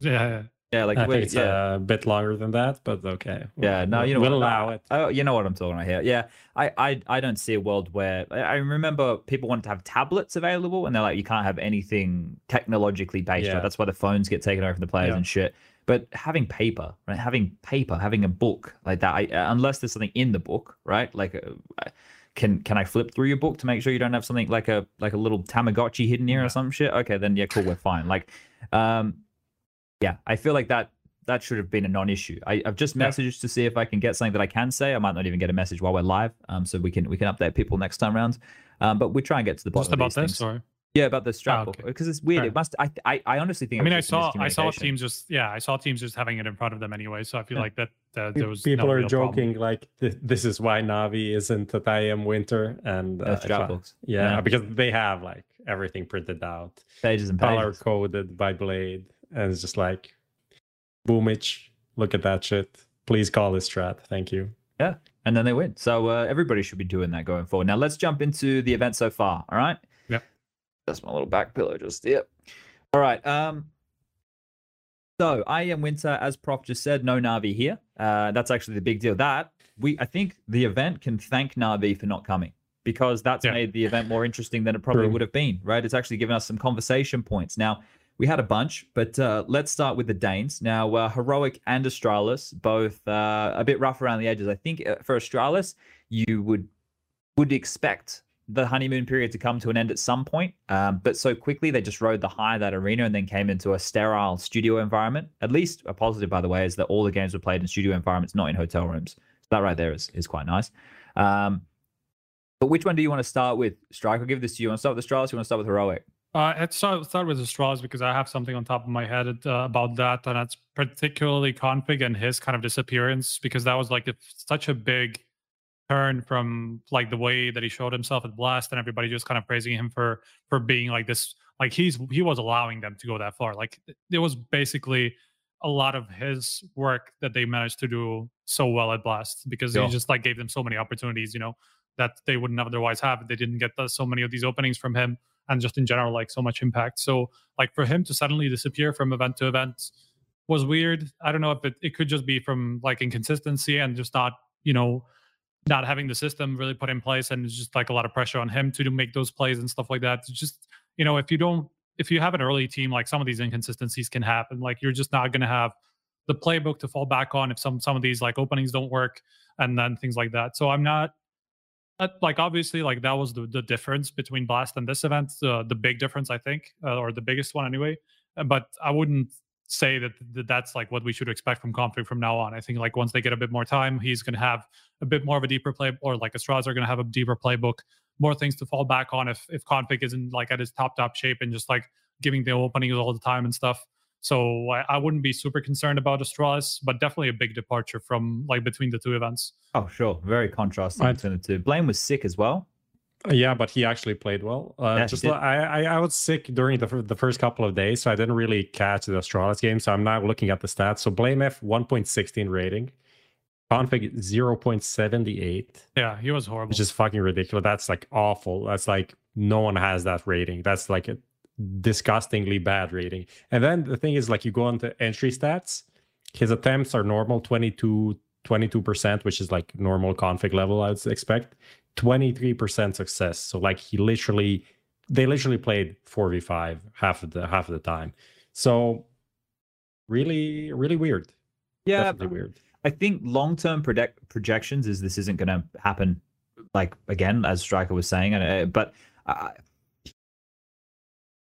Yeah, Yeah, like I wait, think it's yeah. a bit longer than that, but okay. Yeah, no, We'll- you know we'll what, no, allow it. Oh, you know what I'm talking about here. Yeah, I, I, I don't see a world where I I remember people wanted to have tablets available, and they're like, you can't have anything technologically based. Yeah. Right? That's why the phones get taken over from the players Yeah. and shit. But having paper, right? Having paper, having a book like that, I, uh, unless there's something in the book, right? Like, uh, can can I flip through your book to make sure you don't have something like a like a little Tamagotchi hidden here Yeah. or some shit? Okay, then yeah, cool, we're fine. Like, um, yeah, I feel like that that should have been a non-issue. I, I've just Yeah. messaged to see if I can get something that I can say. I might not even get a message while we're live, um, so we can we can update people next time round. Um, but we try and get to the bottom just of about these this things. or yeah, about the strap Ah, book okay. because it's weird. Fair. It must. I, I I honestly think. I mean, I was just a saw I saw teams just yeah, I saw teams just having it in front of them anyway. So I feel Yeah. like that uh, there was People no are real problem. joking like th- this is why Navi isn't at IEM Winter, and Uh, strap fi- yeah, Yeah. because they have like everything printed out, pages and color pages. coded by B1ad3, and it's just like, boomage. Look at that shit. Please call this strat. Thank you. Yeah, and then they win. So uh, everybody should be doing that going forward. Now let's jump into the event so far. All right. Yeah. That's my little back pillow. Just yep. All right. Um. So IEM Winter, as Prof just said. No Navi here. Uh, that's actually the big deal. That we, I think, the event can thank Navi for not coming because that's Yeah. made the event more interesting than it probably True. would have been. Right. It's actually given us some conversation points. Now we had a bunch, but uh, let's start with the Danes. Now, uh, Heroic and Astralis, both uh, a bit rough around the edges. I think uh, for Astralis, you would would expect the honeymoon period to come to an end at some point, um, but so quickly they just rode the high of that arena and then came into a sterile studio environment. At least a positive, by the way, is that all the games were played in studio environments, not in hotel rooms. So that right there is is quite nice. Um, but which one do you want to start with, Strike? I'll give this to you. You want to start with Astralis? You want to start with Heroic? Uh, let's start, start with the straws because I have something on top of my head uh, about that, and that's particularly k0nfig and his kind of disappearance because that was like a, such a big turn from like the way that he showed himself at Blast, and everybody just kind of praising him for for being like this. Like he's he was allowing them to go that far. Like it was basically a lot of his work that they managed to do so well at Blast because Yeah. he just like gave them so many opportunities, you know, that they wouldn't otherwise have. They didn't get the, so many of these openings from him and just in general like so much impact. So like for him to suddenly disappear from event to event was weird. I don't know if it, it could just be from like inconsistency and just not you know not having the system really put in place and it's just like a lot of pressure on him to make those plays and stuff like that. It's just you know if you don't if you have an early team like some of these inconsistencies can happen. Like you're just not going to have the playbook to fall back on if some some of these like openings don't work and then things like that. So i'm not like obviously like that was the, the difference between blast and this event uh, the big difference i think uh, or the biggest one anyway Uh, but i wouldn't say that, that that's like what we should expect from k0nfig from now on. I think like once they get a bit more time, he's going to have a bit more of a deeper play, or like Astralis are going to have a deeper playbook, more things to fall back on if if k0nfig isn't like at his top top shape and just like giving the openings all the time and stuff. So I, I wouldn't be super concerned about Astralis, but definitely a big departure from like between the two events. Oh, sure. Very contrasting I'd- between the two. Blame was sick as well. Yeah, but he actually played well. Uh, Yeah, just did. I, I I was sick during the the first couple of days, so I didn't really catch the Astralis game. So I'm now looking at the stats. So blameF 1.16 rating, k0nfig 0.78, Yeah, he was horrible. which is fucking ridiculous. That's like awful. That's like no one has that rating. That's like a disgustingly bad rating. And then the thing is, like, you go on to entry stats. His attempts are normal 22 22%, which is like normal k0nfig level, I would expect. 23% success. So like he literally they literally played 4v5 half of the half of the time. So really, really weird. Yeah, Definitely weird. I think long term project projections is this isn't going to happen. Like again, as Striker was saying, and uh, but uh,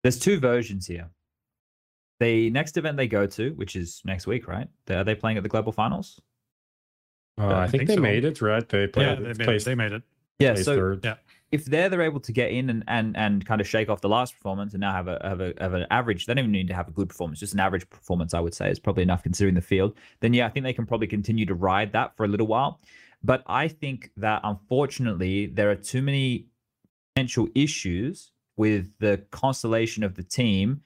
there's two versions here. The next event they go to, which is next week, right? Are they playing at the global finals? Uh, I I think, think they so. made it, right? They yeah, played they made, placed, it, they made it. Yeah. So third. yeah. if they're they're able to get in and and and kind of shake off the last performance and now have a have a have an average, they don't even need to have a good performance, just an average performance, I would say, is probably enough considering the field. Then yeah, I think they can probably continue to ride that for a little while. But I think that unfortunately there are too many potential issues with the constellation of the team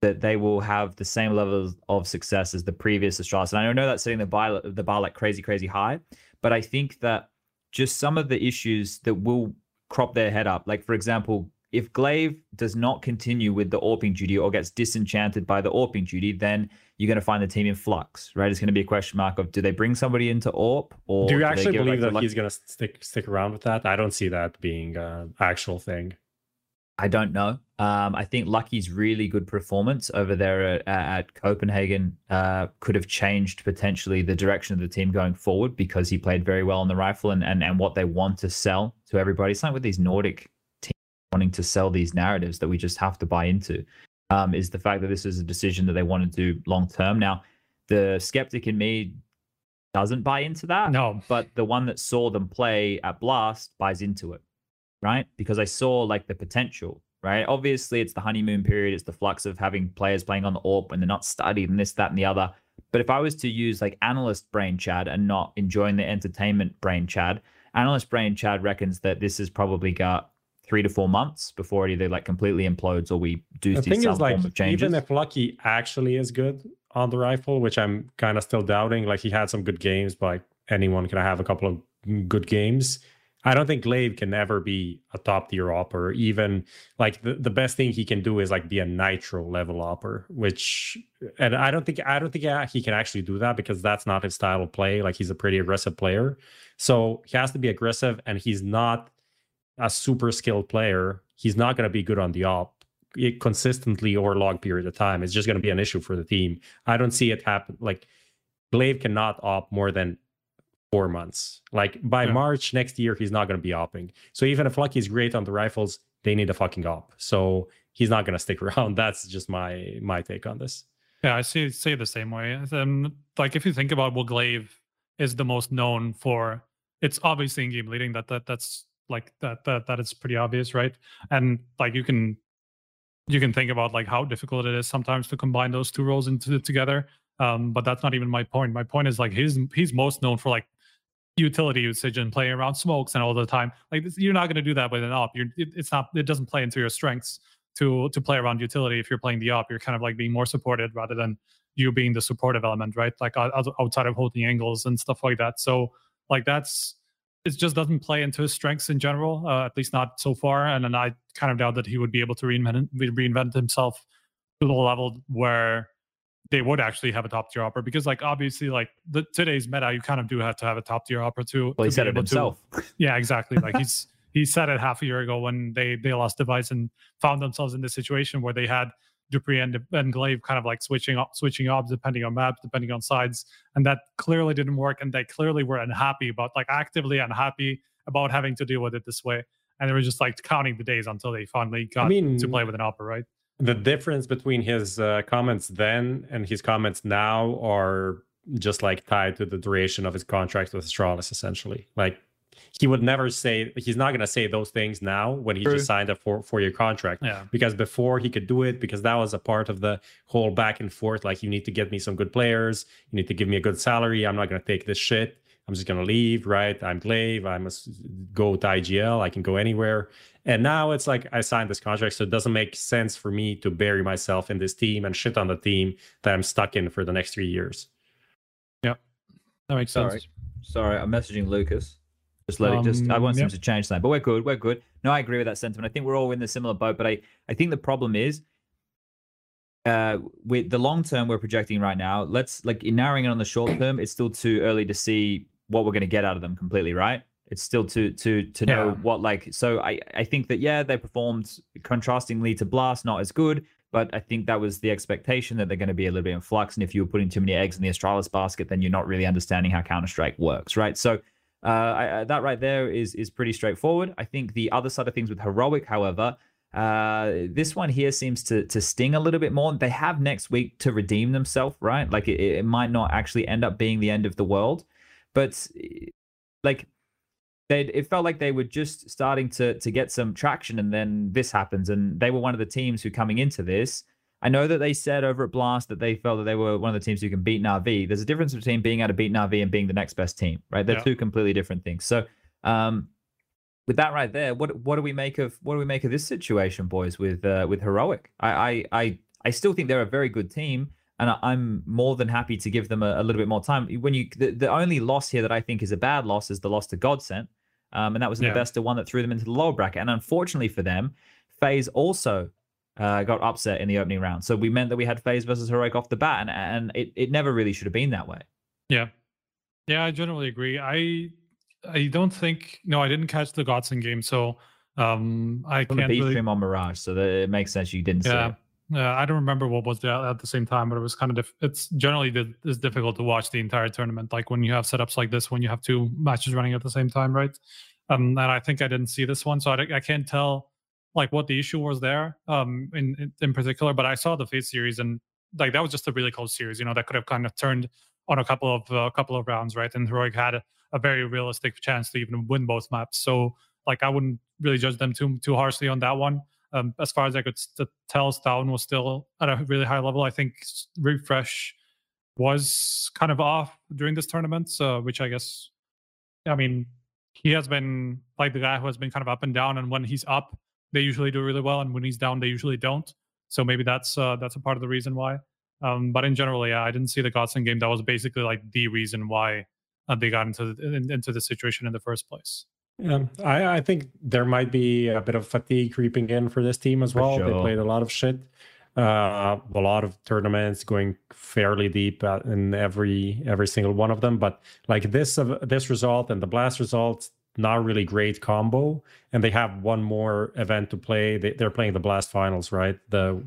that they will have the same level of success as the previous Astralis. And I know that's setting the bar the bar like crazy, crazy high, but I think that just some of the issues that will crop their head up. Like, for example, if gla1ve does not continue with the AWPing duty or gets disenchanted by the AWPing duty, then you're going to find the team in flux, right? It's going to be a question mark of do they bring somebody into AWP or Do you they actually believe that Lucky- he's gonna stick stick around with that? I don't see that being an actual thing. I don't know. Um, I think Lucky's really good performance over there at, at Copenhagen uh, could have changed potentially the direction of the team going forward because he played very well on the rifle and, and, and what they want to sell to everybody. It's like with these Nordic teams wanting to sell these narratives that we just have to buy into um, is the fact that this is a decision that they want to do long term. Now, the skeptic in me doesn't buy into that No, but the one that saw them play at Blast buys into it, right? Because I saw like the potential, right? Obviously, it's the honeymoon period, it's the flux of having players playing on the AWP when they're not studied and this, that, and the other. But if I was to use like analyst brain Chad and not enjoying the entertainment brain Chad, analyst brain Chad reckons that this has probably got three to four months before it either like completely implodes or we do The see thing some is, like, form of changes. even if Lucky actually is good on the rifle, which I'm kind of still doubting, like he had some good games, but like anyone can have a couple of good games. I don't think gla1ve can ever be a top tier opper. Even like the, the best thing he can do is like be a nitr0 level opper, which and I don't think I don't think he can actually do that because that's not his style of play. Like he's a pretty aggressive player, so he has to be aggressive, and he's not a super skilled player. He's not going to be good on the op consistently or long period of time. It's just going to be an issue for the team. I don't see it happen. Like gla1ve cannot op more than four months. Like by Yeah. March next year, he's not going to be opping. So even if Lucky's great on the rifles, they need a fucking op. So he's not going to stick around. That's just my my take on this. Yeah, I see see the same way. Um, like if you think about what gla1ve is the most known for, it's obviously in game leading. That that that's like that that that is pretty obvious, right? And like you can you can think about like how difficult it is sometimes to combine those two roles into together. Um, but that's not even my point. My point is like he's he's most known for like utility usage and playing around smokes and all the time. Like this, you're not going to do that with an op. You're it, it's not it doesn't play into your strengths to to play around utility if you're playing the op you're kind of like being more supported rather than you being the supportive element right like out- out- outside of holding angles and stuff like that so like that's it just doesn't play into his strengths in general uh, at least not so far and then i kind of doubt that he would be able to reinvent reinvent himself to the level where they would actually have a top tier opera because like obviously like the today's meta you kind of do have to have a top tier opera to well, he to said it able to- himself. yeah, exactly. Like he's he said it half a year ago when they they lost dev1ce and found themselves in this situation where they had dupreeh and, and gla1ve kind of like switching up switching up depending on maps, depending on sides, and that clearly didn't work. And they clearly were unhappy about like actively unhappy about having to deal with it this way. And they were just like counting the days until they finally got mean, to play with an opera, right? The difference between his uh, comments then and his comments now are just like tied to the duration of his contract with Astralis, essentially. Like he would never say he's not going to say those things now when he True. just signed a four four year contract. Yeah. Because before he could do it, because that was a part of the whole back and forth. Like you need to get me some good players, you need to give me a good salary. I'm not going to take this shit. I'm just going to leave, right? I'm gla1ve. I must go to IGL. I can go anywhere. And now it's like I signed this contract, so it doesn't make sense for me to bury myself in this team and shit on the team that I'm stuck in for the next three years. Yeah, that makes sense. Sorry, sorry, I'm messaging Lucas. Just let it. Just I Um, want him yep. to change something, but we're good. We're good. No, I agree with that sentiment. I think we're all in the similar boat, but I I think the problem is, uh, with the long term we're projecting right now. Let's like in narrowing it on the short term. It's still too early to see what we're going to get out of them completely, right? It's still too to to know Yeah. what like. So I I think that yeah, they performed contrastingly to Blast, not as good. But I think that was the expectation that they're going to be a little bit in flux. And if you were putting too many eggs in the Astralis basket, then you're not really understanding how Counter Strike works, right? So uh, I, I, that right there is is pretty straightforward. I think the other side of things with heroic, however, uh, this one here seems to to sting a little bit more. They have next week to redeem themselves, right? Like it, it might not actually end up being the end of the world, but like they it felt like they were just starting to to get some traction, and then this happens, and they were one of the teams who coming into this. I know that they said over at Blast that they felt that they were one of the teams who can beat Navi. There's a difference between being able to beat Navi and being the next best team, right? They're Yeah. two completely different things. So, um, with that right there, what what do we make of what do we make of this situation, boys? With uh, with heroic, I I I, I still think they're a very good team, and I, I'm more than happy to give them a, a little bit more time. When you the, the only loss here that I think is a bad loss is the loss to Godsent, um, and that was Yeah. the best of one that threw them into the lower bracket. And unfortunately for them, FaZe also uh, got upset in the opening round. So we meant that we had FaZe versus heroic off the bat, and and it, it never really should have been that way. Yeah. Yeah, I generally agree. I I don't think no, I didn't catch the Godsent game, so um I From can't B really stream on Mirage, so that it makes sense you didn't see Yeah. it. Yeah, I don't remember what was at the same time, but it was kind of it's generally di- it's difficult to watch the entire tournament. Like when you have setups like this, when you have two matches running at the same time, right? Um, and I think I didn't see this one, so I, I can't tell like what the issue was there um in, in particular. But I saw the FaZe series, and like that was just a really close series. You know, that could have kind of turned on a couple of a couple of rounds, right? And Heroic had a, a very realistic chance to even win both maps. So like I wouldn't really judge them too too harshly on that one um, as far as I could tell, stavn was still at a really high level. I think refrezh was kind of off during this tournament, so, which I guess, I mean, he has been like the guy who has been kind of up and down, and when he's up, they usually do really well, and when he's down, they usually don't. So maybe that's uh, that's a part of the reason why. Um, but in general, yeah, I didn't see the Godsent game. That was basically like the reason why uh, they got into the, in, into the situation in the first place. Yeah, I, I think there might be a bit of fatigue creeping in for this team as well. They played a lot of shit, uh, a lot of tournaments going fairly deep uh, in every every single one of them. But like this uh, this result and the blast result, not really great combo. And they have one more event to play. They, they're playing the blast finals, right? The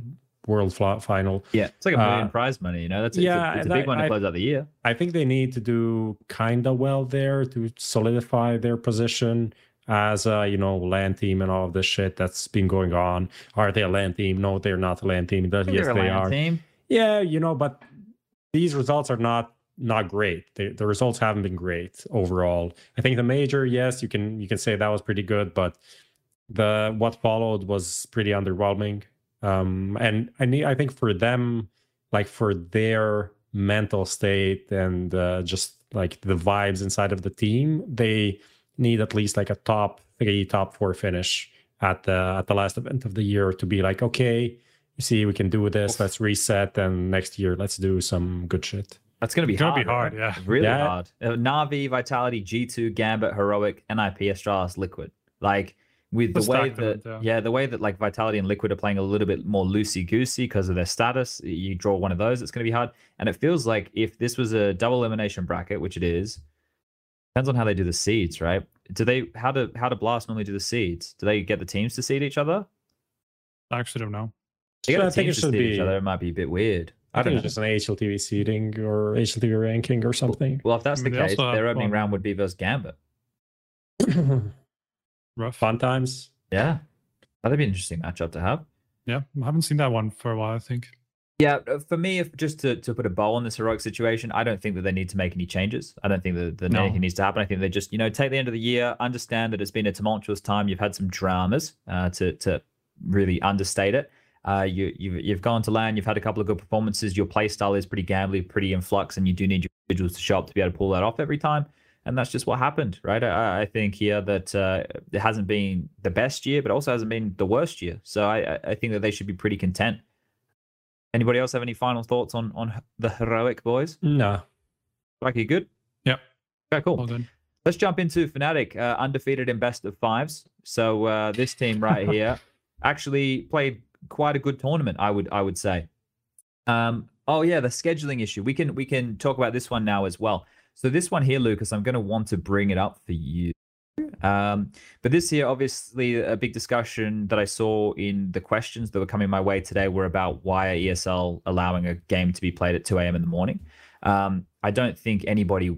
world Fla- final. Yeah, it's like a million Uh, prize money. You know, that's yeah, it's a, it's a big I- one to I- close out the year. I think they need to do kind of well there to solidify their position as a you know LAN team and all of this shit that's been going on. Are they a LAN team? No, they're not a LAN team. I think Yes, they're a they LAN are. team. Yeah, you know, but these results are not not great. They, the results haven't been great overall. I think the major, yes, you can you can say that was pretty good, but the what followed was pretty underwhelming. Um, and I need, I think for them, like for their mental state and uh, just like the vibes inside of the team, they need at least like a top three, top four finish at the at the last event of the year to be like, okay, you see, we can do this. Let's reset, and next year, let's do some good shit. That's going to be It's gonna hard. be hard, right? yeah. Really Yeah. hard. Uh, Navi, Vitality, G2, Gambit, Heroic, NIP, Astralis, Liquid. Like with the The way that event, yeah. yeah. the way that like Vitality and Liquid are playing a little bit more loosey goosey because of their status. You draw one of those, it's going to be hard. And it feels like if this was a double elimination bracket, which it is, depends on how they do the seeds, right? Do they how do how do Blast normally do the seeds? Do they get the teams to seed each other? I actually don't know. They get I think it to should seed each be- other. It might be a bit weird. I, I don't think know. it's just an HLTV seeding or HLTV ranking or something. Well, if that's the They case, their opening one- round would be versus Gambit. Rough. Fun times. Yeah, that'd be an interesting matchup to have. Yeah, I haven't seen that one for a while. I think. Yeah, uh, for me, if just to, to put a bow on this heroic situation, I don't think that they need to make any changes. I don't think that, that No. anything needs to happen. I think they just, you know, take the end of the year, understand that it's been a tumultuous time. You've had some dramas, uh, to to really understate it. Uh, you you've you've gone to LAN. You've had a couple of good performances. Your play style is pretty gambly, pretty in flux, and you do need your individuals to show up to be able to pull that off every time. And that's just what happened, right? I, I think here that uh, it hasn't been the best year, but also hasn't been the worst year. So I I- think that they should be pretty content. Anybody else have any final thoughts on on the heroic boys? No. Like you good? Yep. Okay, cool. Let's jump into Fnatic, uh, undefeated in best of fives. So uh, this team right here actually played quite a good tournament, I would I would say. Um, oh yeah, the scheduling issue. We can we can talk about this one now as well. So this one here, Lucas, I'm going to want to bring it up for you. Um, but this here, obviously, a big discussion that I saw in the questions that were coming my way today were about why are ESL allowing a game to be played at 2 a.m. in the morning. Um, I don't think anybody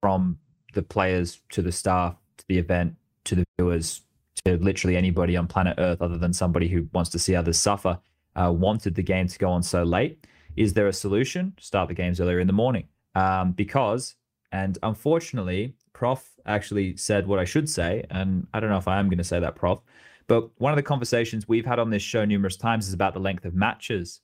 from the players to the staff to the event to the viewers to literally anybody on planet Earth other than somebody who wants to see others suffer uh, wanted the game to go on so late. Is there a solution? Start the games earlier in the morning. Um, because, and unfortunately, Prof actually said what I should say, and I don't know if I am going to say that, Prof. But one of the conversations we've had on this show numerous times is about the length of matches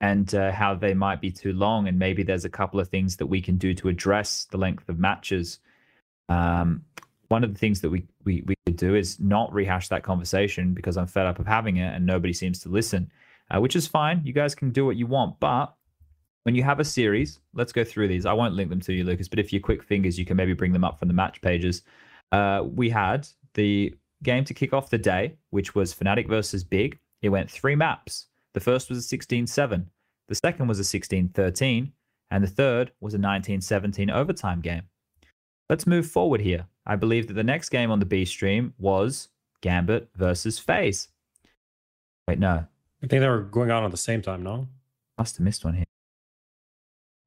and uh, how they might be too long. And maybe there's a couple of things that we can do to address the length of matches. Um, one of the things that we, we we could do is not rehash that conversation because I'm fed up of having it and nobody seems to listen, uh, which is fine. You guys can do what you want, but when you have a series, let's go through these. I won't link them to you, Lucas, but if you're quick fingers, you can maybe bring them up from the match pages. Uh, we had the game to kick off the day, which was Fnatic versus Big. It went three maps. The first was a 16 7, the second was a 16 13, and the third was a 19 17 overtime game. Let's move forward here. I believe that the next game on the B stream was Gambit versus FaZe. Wait, no, I think they were going on at the same time, no? must have missed one here.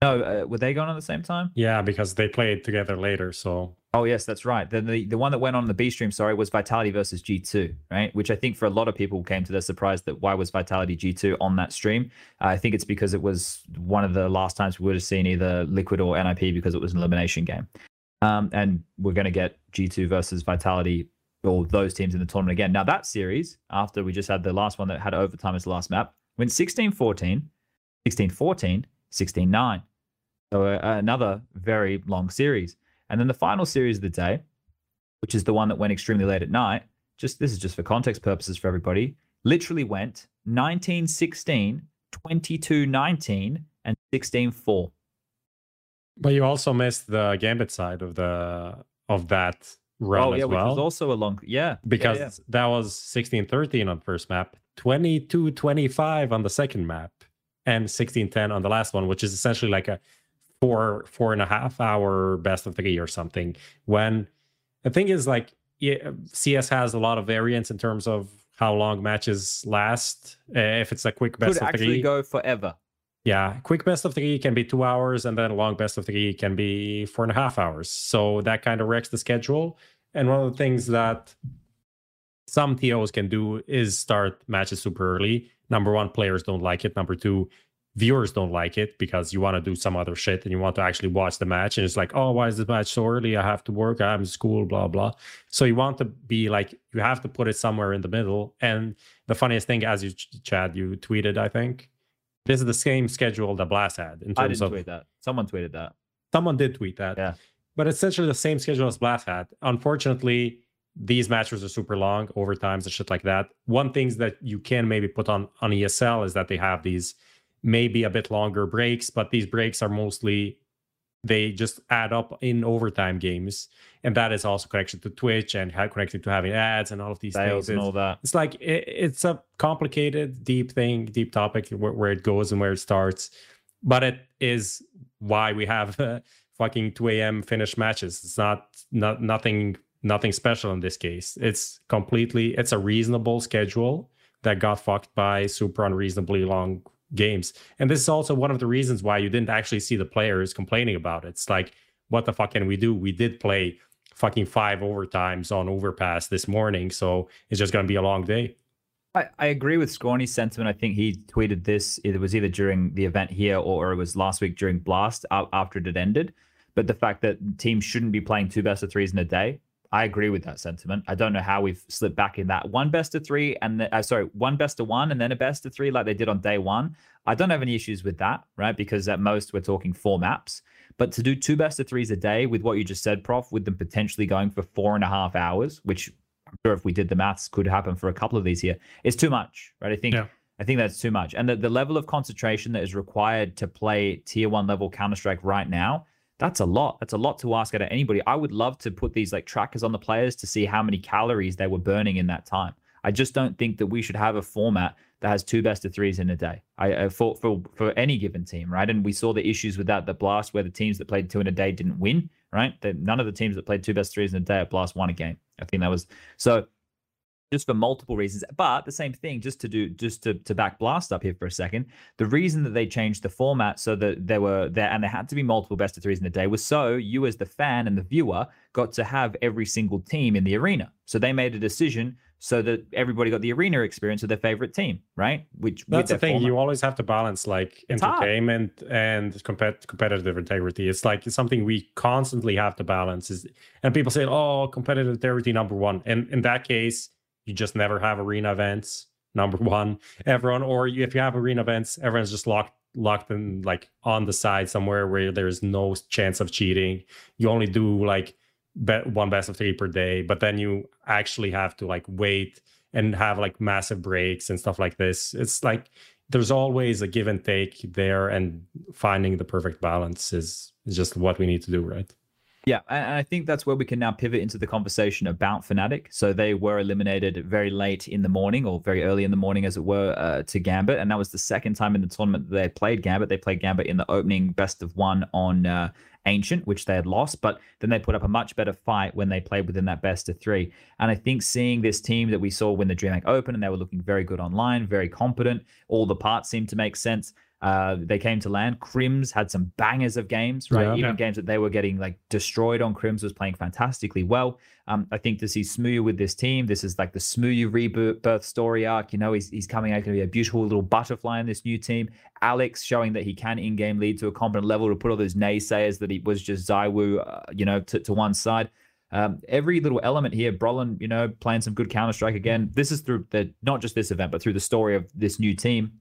No, uh, were they going on at the same time? Yeah, because they played together later. So Oh yes, that's right. The, the the one that went on the B stream, sorry, was Vitality versus G2, right? Which I think for a lot of people came to their surprise that why was Vitality G2 on that stream? I think it's because it was one of the last times we would have seen either Liquid or NIP because it was an elimination game. Um, and we're going to get G2 versus Vitality or those teams in the tournament again. Now that series, after we just had the last one that had overtime as the last map, went 16-14, 16-14, 16-9. So uh, another very long series. And then the final series of the day, which is the one that went extremely late at night, just this is just for context purposes for everybody, literally went 19 16, 22 19, and 16 4. but you also missed the gambit side of the of that run Oh, as yeah, which well. was also a long, yeah. yeah, because yeah. that was 16-13 on the first map, 22-25 on the second map, and 16-10 on the last one, which is essentially like a four four and a half hour best of three or something. When the thing is like yeah, CS has a lot of variance in terms of how long matches last. Uh, if it's a quick best could of actually three, go forever. yeah, quick best of three can be two hours, and then a long best of three can be four and a half hours. So that kind of wrecks the schedule. And one of the things that some TOs can do is start matches super early. Number one, players don't like it. Number two, viewers don't like it because you want to do some other shit and you want to actually watch the match. And it's like, oh, why is this match so early? I have to work. I'm in school, blah, blah. So you want to be like, you have to put it somewhere in the middle. And the funniest thing, as you, Chad, you tweeted, I think, this is the same schedule that Blast had in I terms didn't of tweet that. Someone tweeted that. someone did tweet that. Yeah. But essentially the same schedule as Blast had. Unfortunately, these matches are super long, overtimes and shit like that. One things that you can maybe put on on ESL is that they have these maybe a bit longer breaks, but these breaks are mostly they just add up in overtime games, and that is also connected to Twitch and how connected to having ads and all of these Sales things. and It's- all that. it's like it, it's a complicated deep thing deep topic where, where it goes and where it starts but it is why we have uh, fucking 2 a.m finish matches it's not not nothing nothing special in this case it's completely it's a reasonable schedule that got fucked by super unreasonably long games and this is also one of the reasons why you didn't actually see the players complaining about it it's like what the fuck can we do we did play fucking five overtimes on overpass this morning so it's just going to be a long day I, I agree with Scorny's sentiment. I think he tweeted this. It was either during the event here or, or it was last week during Blast after it had ended. But the fact that teams shouldn't be playing two best of threes in a day, I agree with that sentiment. I don't know how we've slipped back in that one best of three and the, uh, sorry, one best of one and then a best of three like they did on day one. I don't have any issues with that, right? Because at most we're talking four maps. But to do two best of threes a day with what you just said, Prof, with them potentially going for four and a half hours, which I'm sure if we did the maths could happen for a couple of these here, is too much, right? I think yeah. I think that's too much. And the, the level of concentration that is required to play tier one level Counter Strike right now that's a lot. That's a lot to ask out of anybody. I would love to put these like trackers on the players to see how many calories they were burning in that time. I just don't think that we should have a format that has two best of threes in a day. I uh, for for for any given team, right? And we saw the issues with that. The Blast, where the teams that played two in a day didn't win, right? That none of the teams that played two best threes in a day at Blast won a game. I think that was so just for multiple reasons. But the same thing, just to do, just to, to back Blast up here for a second, the reason that they changed the format so that there were there and there had to be multiple best of threes in the day was so you as the fan and the viewer got to have every single team in the arena. So they made a decision so that everybody got the arena experience of their favorite team, right? Which that's the thing. Format. You always have to balance like it's entertainment hard. and compet- competitive integrity. It's like it's something we constantly have to balance. Is and people say, "Oh, competitive integrity number one," and in that case you just never have arena events number one. Everyone or if you have arena events everyone's just locked locked in like on the side somewhere where there's no chance of cheating. You only do like bet one best of three per day but then you actually have to like wait and have like massive breaks and stuff like this. It's like there's always a give and take there and finding the perfect balance is, is just what we need to do right yeah, and I think that's where we can now pivot into the conversation about Fnatic. So they were eliminated very late in the morning, or very early in the morning, as it were, uh, to Gambit, and that was the second time in the tournament that they played Gambit. They played Gambit in the opening best of one on uh, Ancient, which they had lost, but then they put up a much better fight when they played within that best of three. And I think seeing this team that we saw when the DreamHack opened, and they were looking very good online, very competent, all the parts seemed to make sense. Uh, they came to land. KRIMZ had some bangers of games, right? Yeah, Even yeah. games that they were getting like destroyed on. KRIMZ was playing fantastically well. Um, I think to see Smooya with this team, this is like the Smooya rebirth story arc. You know, he's, he's coming out going to be a beautiful little butterfly in this new team. Alex showing that he can in game lead to a competent level to put all those naysayers that he was just ZywOo, uh, you know, to, to one side. Um, every little element here, Brollan, you know, playing some good Counter Strike again. This is through the not just this event, but through the story of this new team.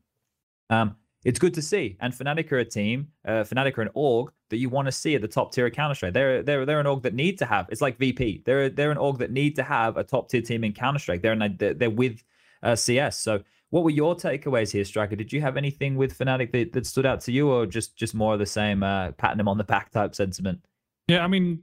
Um, it's good to see. And Fnatic are a team, uh, Fnatic are an org that you want to see at the top tier of Counter Strike. They're they're they're an org that need to have. It's like VP. They're they're an org that need to have a top tier team in Counter Strike. They're in, they're, they're with uh, CS. So what were your takeaways here, Striker? Did you have anything with Fnatic that, that stood out to you, or just just more of the same uh, patting them on the back type sentiment? Yeah, I mean,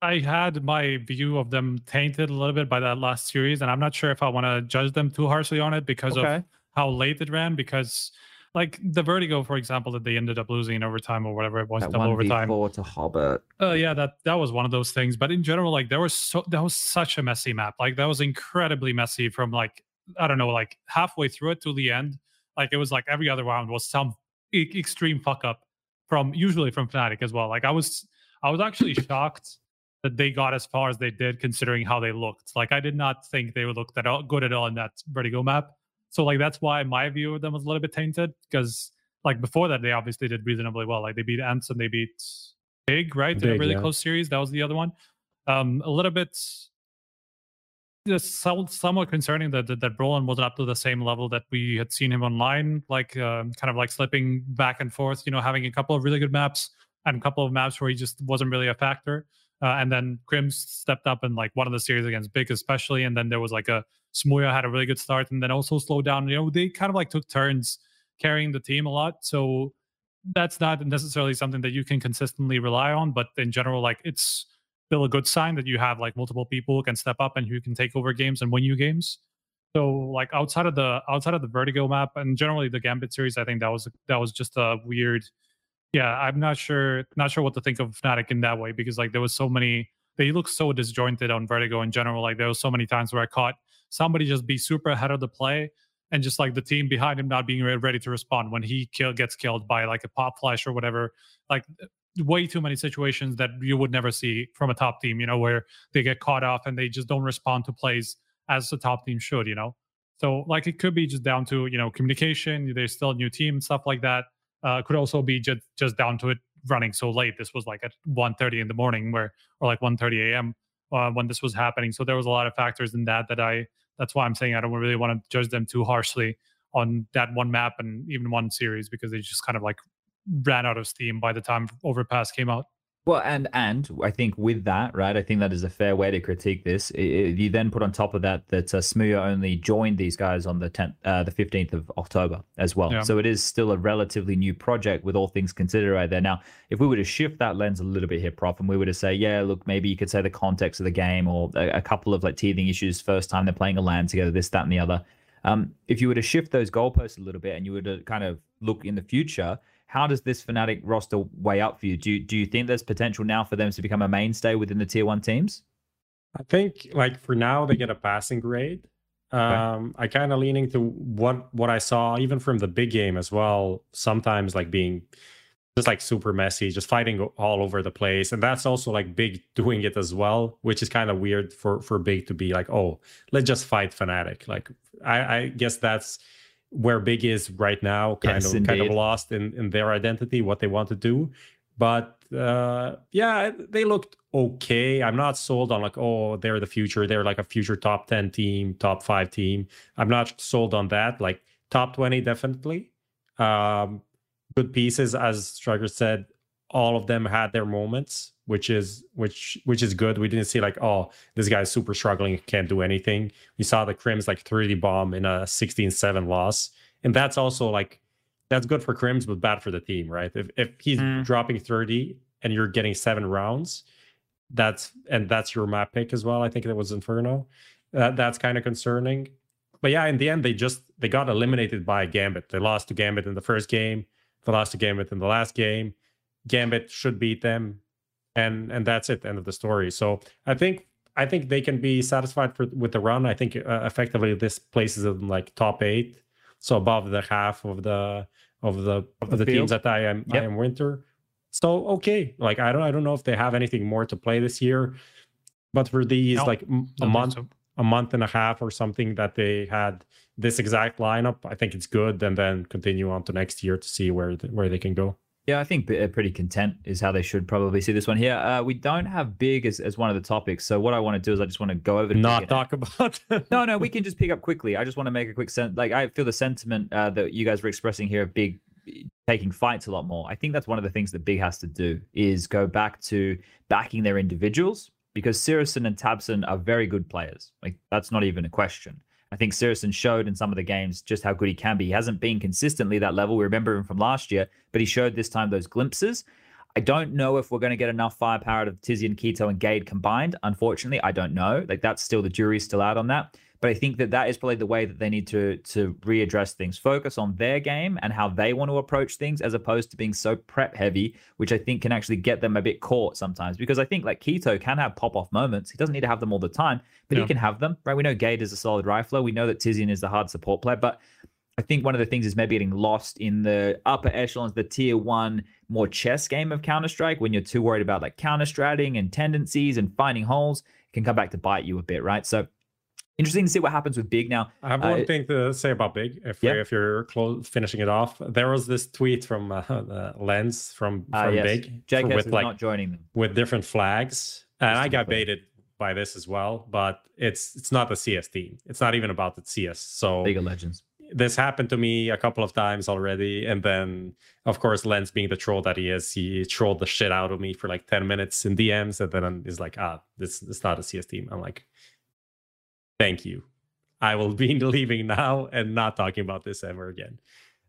I had my view of them tainted a little bit by that last series, and I'm not sure if I want to judge them too harshly on it because okay. of how late it ran. Because like the Vertigo, for example, that they ended up losing in overtime or whatever it was, that double overtime. Four to Hobbit. Oh uh, yeah, that that was one of those things. But in general, like there was so that was such a messy map. Like that was incredibly messy from like I don't know, like halfway through it to the end. Like it was like every other round was some e- extreme fuck up from usually from Fnatic as well. Like I was I was actually shocked that they got as far as they did considering how they looked. Like I did not think they would look that good at all in that Vertigo map. So like that's why my view of them was a little bit tainted because like before that they obviously did reasonably well. Like they beat Ants and they beat Big, right? Big, in a really yeah. close series. That was the other one. Um, a little bit just somewhat concerning that, that that Brollan wasn't up to the same level that we had seen him online, like um, kind of like slipping back and forth. You know, having a couple of really good maps and a couple of maps where he just wasn't really a factor. Uh, and then KRIMZ stepped up in like one of the series against Big, especially. And then there was like a Smooya had a really good start and then also slowed down. You know, they kind of like took turns carrying the team a lot. So that's not necessarily something that you can consistently rely on. But in general, like it's still a good sign that you have like multiple people who can step up and who can take over games and win you games. So like outside of the outside of the Vertigo map and generally the Gambit series, I think that was that was just a weird. Yeah, I'm not sure not sure what to think of Fnatic in that way because like there was so many they look so disjointed on Vertigo in general. Like there was so many times where I caught somebody just be super ahead of the play and just like the team behind him not being ready to respond when he kill, gets killed by like a pop flash or whatever. Like way too many situations that you would never see from a top team, you know, where they get caught off and they just don't respond to plays as the top team should, you know. So like it could be just down to you know communication. There's still a new team, stuff like that. Uh, could also be just just down to it running so late. This was like at 1.30 in the morning, where or like 1.30 a.m. Uh, when this was happening. So there was a lot of factors in that that I. That's why I'm saying I don't really want to judge them too harshly on that one map and even one series because they just kind of like ran out of steam by the time Overpass came out. Well, and and I think with that, right, I think that is a fair way to critique this. I- I- you then put on top of that that uh, Smooya only joined these guys on the tenth, uh, the fifteenth of October as well. Yeah. So it is still a relatively new project with all things considered right there. Now, if we were to shift that lens a little bit here, Prof, and we were to say, yeah, look, maybe you could say the context of the game or a, a couple of like teething issues, first time they're playing a land together, this, that, and the other. Um, if you were to shift those goalposts a little bit and you were to kind of look in the future, how does this Fnatic roster weigh up for you? Do you, do you think there's potential now for them to become a mainstay within the tier one teams? I think like for now they get a passing grade. Um, I kind of leaning to what what I saw even from the big game as well. Sometimes like being just like super messy, just fighting all over the place, and that's also like big doing it as well, which is kind of weird for for big to be like, oh, let's just fight Fnatic. Like I, I guess that's where big is right now, kind Yes, of kind of lost in in their identity, what they want to do. But uh, yeah, they looked okay. I'm not sold on like, oh, they're the future. They're like a future top 10 team, top five team. I'm not sold on that. Like top 20, definitely. Um, good pieces, as Striker said, all of them had their moments, which is which which is good. We didn't see like, oh, this guy's super struggling, can't do anything. We saw the KRIMZ like 3D bomb in a 16-7 loss. And that's also like that's good for KRIMZ, but bad for the team, right? If if he's Mm. dropping 30 and you're getting seven rounds, that's and that's your map pick as well. I think that was Inferno. That that's kind of concerning. But yeah, in the end, they just they got eliminated by Gambit. They lost to Gambit in the first game. They lost to Gambit in the last game. Gambit should beat them, and and that's it. End of the story. So I think I think they can be satisfied for, with the run. I think uh, effectively this places them like top eight, so above the half of the of the of the the, teams that I am I am winter. So okay, like I don't I don't know if they have anything more to play this year, but for these No, like m- a month so. a month and a half or something that they had this exact lineup, I think it's good, and then continue on to next year to see where th- where they can go. Yeah, I think they're pretty content is how they should probably see this one here. Uh, we don't have big as, as one of the topics, so what I want to do is I just want to go over to Not talk about. no, no, we can just pick up quickly. I just want to make a quick sense. Like, I feel the sentiment uh, that you guys were expressing here of Big taking fights a lot more. I think that's one of the things that Big has to do is go back to backing their individuals because syrsoN and tabseN are very good players. Like, that's not even a question. I think syrsoN showed in some of the games just how good he can be. He hasn't been consistently that level. We remember him from last year, but he showed this time those glimpses. I don't know if we're going to get enough firepower out of tiziaN, k1to, and Gade combined. Unfortunately, I don't know. Like that's still the jury's still out on that. But I think that that is probably the way that they need to to readdress things, focus on their game and how they want to approach things, as opposed to being so prep heavy, which I think can actually get them a bit caught sometimes. Because I think like k1to can have pop off moments. He doesn't need to have them all the time, but he can have them, right? We know Gade is a solid rifler. We know that tiziaN is the hard support player, but I think one of the things is maybe getting lost in the upper echelons, the tier one, more chess game of Counter Strike when you're too worried about like counter stratting and tendencies and finding holes it can come back to bite you a bit, right? So interesting to see what happens with Big now. I have Uh, one thing to say about Big. If Yeah. if you're close finishing it off, there was this tweet from uh, uh, Lens from Uh, from yes, Big Jake with like not joining them. with different flags, and I got baited by this as well. But it's it's not the CS team. It's not even about the CS. So League of Legends. this happened to me a couple of times already and then of course lens being the troll that he is he trolled the shit out of me for like 10 minutes in dms and then is like ah this is not a cs team i'm like thank you i will be leaving now and not talking about this ever again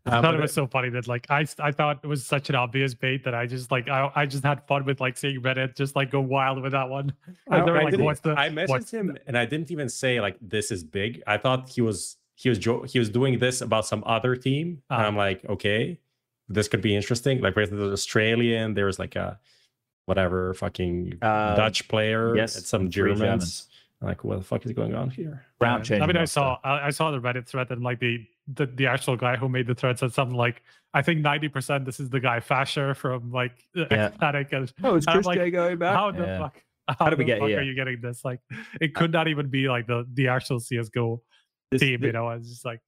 I Uh, thought it was so funny that like I I thought it was such an obvious bait that I just like I, I just had fun with like seeing Reddit just like go wild with that one. I, Like, I like, didn't- what's the I messaged what's him and I didn't even say like this is big. I thought he was he was jo- he was doing this about some other team, and Ah. I'm like, okay, this could be interesting. Like, there's Australian, there was like a whatever fucking Uh, Dutch player, yes, some and Germans. Germans. I'm like, what the fuck is going on here? Round change. I mean, I saw I, I saw the Reddit thread and like the, the the actual guy who made the thread said something like, I think ninety percent this is the guy Fasher from like Yeah. Ecstatic and Oh, it's I'm Chris like, J going back. how the Yeah. fuck how, did we the get fuck here? are you getting this? Like it could not even be like the the actual CS:GO This, team. thi- You know, it's just like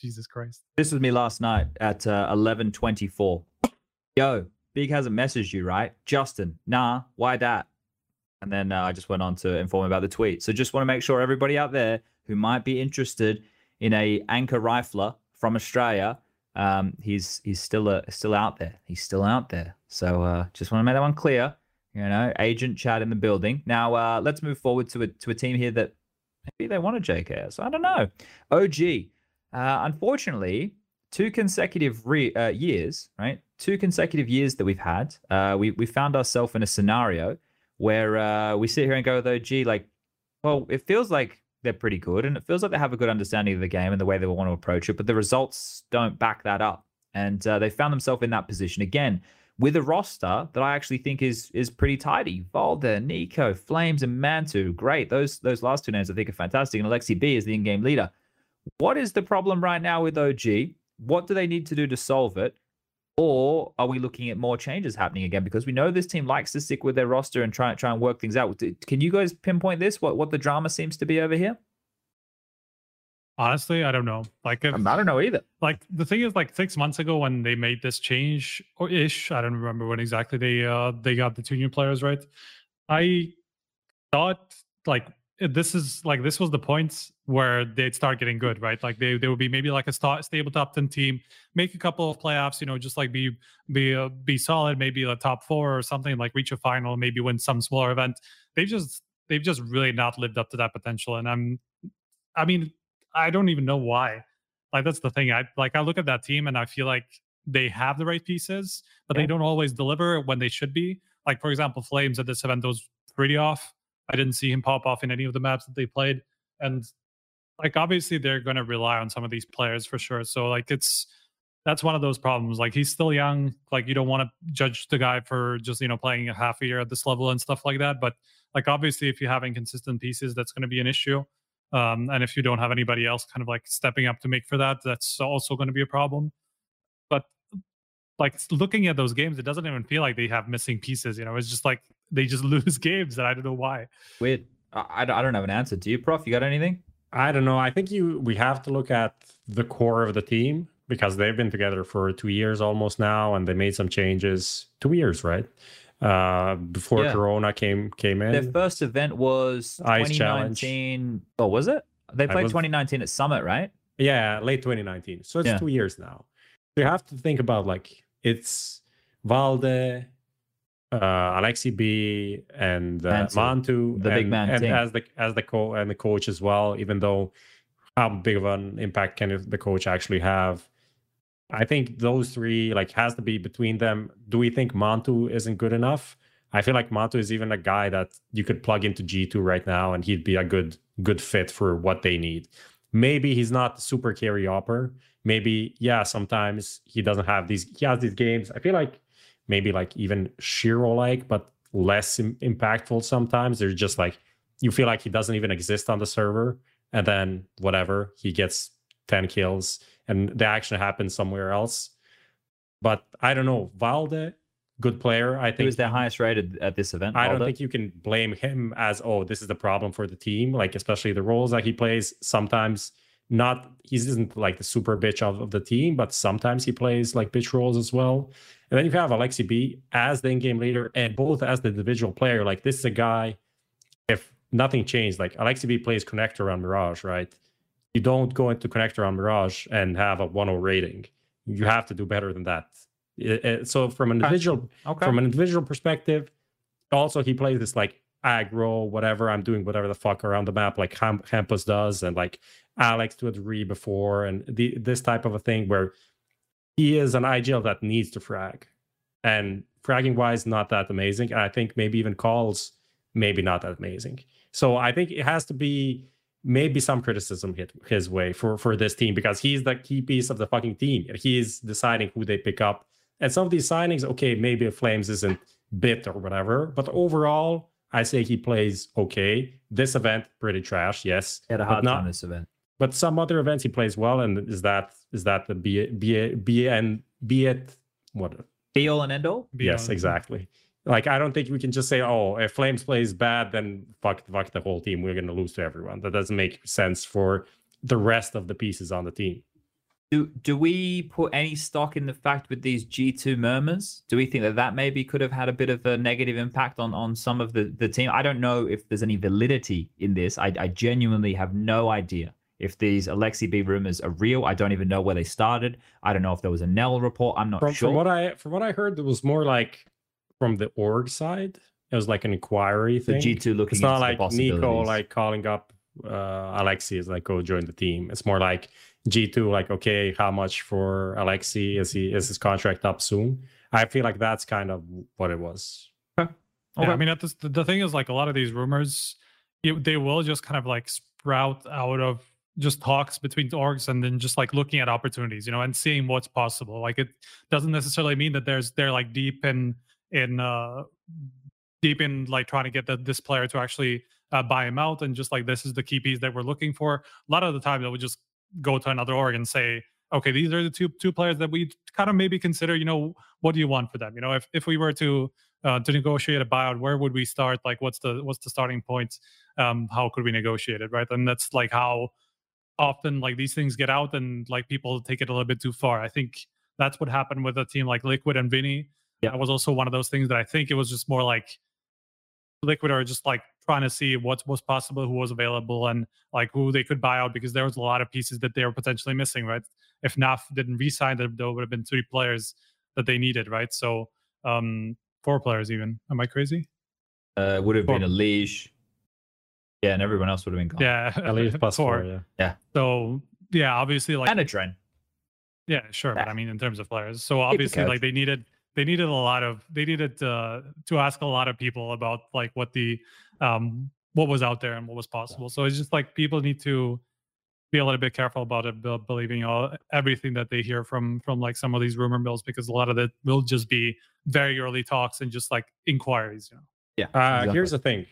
Jesus Christ. this was me last night at uh, 11:24. Yo, Big hasn't messaged you, right? Justin, nah, why that? And then uh, I just went on to inform about the tweet. So just want to make sure everybody out there who might be interested in a anchor rifler from Australia, um, he's he's still uh, still out there. He's still out there. So uh, just want to make that one clear. You know, agent chat in the building. Now uh, let's move forward to a to a team here that maybe they want a JKS. I don't know. OG. Uh, unfortunately, two consecutive re- uh, years, right? Two consecutive years that we've had, uh, we we found ourselves in a scenario where uh, we sit here and go, though, gee, like, well, it feels like they're pretty good, and it feels like they have a good understanding of the game and the way they want to approach it, but the results don't back that up, and uh, they found themselves in that position again with a roster that I actually think is is pretty tidy. valde, Nico, flameZ, and mantuu, great. Those those last two names I think are fantastic, and Aleksib is the in-game leader. What is the problem right now with OG? What do they need to do to solve it? Or are we looking at more changes happening again? Because we know this team likes to stick with their roster and try try and work things out. Can you guys pinpoint this? What what the drama seems to be over here? Honestly, I don't know. Like, if, I don't know either. like the thing is, like six months ago when they made this change or ish, I don't remember when exactly they uh they got the two new players right. I thought like this is like this was the point where they'd start getting good, right? Like they they would be maybe like a sta- stable top ten team, make a couple of playoffs, you know, just like be be uh, be solid, maybe a top four or something, like reach a final, maybe win some smaller event. They've just they've just really not lived up to that potential, and I'm, I mean, I don't even know why. Like that's the thing. I like I look at that team and I feel like they have the right pieces, but Yeah. they don't always deliver when they should be. Like for example, flameZ at this event was pretty off. I didn't see him pop off in any of the maps that they played, and like obviously they're going to rely on some of these players for sure. So like it's that's one of those problems. Like he's still young. Like you don't want to judge the guy for just you know playing a half a year at this level and stuff like that. But like obviously if you have inconsistent pieces, that's going to be an issue. Um, and if you don't have anybody else kind of like stepping up to make for that, that's also going to be a problem. But like looking at those games, it doesn't even feel like they have missing pieces. You know, it's just like they just lose games, and I don't know why. Wait, I, I don't- have an answer. Do you, Prof? You got anything? I don't know. I think you we have to look at the core of the team because they've been together for two years almost now, and they made some changes. Two years, right? Uh, before Yeah. Corona came came in. Their first event was Ice Challenge. 2019. Oh, was it? They played was- 2019 at Summit, right? Yeah, late 2019. So it's Yeah. two years now. So you have to think about like it's Valde, uh, Aleksib, and uh, mantuu, mantuu, the big and, man and team. as the as the co and the coach as well. Even though how big of an impact can the coach actually have? I think those three like has to be between them. Do we think mantuu isn't good enough? I feel like mantuu is even a guy that you could plug into G2 right now and he'd be a good good fit for what they need. Maybe he's not super carry upper. Maybe, yeah, sometimes he doesn't have these he has these games. I feel like maybe like even sh1ro like, but less Im- impactful sometimes. There's just like you feel like he doesn't even exist on the server, and then whatever, he gets 10 kills and the action happens somewhere else. But I don't know. Valde, good player. I think He was their highest rated at this event. I don't think you can blame him as oh this is the problem for the team like especially the roles that he plays sometimes not he isn't like the super bitch of, of the team but sometimes he plays like bitch roles as well and then you have Aleksib as the in-game leader and both as the individual player like this is a guy if nothing changed like Aleksib plays connector on Mirage right you don't go into connector on Mirage and have a 1-0 rating you have to do better than that It- it- so from an individual Okay. from an individual perspective. Also, he plays this like aggro, whatever. I'm doing whatever the fuck around the map, like Ham- Hampus does, and like Alex to a degree before, and the, this type of a thing where he is an IGL that needs to frag, and fragging wise, not that amazing. And I think maybe even calls, maybe not that amazing. So I think it has to be maybe some criticism hit his way for for this team because he's the key piece of the fucking team. He's deciding who they pick up. And some of these signings, okay, maybe flameZ isn't bit or whatever, but overall, I say he plays okay. This event, pretty trash, yes. He had a hard not- time this event. But some other events he plays well, and is that is that the be it, be it, be and be it what Be all and end all. Be yes, honest. exactly. Like I don't think we can just say, oh, if flameZ plays bad, then fuck fuck the whole team. We're gonna lose to everyone. That doesn't make sense for the rest of the pieces on the team. Do do we put any stock in the fact with these G2 murmurs? Do we think that that maybe could have had a bit of a negative impact on on some of the the team? I don't know if there's any validity in this. I, I genuinely have no idea if these Aleksib rumors are real. I don't even know where they started. I don't know if there was a Nell report. I'm not From, sure. from what I from what I heard, there was more like from the org side. It was like an inquiry the. G2 looking it's not into like the Nico like calling up uh Alexi is like go join the team. It's more like G2 like okay, how much for Alexi? Is he is his contract up soon? I feel like that's kind of what it was. Yeah, I mean, at this, the, the thing is, like a lot of these rumors, you, they will just kind of like sprout out of just talks between orgs and then just like looking at opportunities, you know, and seeing what's possible. Like it doesn't necessarily mean that there's they're like deep in in uh deep in like trying to get the, this player to actually uh, buy him out and just like this is the key piece that we're looking for. A lot of the time, they would just go to another org and say, okay, these are the two two players that we kind of maybe consider. You know, what do you want for them? You know, if if we were to uh, to negotiate a buyout, where would we start? Like, what's the what's the starting point? Um, how could we negotiate it, right? And that's like how often like these things get out and like people take it a little bit too far. I think that's what happened with a team like Liquid and Vinny. Yeah. That was also one of those things that I think it was just more like Liquid are just like trying to see what was possible, who was available, and like who they could buy out because there was a lot of pieces that they were potentially missing, right? If NAF didn't resign, there, there would have been three players that they needed, right? So um four players even. Am I crazy? uh, would have been a leash. Yeah, and everyone else would have been gone. Yeah, At least plus four, four. yeah. So yeah, obviously like and adreN. Yeah, sure, but I mean in terms of players. So obviously like they needed they needed a lot of they needed uh, to ask a lot of people about like what the um what was out there and what was possible. So it's just like people need to be a little bit careful about it, be- believing all everything that they hear from from like some of these rumor mills because a lot of it will just be very early talks and just like inquiries. You know? Yeah. Uh, exactly. Here's the thing: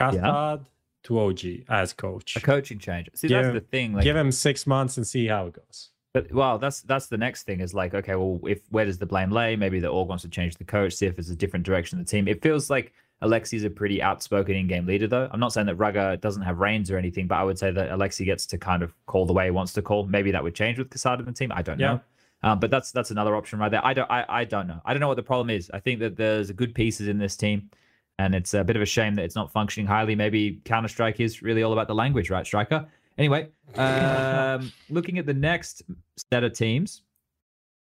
Kastad to OG as coach. a coaching change. See, Give- that's the thing. Like, Give him six months and see how it goes. But well, that's that's the next thing is like, okay, well, if where does the blame lay? Maybe the org wants to change the coach, see if there's a different direction of the team. It feels like Alexi's a pretty outspoken in-game leader, though. I'm not saying that ruggah doesn't have reins or anything, but I would say that Alexi gets to kind of call the way he wants to call. Maybe that would change with Casada in the team. I don't Yeah. know. Um, but that's that's another option right there. I don't I, I don't know. I don't know what the problem is. I think that there's good pieces in this team, and it's a bit of a shame that it's not functioning highly. Maybe Counter Strike is really all about the language, right, Striker? Anyway, um, looking at the next set of teams,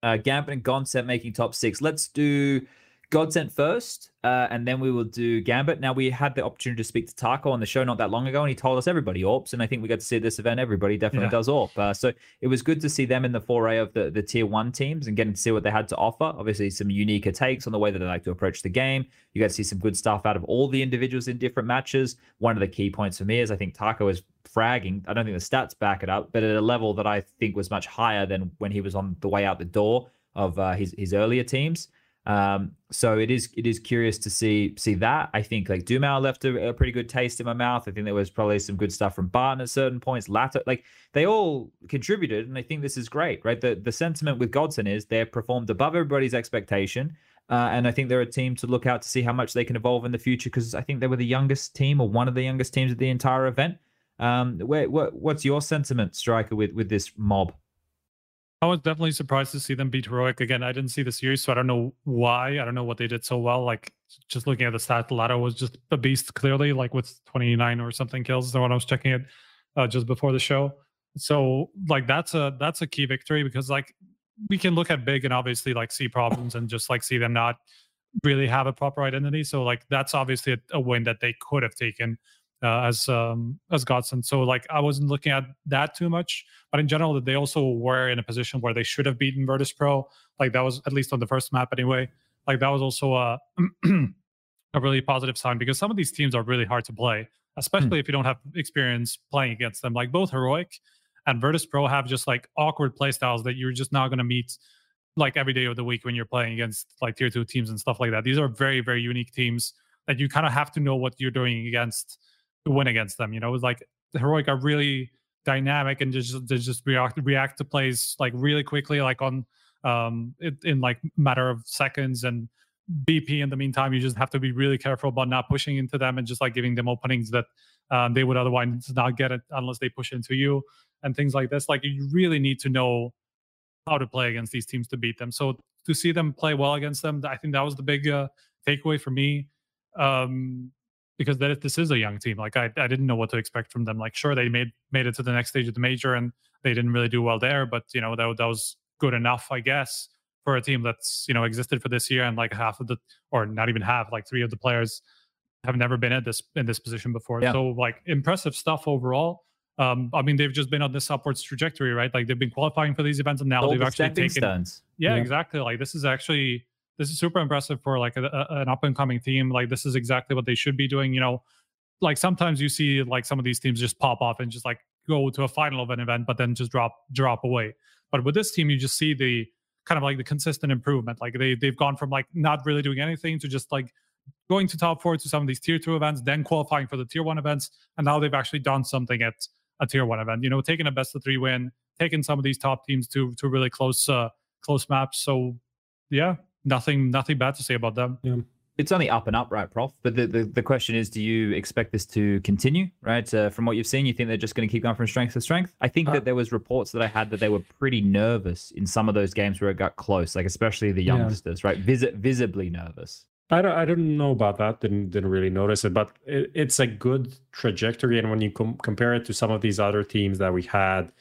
uh, Gambit and Godsent making top six. Let's do Godsent first, uh, and then we will do Gambit. Now, we had the opportunity to speak to Taco on the show not that long ago, and he told us everybody AWPs, and I think we got to see this event, everybody definitely Yeah. does AWP. Uh, so it was good to see them in the foray of the, the tier one teams and getting to see what they had to offer. Obviously, some unique takes on the way that they like to approach the game. You got to see some good stuff out of all the individuals in different matches. One of the key points for me is I think Taco is fragging. I don't think the stats back it up, but at a level that I think was much higher than when he was on the way out the door of uh, his his earlier teams. Um, so it is it is curious to see see that. I think like Dumau left a, a pretty good taste in my mouth. I think there was probably some good stuff from b4rtiN at certain points. latto like they all contributed, and I think this is great, right? The the sentiment with Godsent is they performed above everybody's expectation. Uh, and I think they're a team to look out to see how much they can evolve in the future because I think they were the youngest team or one of the youngest teams of the entire event. Um, where, what, what's your sentiment, Striker, with with this mob? I was definitely surprised to see them beat Heroic again. I didn't see the series, so I don't know why. I don't know what they did so well. Like just looking at the stat, latto was just a beast clearly, like with 29 or something kills. the one I was checking it uh, just before the show, so like that's a that's a key victory because like we can look at big and obviously like see problems and just like see them not really have a proper identity. So like that's obviously a, a win that they could have taken uh, as um as Godsent. So like I wasn't looking at that too much, but in general, that they also were in a position where they should have beaten Virtus Pro. Like that was at least on the first map anyway. Like that was also a a really positive sign because some of these teams are really hard to play, especially if you don't have experience playing against them. Like both Heroic and Virtus Pro have just like awkward play styles that you're just not going to meet like every day of the week when you're playing against like tier two teams and stuff like that. These are very, very unique teams that you kind of have to know what you're doing against to win against them. You know, it's like heroic are really dynamic and just they just react react to plays like really quickly, like on um it, in like matter of seconds and BP in the meantime, you just have to be really careful about not pushing into them and just like giving them openings that um, they would otherwise not get it unless they push into you. and things like this. Like you really need to know how to play against these teams to beat them. So to see them play well against them, I think that was the big uh, takeaway for me. Um, because that this is a young team. Like I, I didn't know what to expect from them. Like sure they made made it to the next stage of the major and they didn't really do well there, but you know that that was good enough, I guess, for a team that's you know existed for this year and like half of the or not even half, like three of the players have never been at this in this position before. Yeah. So like impressive stuff overall. Um, I mean, they've just been on this upwards trajectory, right? Like they've been qualifying for these events, and now All they've the actually taken. stones. Yeah, Yeah. exactly. Like this is actually this is super impressive for like a, a- an up and coming team. Like this is exactly what they should be doing. You know, like sometimes you see like some of these teams just pop off and just like go to a final of an event, but then just drop drop away. But with this team, you just see the kind of like the consistent improvement. Like they they've gone from like not really doing anything to just like going to top four to some of these tier two events, then qualifying for the tier one events, and now they've actually done something at a tier one event. You know, taking a best of three win, taking some of these top teams to to really close uh close maps. So yeah, nothing nothing bad to say about them. It's only up and up, right, Prof? But the, the, the question is, do you expect this to continue, right? Uh, from what you've seen, you think they're just going to keep going from strength to strength? I think Uh, that there was reports that I had that they were pretty nervous in some of those games where it got close, like especially the Yeah. youngsters, right? Visi- visibly nervous. I don't, I didn't know about that. Didn't didn't really notice it, but it, it's a good trajectory. And when you com- compare it to some of these other teams that we had,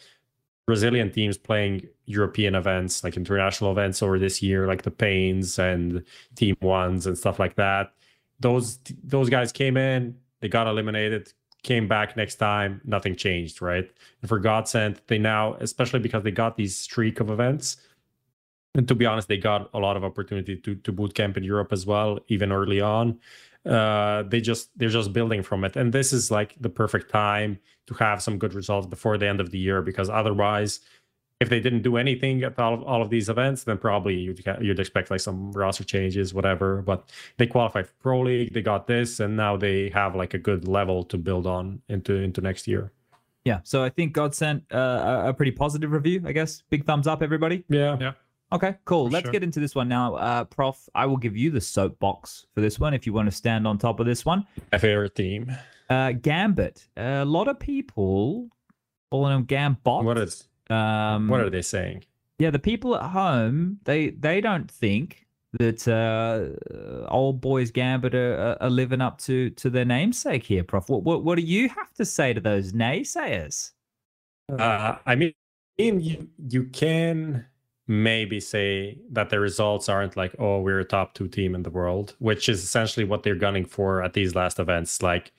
Brazilian teams playing European events, like international events over this year, like the Pains and Team Ones and stuff like that. Those those guys came in, they got eliminated, came back next time, nothing changed, right? And for Godsent, they now, especially because they got these streak of events, and to be honest, they got a lot of opportunity to to boot camp in Europe as well, even early on. Uh, they just they're just building from it, and this is like the perfect time to have some good results before the end of the year, because otherwise, if they didn't do anything at all of, all of these events, then probably you'd you'd expect like some roster changes, whatever. But they qualified for Pro League, they got this, and now they have like a good level to build on into into next year. Yeah. So I think Godsent uh, a- a pretty positive review, I guess. Big thumbs up, everybody. Yeah, Yeah. Okay, cool. For Let's sure. get into this one now. Uh, Prof, I will give you the soapbox for this one if you want to stand on top of this one. my favorite team. Uh, Gambit. a lot of people calling them Gambot. What is um, what are they saying? Yeah, the people at home they they don't think that uh, old boys Gambit are, are- are living up to to their namesake here, Prof. What what, what do you have to say to those naysayers? Uh, I mean, you you can maybe say that the results aren't like, oh, we're a top two team in the world, which is essentially what they're gunning for at these last events. Like,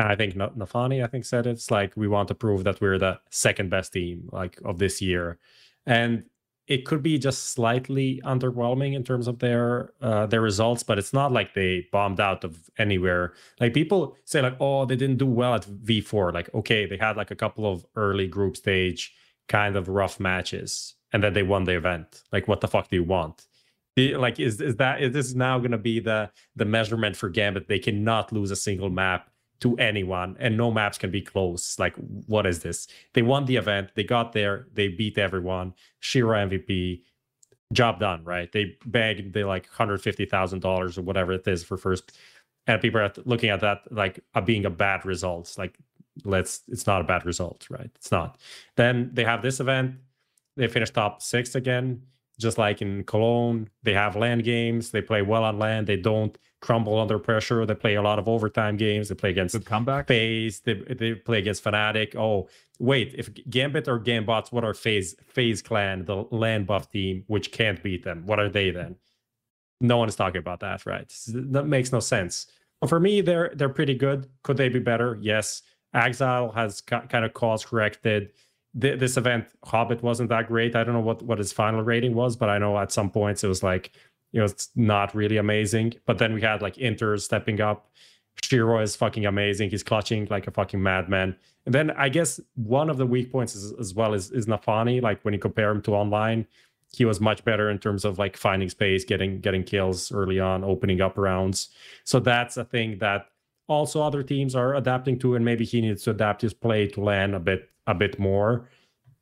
and I think nafany, I think said it, it's like we want to prove that we're the second best team like of this year, and it could be just slightly underwhelming in terms of their uh, their results, but it's not like they bombed out of anywhere. Like people say, like, oh, they didn't do well at V4. Like, okay, they had like a couple of early group stage kind of rough matches, and then they won the event. Like, what the fuck do you want? Like, is is that is this now going to be the the measurement for Gambit? They cannot lose a single map to anyone, and no maps can be close. Like, what is this? They won the event. They got there. They beat everyone. sh1ro MVP. Job done, right? They bagged the like hundred fifty thousand dollars or whatever it is for first, and people are looking at that like being a bad result. Like, let's it's not a bad result, right? It's not. Then they have this event. They finish top six again, just like in Cologne. They have land games. They play well on land. They don't crumble under pressure. They play a lot of overtime games. They play against Good comeback. FaZe. They, they play against Fnatic. Oh, wait. If Gambit or Gambots, what are FaZe FaZe Clan, the land buff team, which can't beat them? What are they then? No one is talking about that, right? That makes no sense. For me, they're they're pretty good. Could they be better? Yes. Ax1Le has ki- kind of course corrected. Th- this event, Hobbit wasn't that great. I don't know what what his final rating was, but I know at some points it was like you know it's not really amazing. But then we had like interz stepping up. sh1ro is fucking amazing. He's clutching like a fucking madman. And then I guess one of the weak points is, as well is, is nafany. Like when you compare him to online, he was much better in terms of like finding space, getting getting kills early on, opening up rounds. So that's a thing that also other teams are adapting to, and maybe he needs to adapt his play to land a bit a bit more.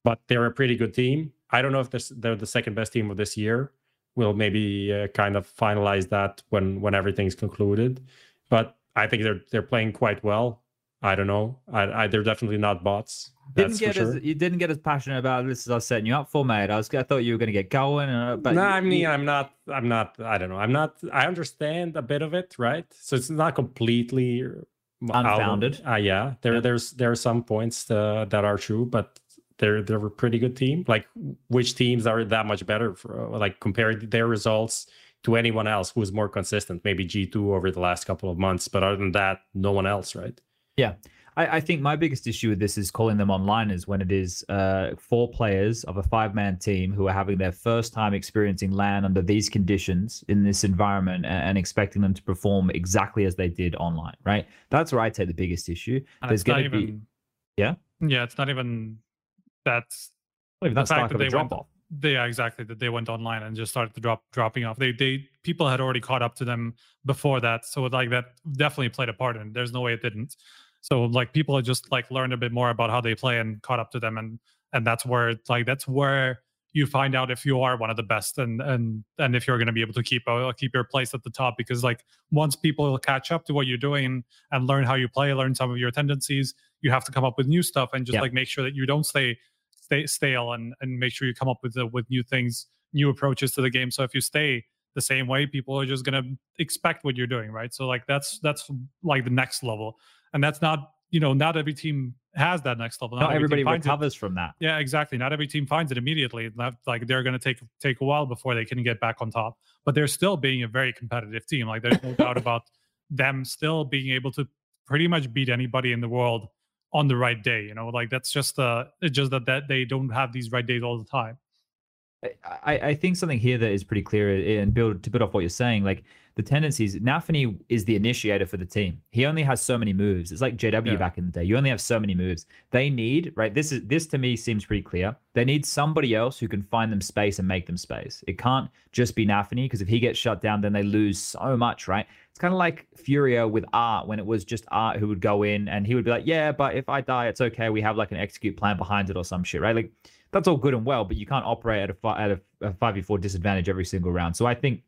But they're a pretty good team. I don't know if they're, they're the second best team of this year. We'll maybe uh, kind of finalize that when when everything's concluded. But I think they're they're playing quite well. I don't know. I, I they're definitely not bots. Didn't get sure. as you didn't get as passionate about this as I was setting you up for, mate. I was I thought you were going to get going, uh, but no, I mean, I'm not. I'm not. I don't know. I'm not. I understand a bit of it, right? So it's not completely out Unfounded. Uh, yeah, there, Yeah. there's there are some points uh, that are true, but they're they're a pretty good team. Like, which teams are that much better for like compared their results to anyone else who's more consistent? Maybe G two over the last couple of months, but other than that, no one else, right? I, I think my biggest issue with this is calling them onliners when it is uh, four players of a five man team who are having their first time experiencing LAN under these conditions in this environment and, and expecting them to perform exactly as they did online, right? That's where I take the biggest issue. And There's it's going to be even. Yeah? Yeah, it's not even. That's well, that's fact that they drop went- off. they yeah, exactly that they went online and just started to drop dropping off. They they people had already caught up to them before that, so like that definitely played a part in. it. There's no way it didn't. So like people had just like learned a bit more about how they play and caught up to them, and and that's where it's like that's where you find out if you are one of the best and and and if you're going to be able to keep uh, keep your place at the top because like once people catch up to what you're doing and learn how you play learn some of your tendencies you have to come up with new stuff and just Yeah. like make sure that you don't stay stay stale and and make sure you come up with the, with new things new approaches to the game so if you stay the same way people are just going to expect what you're doing right so like that's that's like the next level and that's not you know not every team has that next level Not team everybody finds it. recovers from that. Yeah, exactly. Not every team finds it immediately. Not like they're going to take take a while before they can get back on top. But they're still being a very competitive team. Like there's no doubt about them still being able to pretty much beat anybody in the world on the right day. You know, like that's just uh, it's just that that they don't have these right days all the time. I, I think something here that is pretty clear uh, and build to build off what you're saying, like the tendencies. Nafany is the initiator for the team. He only has so many moves. It's like JW Yeah. back in the day. You only have so many moves. They need right. This is this to me seems pretty clear. They need somebody else who can find them space and make them space. It can't just be Nafany because if he gets shut down, then they lose so much. Right? It's kind of like Furia with Art when it was just Art who would go in and he would be like, yeah, but if I die, it's okay. We have like an execute plan behind it or some shit. Right? Like that's all good and well, but you can't operate at a fi- at a five v four disadvantage every single round. So I think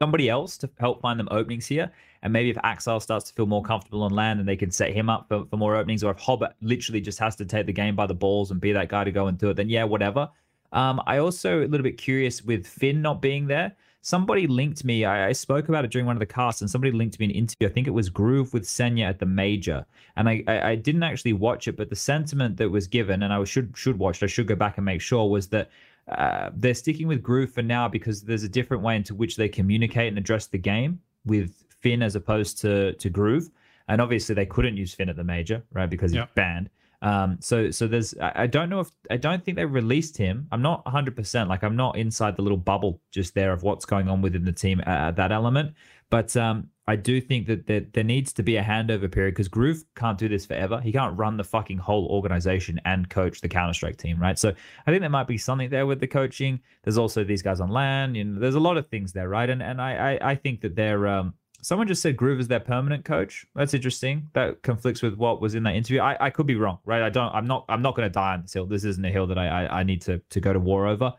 somebody else to help find them openings here, and maybe if Ax1Le starts to feel more comfortable on LAN, and they can set him up for, for more openings, or if Hobbit literally just has to take the game by the balls and be that guy to go and do it, then yeah, whatever. Um, I also a little bit curious with Finn not being there. Somebody linked me. I, I spoke about it during one of the casts, and somebody linked me an interview. I think it was Groove with Senya at the major, and I, I I didn't actually watch it, but the sentiment that was given, and I should should watch. it, I should go back and make sure was that uh, they're sticking with Groove for now because there's a different way into which they communicate and address the game with Finn as opposed to to Groove. And obviously they couldn't use Finn at the major, right? Because he's banned. Um, so so there's I, don't know if I don't think they released him. I'm not 100 percent like I'm not inside the little bubble just there of what's going on within the team at that element. But um, I do think that there, there needs to be a handover period because Groove can't do this forever. He can't run the fucking whole organization and coach the Counter Strike team, right? So I think there might be something there with the coaching. There's also these guys on LAN. You know, there's a lot of things there, right? And and I I, I think that they're um. Someone just said Groove is their permanent coach. That's interesting. That conflicts with what was in that interview. I, I could be wrong, right? I don't. I'm not. I'm not going to die on this hill. This isn't a hill that I I, I need to to go to war over.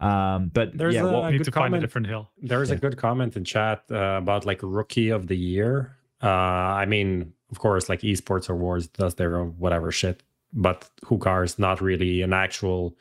Um, but There's yeah, a- what, need to find a different hill. There's a good comment in chat uh, about like rookie of the year. Uh, I mean, of course, like esports awards does their own whatever shit, but who cares? Not really an actual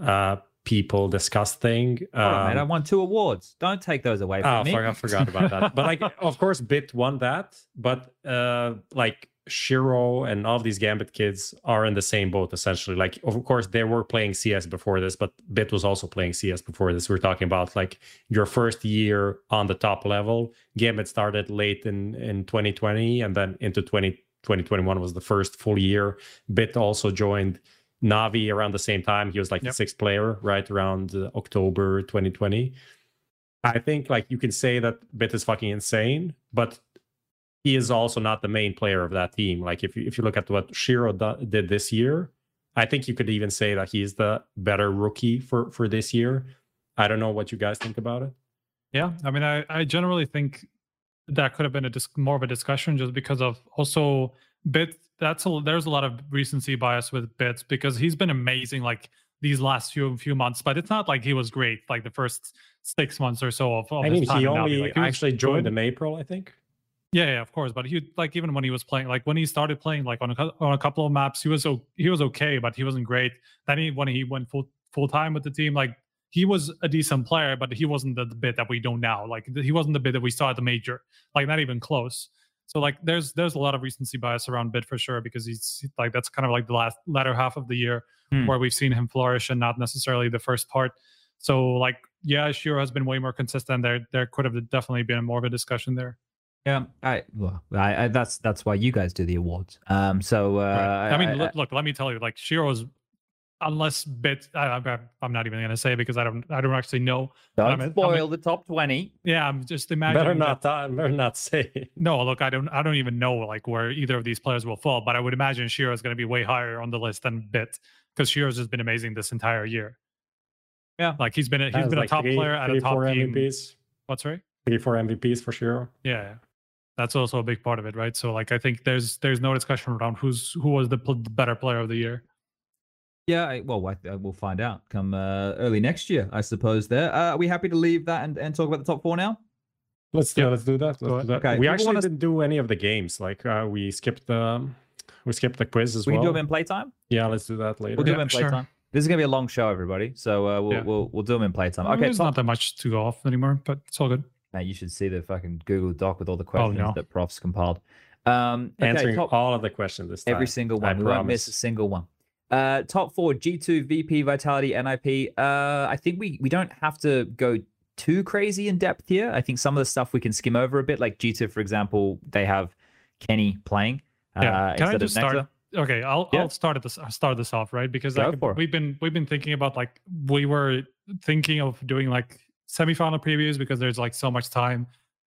uh, people discuss thing. Hold on, mate, I Um, won two awards. Don't take those away from Oh, me. I forgot about that. But like, of course, b1t won that. But uh, like sh1ro and all of these Gambit kids are in the same boat essentially. Like, of course, they were playing CS before this, but b1t was also playing CS before this. We're talking about like your first year on the top level. Gambit started late in in 2020, and then into 20, 2021 was the first full year. b1t also joined. Navi around the same time. He was like Yep. the sixth player, right around uh, October 2020. I think like you can say that b1t is fucking insane, but he is also not the main player of that team. Like if you if you look at what sh1ro do- did this year, I think you could even say that he's the better rookie for for this year. I don't know what you guys think about it. Yeah, I mean, I, I generally think that could have been a dis- more of a discussion just because of also b1t. That's a, there's a lot of recency bias with bits because he's been amazing like these last few few months, but it's not like he was great like the first six months or so of. of I mean, he only Like, he actually joined good. in April, I think. Yeah, yeah, of course. But he like even when he was playing, like when he started playing, like on a on a couple of maps, he was o- he was okay, but he wasn't great. Then he when he went full full time with the team, like he was a decent player, but he wasn't the, the b1t that we know now. Like he wasn't the b1t that we saw at the major, like not even close. So like there's there's a lot of recency bias around b1t for sure because he's like that's kind of like the last latter half of the year Hmm. where we've seen him flourish and not necessarily the first part. So like yeah, sh1ro has been way more consistent. There there could have definitely been more of a discussion there. Yeah, I well, I, I that's that's why you guys do the awards. Um, so uh, Right. I mean, I- look, look, let me tell you, like sh1ro's, unless b1t, I, I, I'm not even gonna say because I don't, I don't actually know. don't I'm a- I'm spoil the top twenty. Yeah, I'm just imagining. Better that- not. uh, better not say. No, look, I don't, I don't even know like where either of these players will fall, but I would imagine sh1ro is going to be way higher on the list than b1t because sh1ro's has been amazing this entire year. Yeah. like he's been, a, he's been like a top three- player at three, a top four team. MVPs. What's right? Three, four MVPs for. Yeah, yeah. that's also a big part of it, right? So like, I think there's, there's no discussion around who's who was the pl- better player of the year. Yeah, I, well, I, I, we'll find out come uh, early next year, I suppose. There, uh, are we happy to leave that and, and talk about the top four now? Let's Yeah. do. Let's do that. Let's do that. Okay, We people actually wanna- didn't do any of the games. Like uh, we skipped the we skipped the quiz as we well. can do them in playtime. yeah, let's do that later. We'll do Yeah, them in sure. playtime. This is gonna be a long show, everybody. So uh, we'll, Yeah. we'll we'll do them in playtime. Okay, there's top, not that much to go off anymore, but it's all good. Mate, you should see the fucking Google Doc with all the questions no. that profs compiled. Um, okay, Answering top, all of the questions this time. every single I one. We won't miss a single one. Uh, top four: G2, VP, Vitality, NIP. Uh, I think we we don't have to go too crazy in depth here. I think some of the stuff we can skim over a bit. Like G2, for example, they have Kenny playing Yeah. uh, Can I just start? Okay, I'll Yeah. I'll start at this I'll start this off right because Go like, we've been we've been thinking about like we were thinking of doing like semifinal previews because there's like so much time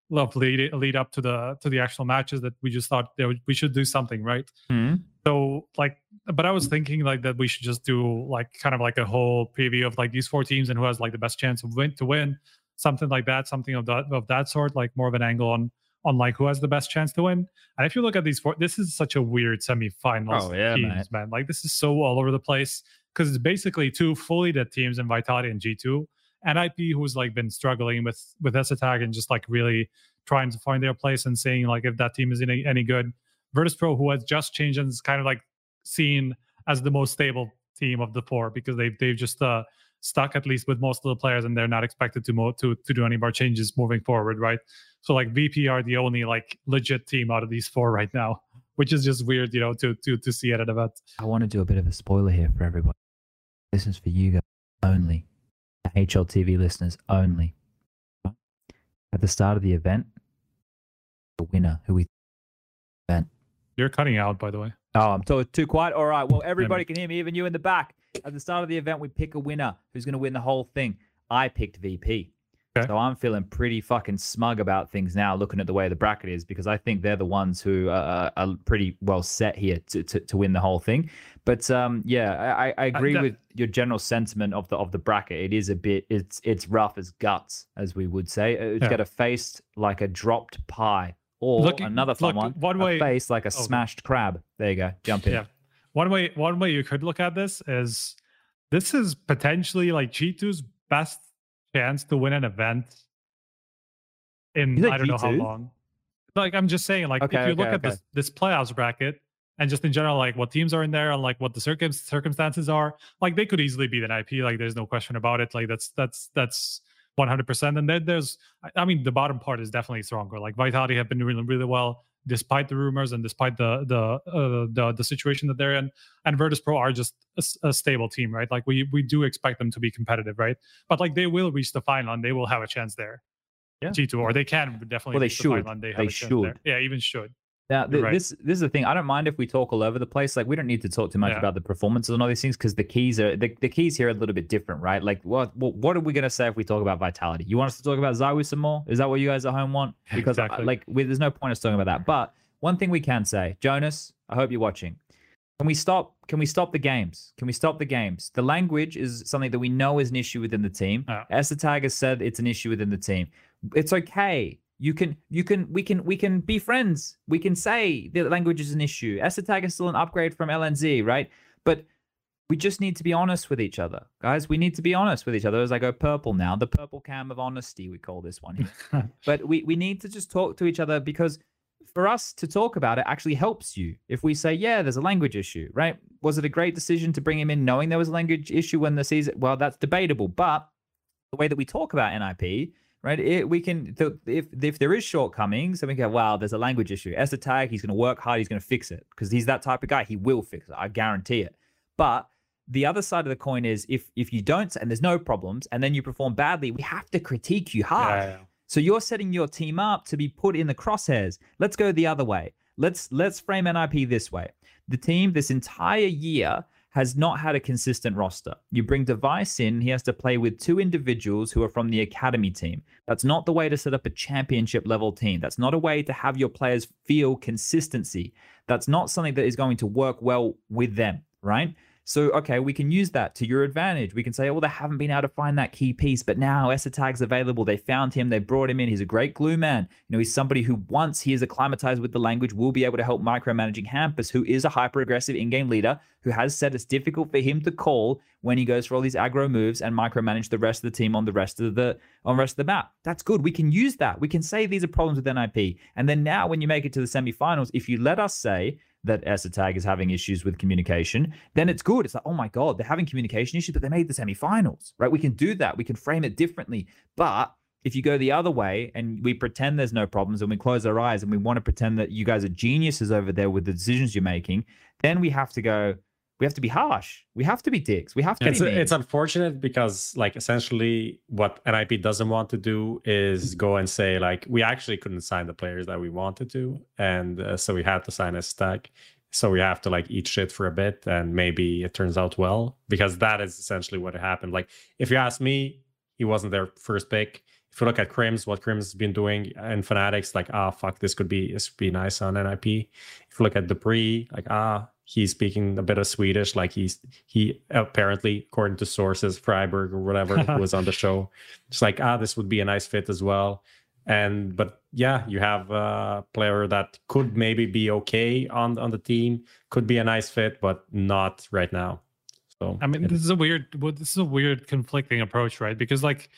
left lead lead up to the to the actual matches that we just thought that we should do something right. Hmm. So like, but I was thinking like that we should just do like kind of like a whole preview of like these four teams and who has like the best chance of win to win, something like that, something of that of that sort, like more of an angle on on like who has the best chance to win. And if you look at these four, this is such a weird semifinals Oh, yeah, teams, man. Like this is so all over the place because it's basically two fully dead teams in Vitality and G two. NIP who's like been struggling with with Tag and just like really trying to find their place and seeing like if that team is any, any good. Virtus Pro who has just changed and is kind of like seen as the most stable team of the four because they've they've just uh stuck at least with most of the players and they're not expected to mo- to to do any more changes moving forward, right? So like VP are the only like legit team out of these four right now, which is just weird, you know, to to to see at an event. I want to do a bit of a spoiler here for everybody. This is for you guys only, HLTV listeners only. At the start of the event, the winner who we You're cutting out, by the way. Oh, I'm too, too quiet. All right. Well, everybody can hear me, even you in the back. At the start of the event, we pick a winner who's going to win the whole thing. I picked VP. Okay. So I'm feeling pretty fucking smug about things now, looking at the way the bracket is, because I think they're the ones who uh, are pretty well set here to, to, to win the whole thing. But um, yeah, I, I- I agree that- with your general sentiment of the of the bracket. It is a bit, it's it's rough as guts, as we would say. It's Yeah. got a face like a dropped pie, or Look- another fun look, one, one way- face like a okay. smashed crab. There you go. Jump in. Yeah. One way one way you could look at this is this is potentially like G2's best chance to win an event in I don't know how long. Like I'm just saying, like Okay, if you look okay, at this this playoffs bracket and just in general, like what teams are in there and like what the circum- circumstances are, like they could easily beat an IP. Like there's no question about it. Like that's that's that's 100%. And then there's, I- mean, the bottom part is definitely stronger. Like Vitality have been doing really, well despite the rumors and despite the the uh, the the situation that they're in. And Virtus Pro are just a stable team, right? Like we we do expect them to be competitive, right? But like they will reach the final and they will have a chance there. Yeah. G2 or they can definitely Well, they reach the should. final and they have They a chance there. should. Yeah, even should. Now, th- right. this this is the thing. I don't mind if we talk all over the place. Like, we don't need to talk too much Yeah. about the performances and all these things because the keys are the, the keys here are a little bit different, right? Like, what what, what are we gonna say if we talk about vitality? You want us to talk about ZywOo some more? Is that what you guys at home want? Because uh, Exactly. like, we, there's no point us talking about that. But one thing we can say, Jonas, I hope you're watching. Can we stop? Can we stop the games? Can we stop the games? The language is something that we know is an issue within the team. Yeah. es3tag has said it's an issue within the team. It's okay. You can, you can, we can, we can be friends. We can say the language is an issue. es3tag is still an upgrade from LNZ, right? But we just need to be honest with each other, guys. We need to be honest with each other. As I go purple now, the purple cam of honesty, we call this one. Here. but we we need to just talk to each other because for us to talk about it actually helps you. If we say, yeah, there's a language issue, right? Was it a great decision to bring him in knowing there was a language issue when the season? Well, that's debatable. But the way that we talk about NIP, right? It, we can, th- if if there is shortcomings, then we go, wow, there's a language issue. Tag, he's going to work hard. He's going to fix it because he's that type of guy. He will fix it. I guarantee it. But the other side of the coin is if if you don't and there's no problems and then you perform badly, we have to critique you hard. Yeah, yeah. So you're setting your team up to be put in the crosshairs. Let's go the other way. Let's let's frame NIP this way. The team this entire year has not had a consistent roster. You bring dev1ce in, he has to play with two individuals who are from the academy team. That's not the way to set up a championship level team. That's not a way to have your players feel consistency. That's not something that is going to work well with them, right? So, okay, we can use that to your advantage. We can say, oh, they haven't been able to find that key piece, but now Tag's available. They found him. They brought him in. He's a great glue man. You know, he's somebody who, once he is acclimatized with the language, will be able to help micromanaging Hampus, who is a hyper aggressive in game leader, who has said it's difficult for him to call when he goes for all these aggro moves and micromanage the rest of the team on the rest of the on the rest of the map. That's good. We can use that. We can say these are problems with NIP. And then now, when you make it to the semifinals, if you let us say, that Tag is having issues with communication, then it's good. It's like, oh my God, they're having communication issues, but they made the semifinals, right? We can do that. We can frame it differently. But if you go the other way and we pretend there's no problems and we close our eyes and we want to pretend that you guys are geniuses over there with the decisions you're making, then we have to go, we have to be harsh. We have to be dicks. We have to it's, it's unfortunate because like essentially what NIP doesn't want to do is go and say like we actually couldn't sign the players that we wanted to, and uh, so we had to sign a stack. So we have to like eat shit for a bit, and maybe it turns out well because that is essentially what happened. Like if you ask me, he wasn't their first pick. If you look at KRIMZ, what KRIMZ has been doing in Fanatics, like ah fuck, this could be this could be nice on NIP. If you look at dupreeh, like ah he's speaking a bit of Swedish, like he's he apparently, according to sources, Freiberg or whatever was on the show. It's like ah, this would be a nice fit as well. And but yeah, you have a player that could maybe be okay on on the team, could be a nice fit, but not right now. So I mean, this is a weird. This is a weird conflicting approach, right? Because like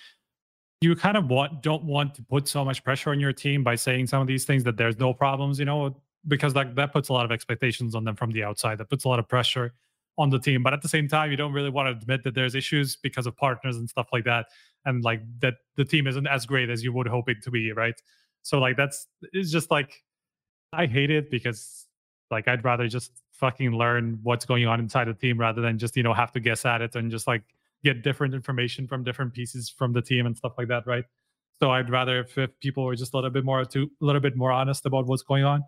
you kind of want don't want to put so much pressure on your team by saying some of these things that there's no problems you know because like that puts a lot of expectations on them from the outside. That puts a lot of pressure on the team. But at the same time, you don't really want to admit that there's issues because of partners and stuff like that, and like that the team isn't as great as you would hope it to be, right? So like that's it's just like I hate it because like I'd rather just fucking learn what's going on inside the team rather than just you know have to guess at it and just like get different information from different pieces from the team and stuff like that, right? So I'd rather if, if people were just a little bit more to a little bit more honest about what's going on.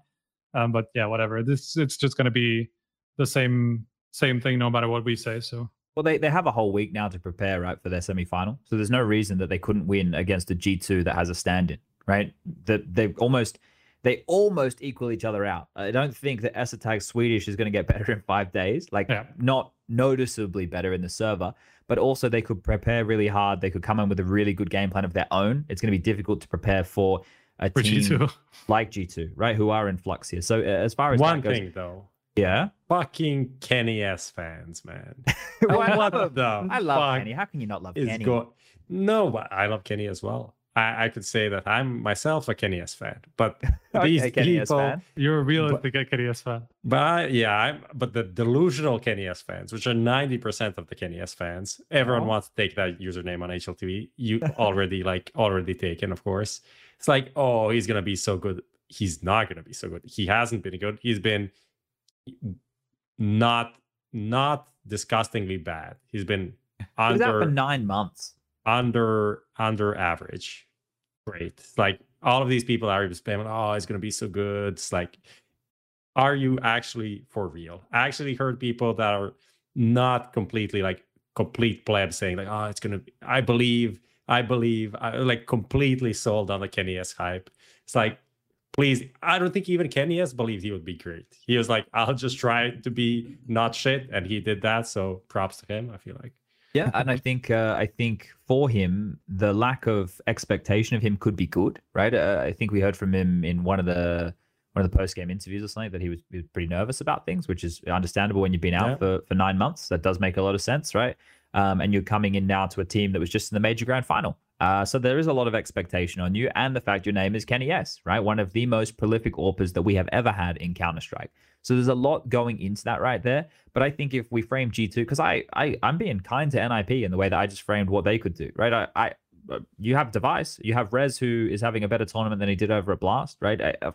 Um, but yeah, whatever. This it's just going to be the same same thing no matter what we say. So well, they, they have a whole week now to prepare, right, for their semi-final. So there's no reason that they couldn't win against a G2 that has a stand-in, right? That they almost they almost equal each other out. I don't think that Tag Swedish is going to get better in five days. Like Yeah. not noticeably better in the server, but also they could prepare really hard. They could come in with a really good game plan of their own. It's going to be difficult to prepare for a for team G2, like G2, right? Who are in flux here. So uh, as far as one that goes, thing though, yeah. fucking Kenny S fans, man. Well, I what love- the I love fuck Kenny. How can you not love Kenny? go- No, but I love Kenny as well. I, I could say that I'm myself a Kenny S fan, but these Okay, Kenny S people, fan. you're a realistic S fan. But I, yeah, I'm but the delusional Kenny S fans, which are 90% of the Kenny S fans, everyone Oh. wants to take that username on HLTV. You already like already taken, of course. It's like, oh, he's gonna be so good. He's not gonna be so good. He hasn't been good. He's been not not disgustingly bad. He's been was for under nine months. under under average. Great. Like all of these people are spamming, oh, it's gonna be so good. It's like, are you actually for real? I actually heard people that are not completely like complete plebs saying, like, oh, it's gonna be, I believe, I believe, I like completely sold on the Kenny S hype. It's like, please, I don't think even Kenny S believed he would be great. He was like, I'll just try to be not shit, and he did that. So props to him, I feel like. Yeah, and I think uh, I think for him the lack of expectation of him could be good, right? Uh, I think we heard from him in one of the one of the post game interviews or something that he was, he was pretty nervous about things, which is understandable when you've been out Yeah. for, for nine months. That does make a lot of sense, right? Um, and you're coming in now to a team that was just in the major grand final. Uh, so there is a lot of expectation on you, and the fact your name is Kenny S, right? One of the most prolific AWPers that we have ever had in Counter Strike. So there's a lot going into that right there. But I think if we frame G2, because I, I I'm being kind to NIP in the way that I just framed what they could do, right? I, I uh, you have dev1ce, you have Rez who is having a better tournament than he did over at Blast, right? I, I,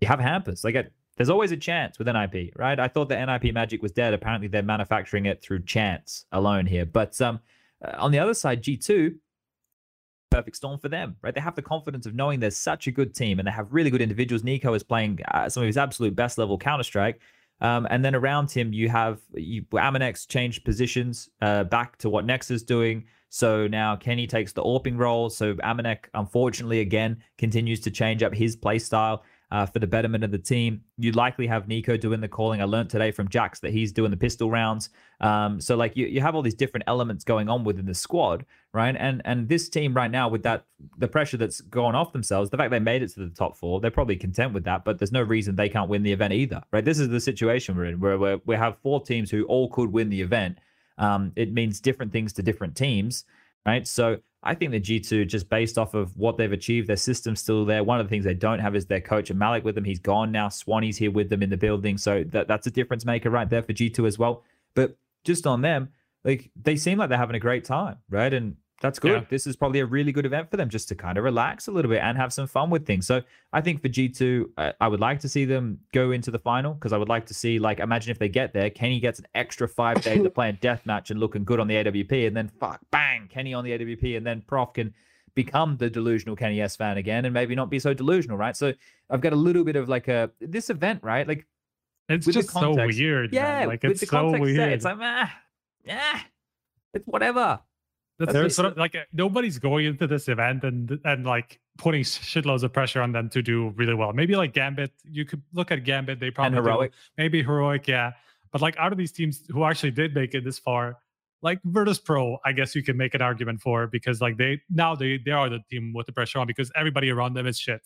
you have Hampus, like. There's always a chance with NIP, right? I thought the NIP magic was dead. Apparently, they're manufacturing it through chance alone here. But um, uh, on the other side, G2, perfect storm for them, right? They have the confidence of knowing there's such a good team and they have really good individuals. NiKo is playing uh, some of his absolute best level Counter Strike. Um, and then around him, you have you, AmaNEk changed positions uh, back to what Nex is doing. So now Kenny takes the AWPing role. So AmaNEk, unfortunately, again, continues to change up his play style uh, for the betterment of the team. you'd likely have NiKo doing the calling. I learned today from JACKZ that he's doing the pistol rounds. Um, so like you, you have all these different elements going on within the squad, right? And and this team right now with that the pressure that's going off themselves, the fact they made it to the top four, they're probably content with that. But there's no reason they can't win the event either, right? This is the situation we're in where we we have four teams who all could win the event. Um, it means different things to different teams, right? So I think the G2, just based off of what they've achieved, their system's still there. One of the things they don't have is their coach maLeK with them. He's gone now. Swanee's here with them in the building. So that, that's a difference maker right there for G2 as well. But just on them, like they seem like they're having a great time, right? And that's good. Yeah. This is probably a really good event for them just to kind of relax a little bit and have some fun with things. So I think for G2, I, I would like to see them go into the final because I would like to see, like, imagine if they get there, Kenny gets an extra five days to play a deathmatch and looking good on the AWP, and then fuck, bang, Kenny on the AWP, and then Prof can become the delusional Kenny S fan again and maybe not be so delusional, right? So I've got a little bit of like a this event, right? Like it's just so weird. Yeah, man. like it's so weird. Set, it's like, ah, yeah, it's whatever. That's There's sort of like uh, nobody's going into this event and and like putting shitloads of pressure on them to do really well. Maybe like Gambit, you could look at Gambit. They probably heroic, do. maybe heroic, yeah. But like out of these teams who actually did make it this far, like Virtus Pro, I guess you can make an argument for because like they now they they are the team with the pressure on because everybody around them is shit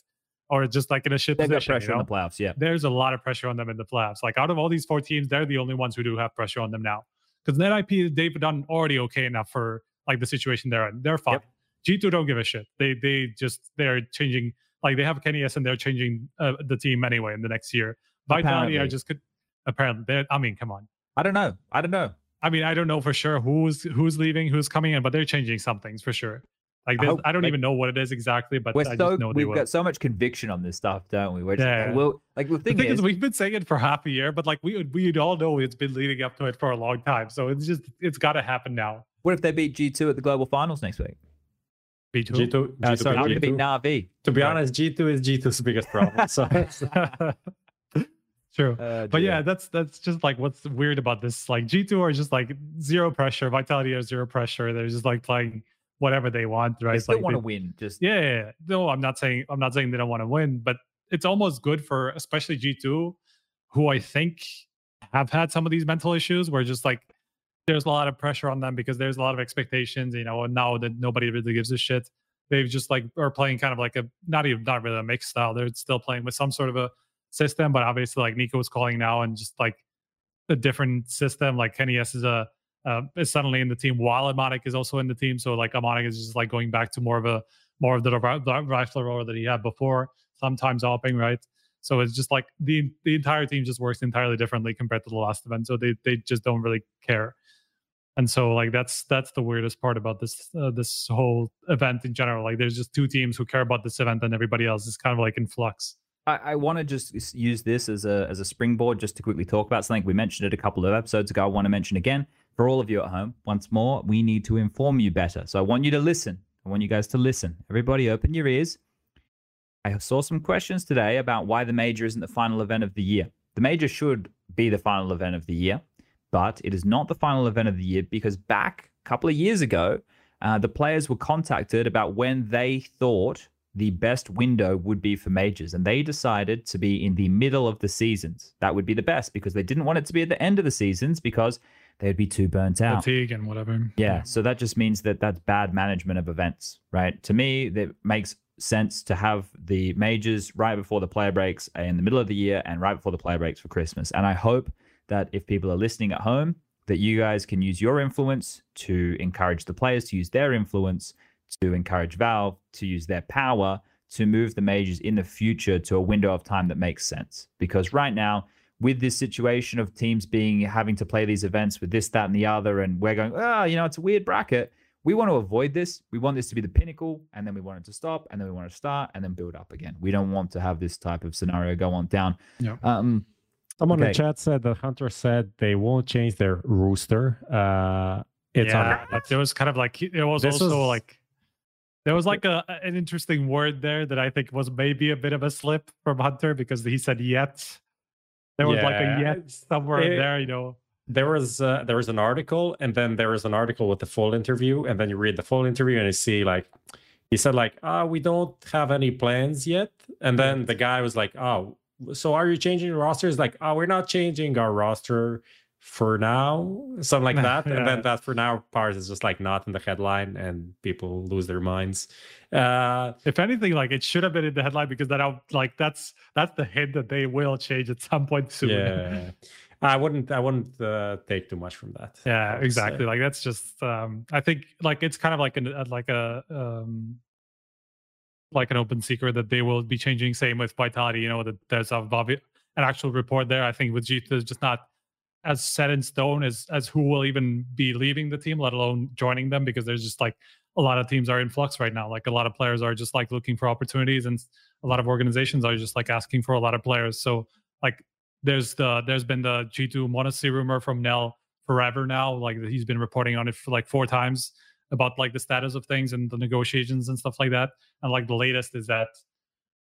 or just like in a shit they position. pressure you know? in the playoffs, yeah. There's a lot of pressure on them in the playoffs. Like out of all these four teams, they're the only ones who do have pressure on them now. Because NIP, they've done already okay enough for like the situation they're in. They're fine. Yep. G2 don't give a shit. They they just they're changing like they have Kenny S and they're changing uh, the team anyway in the next year. Vitality, I just could apparently. I mean, come on. I don't know. I don't know. I mean, I don't know for sure who's who's leaving, who's coming in, but they're changing some things for sure. Like I, hope, I don't like, even know what it is exactly, but we're I so, just know we've got so much conviction on this stuff, don't we? We're just, yeah. We'll, like the thing, the thing is, is, we've been saying it for half a year, but like we we all know it's been leading up to it for a long time. So it's just it's got to happen now. What if they beat G2 at the global finals next week? Beat G2? G2 uh, sorry, G2? beat Na'Vi. To be right. honest, G2 is G2's biggest problem. So True. Uh, but yeah, that's that's just like what's weird about this. Like G2 are just like zero pressure. Vitality are zero pressure. They're just like playing whatever they want, right? They still like want to win. Just yeah, yeah, No, I'm not saying I'm not saying they don't want to win, but it's almost good for especially G2, who I think have had some of these mental issues where just like there's a lot of pressure on them because there's a lot of expectations, you know, and now that nobody really gives a shit. They've just like are playing kind of like a not even not really a mixed style. They're still playing with some sort of a system, but obviously like NiKo was calling now and just like a different system. Like Kenny S is a uh, is suddenly in the team while AmaNEk is also in the team. So like AmaNEk is just like going back to more of a more of the, the rifler role that he had before, sometimes hopping, right? So it's just like the the entire team just works entirely differently compared to the last event. So they they just don't really care and so like that's that's the weirdest part about this uh, this whole event in general like there's just two teams who care about this event and everybody else is kind of like in flux I, I want to just use this as a as a springboard just to quickly talk about something we mentioned it a couple of episodes ago i want to mention again for all of you at home once more we need to inform you better. So i want you to listen. I want you guys to listen. Everybody open your ears. I saw some questions today about why the major isn't the final event of the year. The major should be the final event of the year but it is not the final event of the year because back a couple of years ago, uh, the players were contacted about when they thought the best window would be for majors, and they decided to be in the middle of the seasons. That would be the best because they didn't want it to be at the end of the seasons because they'd be too burnt out. Fatigue and whatever. Yeah, so that just means that that's bad management of events, right? To me, that makes sense to have the majors right before the player breaks in the middle of the year and right before the player breaks for Christmas. And I hope that if people are listening at home, that you guys can use your influence to encourage the players to use their influence, to encourage Valve to use their power to move the majors in the future to a window of time that makes sense. Because right now, with this situation of teams being having to play these events with this, that, and the other, and we're going, oh, you know, it's a weird bracket. We want to avoid this. We want this to be the pinnacle, and then we want it to stop, and then we want to start, and then build up again. We don't want to have this type of scenario go on down. Yeah. Um, Someone in the chat said that Hunter said they won't change their rooster. Uh, it's yeah, on. but there was kind of like it was This also was- like there was like a an interesting word there that I think was maybe a bit of a slip from Hunter because he said yet. There was like a yet it's- somewhere in it- there, you know. there was uh, there was an article and then there was an article with the full interview and then you read the full interview and you see like he said like ah we don't have any plans yet. And then the guy was like oh so are you changing your roster? He's like oh we're not changing our roster for now something like that and then that for now part is just like not in the headline and people lose their minds uh If anything, like it should have been in the headline because that out like that's that's the hint that they will change at some point soon. yeah i wouldn't i wouldn't uh, take too much from that yeah exactly say. like that's just um i think like it's kind of like an uh, like a um like an open secret that they will be changing same with vitality you know that there's a an actual report there i think with g2 is just not as set in stone as as who will even be leaving the team let alone joining them because there's just like a lot of teams are in flux right now like a lot of players are just like looking for opportunities and a lot of organizations are just like asking for a lot of players so like there's the there's been the G2 m0NESY rumor from Nell forever now. Like he's been reporting on it for like four times about like the status of things and the negotiations and stuff like that. And like the latest is that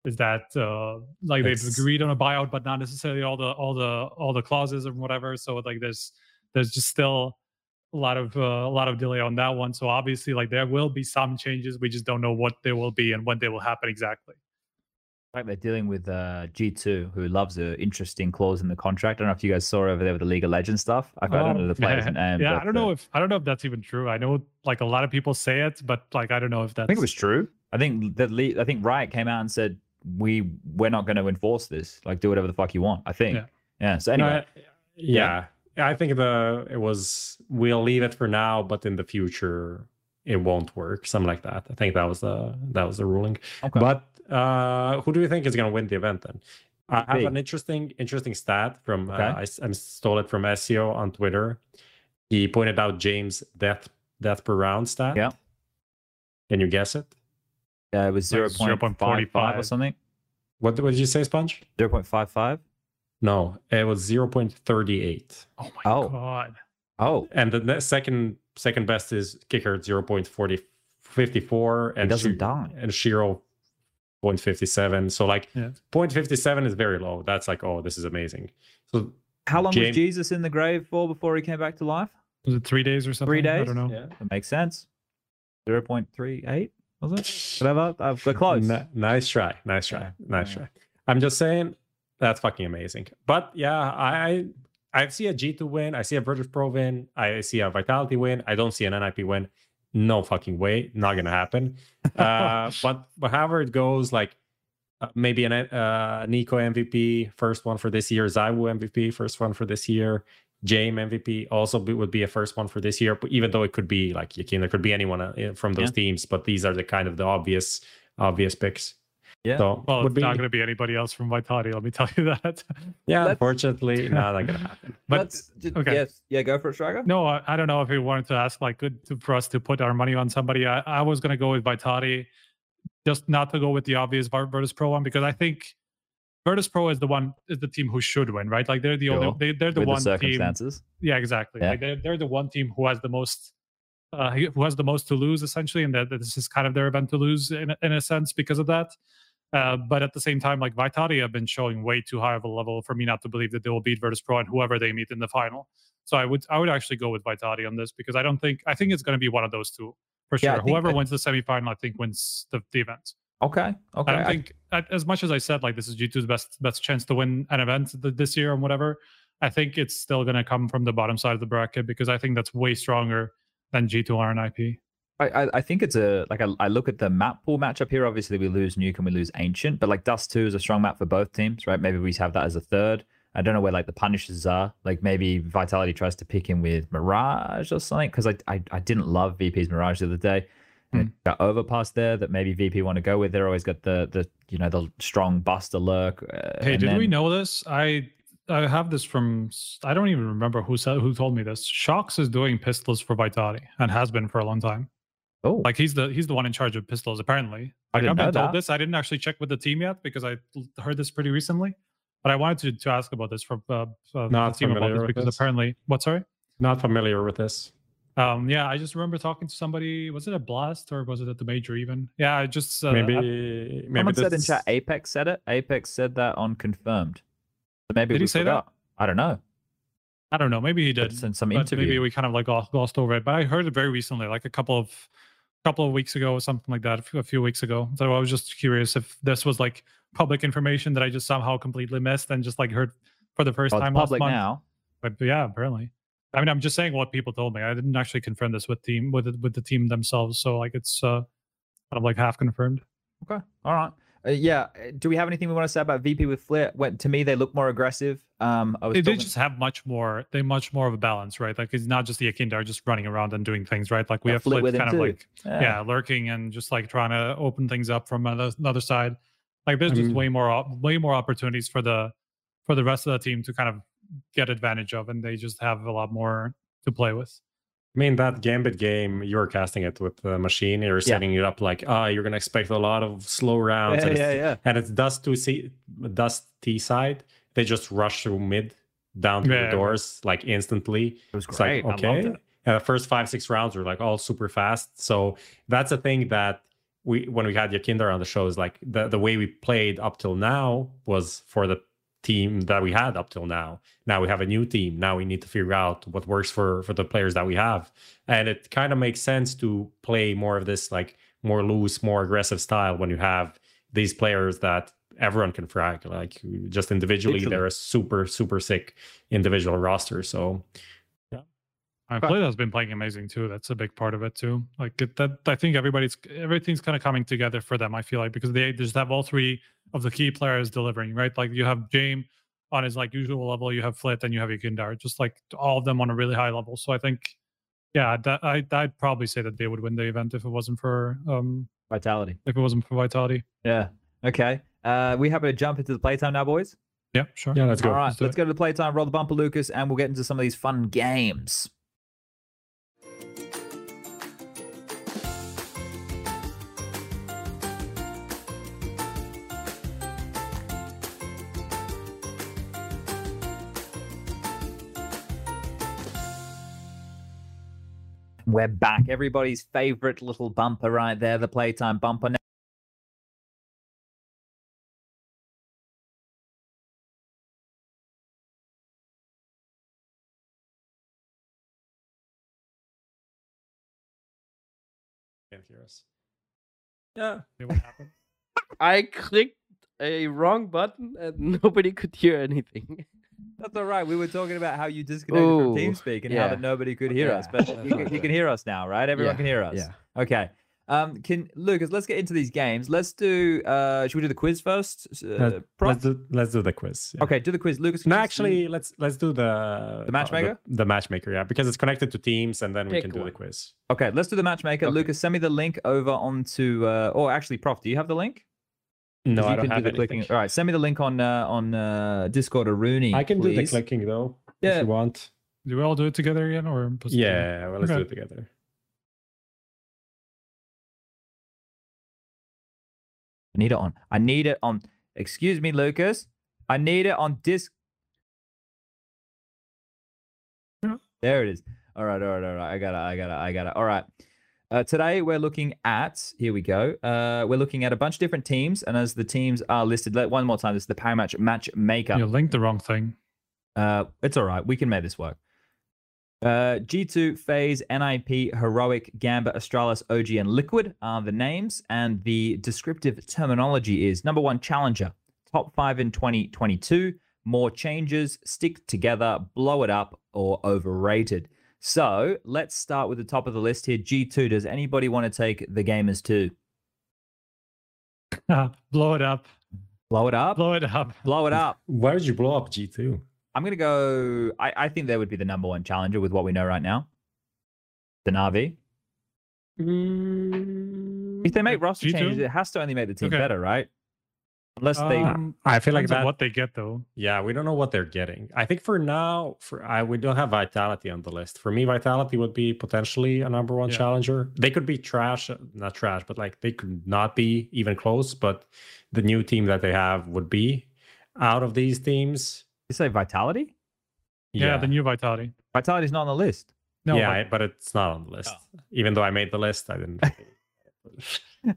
is that uh like they've It's- agreed on a buyout, but not necessarily all the all the all the clauses or whatever. So like there's there's just still a lot of uh, a lot of delay on that one. So obviously like there will be some changes. We just don't know what they will be and when they will happen exactly. fact they're dealing with uh, G2, who loves an interesting clause in the contract. I don't know if you guys saw over there with the League of Legends stuff. I, I don't know the player's name. Oh, yeah, but, I don't know uh, if I don't know if that's even true. I know like a lot of people say it, but like I don't know if that's I think it was true. I think the le- I think Riot came out and said we we're not going to enforce this. Like do whatever the fuck you want. I think. Yeah. Yeah. So No, anyway, I- yeah. I think the it was we'll leave it for now, but in the future it won't work. Something like that. I think that was the that was the ruling. okay. But uh who do you think is gonna win the event then? I have Big. an interesting interesting stat from Okay. uh, I, I stole it from SEO on Twitter. He pointed out Jame's death death per round stat. Yeah. Can you guess it? Yeah, it was like 0.45 or something. What, what did you say, Spunj? 0.55. No, it was 0.38. Oh my Oh. god. Oh, and the ne- second second best is qikert at 0.4054 and doesn't Shi- die. and sh1ro 0.57 so like Yeah. 0.57 is very low that's like oh this is amazing so how long James- was Jesus in the grave for before he came back to life? Was it three days or something? Three days? I don't know. yeah That makes sense. 0.38 was it? Whatever. Uh, we're close. Ni- nice try nice try Yeah, nice yeah. try i'm just saying that's fucking amazing but yeah i i see a g2 win i see a virtus pro win i see a vitality win i don't see an nip win no fucking way not gonna happen uh but but however it goes like uh, maybe an uh NiKo mvp first one for this year ZywOo mvp first one for this year Jame MVP also be, would be a first one for this year, but even though it could be like YEKINDAR, it could be anyone uh, from those teams, but these are the kind of the obvious obvious picks. Yeah. So Well, would it's be not going to be anybody else from Vitality. Let me tell you that. yeah, Let's- unfortunately, not gonna happen. but Let's, okay. Yes. Yeah, go for it, Striker. no, I, I don't know if we wanted to ask like good to, for us to put our money on somebody. I, I was going to go with Vitality, just not to go with the obvious Vir- Virtus Pro one because I think Virtus Pro is the one is the team who should win, right? Like they're the only they, they're the With one the team. Yeah, exactly. Yeah. Like they're they're the one team who has the most uh who has the most to lose essentially, and that, that this is kind of their event to lose in a- in a sense because of that. Uh, but at the same time, like Vitality have been showing way too high of a level for me not to believe that they will beat Virtus Pro and whoever they meet in the final. So I would I would actually go with Vitality on this because I don't think I think it's going to be one of those two for Yeah, sure. think Whoever that- wins the semifinal, I think wins the, the event. Okay. Okay. I don't think, a- as much as I said, like this is G2's best best chance to win an event th- this year and whatever. I think it's still going to come from the bottom side of the bracket because I think that's way stronger than G2 or an IP. I, I, I think it's a like I, I look at the map pool matchup here. Obviously, we lose Nuke and we lose Ancient, but like Dust Two is a strong map for both teams, right? Maybe we have that as a third. I don't know where like the punishers are. Like maybe Vitality tries to pick him with Mirage or something because I, I I didn't love VP's Mirage the other day. And it got overpass there that maybe VP want to go with. They're always got the the you know the strong Buster lurk. Uh, Hey, and did we know this? I I have this from I don't even remember who said who told me this. Shox is doing pistols for Vitality and has been for a long time. Oh, Like he's the he's the one in charge of pistols apparently. I didn't I've been know told that. this. I didn't actually check with the team yet because I heard this pretty recently. But I wanted to, to ask about this from uh, uh, Not the team about familiar this because this. apparently what sorry? Not familiar with this. Um, yeah, I just remember talking to somebody. Was it a blast or was it at the major even? Yeah, I just uh, maybe I- maybe someone said in chat Apex said it. Apex said that on confirmed. So maybe Did he say that? I don't know. I don't know. Maybe he did. It's in some interview. Maybe we kind of like glossed, glossed over it. But I heard it very recently, like a couple of couple of weeks ago or something like that, a few- weeks ago. So I was just curious if this was like public information that I just somehow completely missed and just like heard for the first Well, it's time last public month. now. But yeah, apparently. I mean, I'm just saying what people told me. I didn't actually confirm this with team with the, with the team themselves. So like it's uh, kind of like half confirmed. Okay. All right. Uh, yeah. uh, Do we have anything we want to say about VP with FL1T? When, to me, they look more aggressive. Um, I was They, they just have much more. They much more of a balance, right? Like it's not just the YEKINDAR just running around and doing things, right? Like we Yeah, have FL1T FL1T kind of too. like yeah. lurking and just like trying to open things up from another, another side. Like there's I just mean- way more way more opportunities for the for the rest of the team to kind of get advantage of, and they just have a lot more to play with. I mean that Gambit game, you were casting it with the machine. You're setting it up like, ah, you're gonna expect a lot of slow rounds. Yeah, and, yeah, it's, yeah. and it's dust to see dust T side. They just rush through mid down to Yeah. the doors like instantly. It was great. like I loved okay. it. And the first five six rounds were like all super fast. So that's a thing that we when we had YEKINDAR on the show is like the the way we played up till now was for the team that we had up till now. Now we have a new team. Now we need to figure out what works for for the players that we have. And it kind of makes sense to play more of this like more loose, more aggressive style when you have these players that everyone can frag. Like just individually, Literally. they're a super super sick individual roster. So I But- FL1T has been playing amazing too. That's a big part of it too. Like it, that, I think everybody's everything's kind of coming together for them. I feel like because they just have all three of the key players delivering, right? Like you have James on his like usual level, you have FL1T, and you have YEKINDAR, just like all of them on a really high level. So I think, yeah, that, I I'd probably say that they would win the event if it wasn't for um Vitality. if it wasn't for Vitality. Yeah. Okay. Uh, we happy to jump into the playtime now, boys? Yeah, sure. yeah, let's go. All right. Let's Let's go to the playtime. Roll the bumper, Lucas, and we'll get into some of these fun games. We're back. Everybody's favorite little bumper right there, the playtime bumper. Now, Can't hear us. Yeah. What happened. I clicked a wrong button and nobody could hear anything. That's all right. We were talking about how you disconnected from TeamSpeak and how that nobody could hear us, but you can, you can hear us now, right? Everyone Yeah, can hear us. yeah. Okay. Um, can Lucas? Let's get into these games. Let's do. Uh, should we do the quiz first? Uh, let's do let's do the quiz. yeah. Okay, do the quiz, Lucas. No, can you- actually, let's let's do the The matchmaker? The, the matchmaker, yeah, because it's connected to Teams, and then we Pick can do one. the quiz. Okay, let's do the matchmaker. Okay. Lucas, send me the link over onto. Uh, or actually, Prof, do you have the link? 'Cause No, you I don't can have do the clicking. All right, send me the link on uh, on uh, Discord or Rooney. I can do the clicking though, Yeah. if you want. Do we all do it together again, or just- Yeah, well, let's Okay. do it together. I need it on. I need it on. Excuse me, Lucas. I need it on disc. Yeah. There it is. All right, all right, all right. I got it. I got it. I got it. All right. Uh, today we're looking at. Here we go. Uh, we're looking at a bunch of different teams, and as the teams are listed, let one more time. This is the Parimatch Matchmaker. You linked the wrong thing. Uh, it's all right. We can make this work. Uh, G2, FaZe, NIP, Heroic, Gamba, Astralis, OG, and Liquid are the names, and the descriptive terminology is number one, Challenger, top five in 2022, more changes, stick together, blow it up, or overrated. So let's start with the top of the list here. G2, does anybody want to take the Gamers 2? Blow it up. Blow it up. Blow it up. Blow it up. Why did you blow up G2? I'm gonna go. I, I think they would be the number one challenger with what we know right now. The Navi. Mm. If they make roster G2? changes, it has to only make the team Okay. better, right? Unless they. Um, I feel like depends on that. what they get though. Yeah, we don't know what they're getting. I think for now, for I we don't have Vitality on the list. For me, Vitality would be potentially a number one Yeah. challenger. They could be trash, uh, not trash, but like they could not be even close. But the new team that they have would be out of these teams. you say Vitality? Yeah, the new Vitality. Vitality is not on the list. No, yeah, but I- but it's not on the list. Oh. Even though I made the list, I didn't.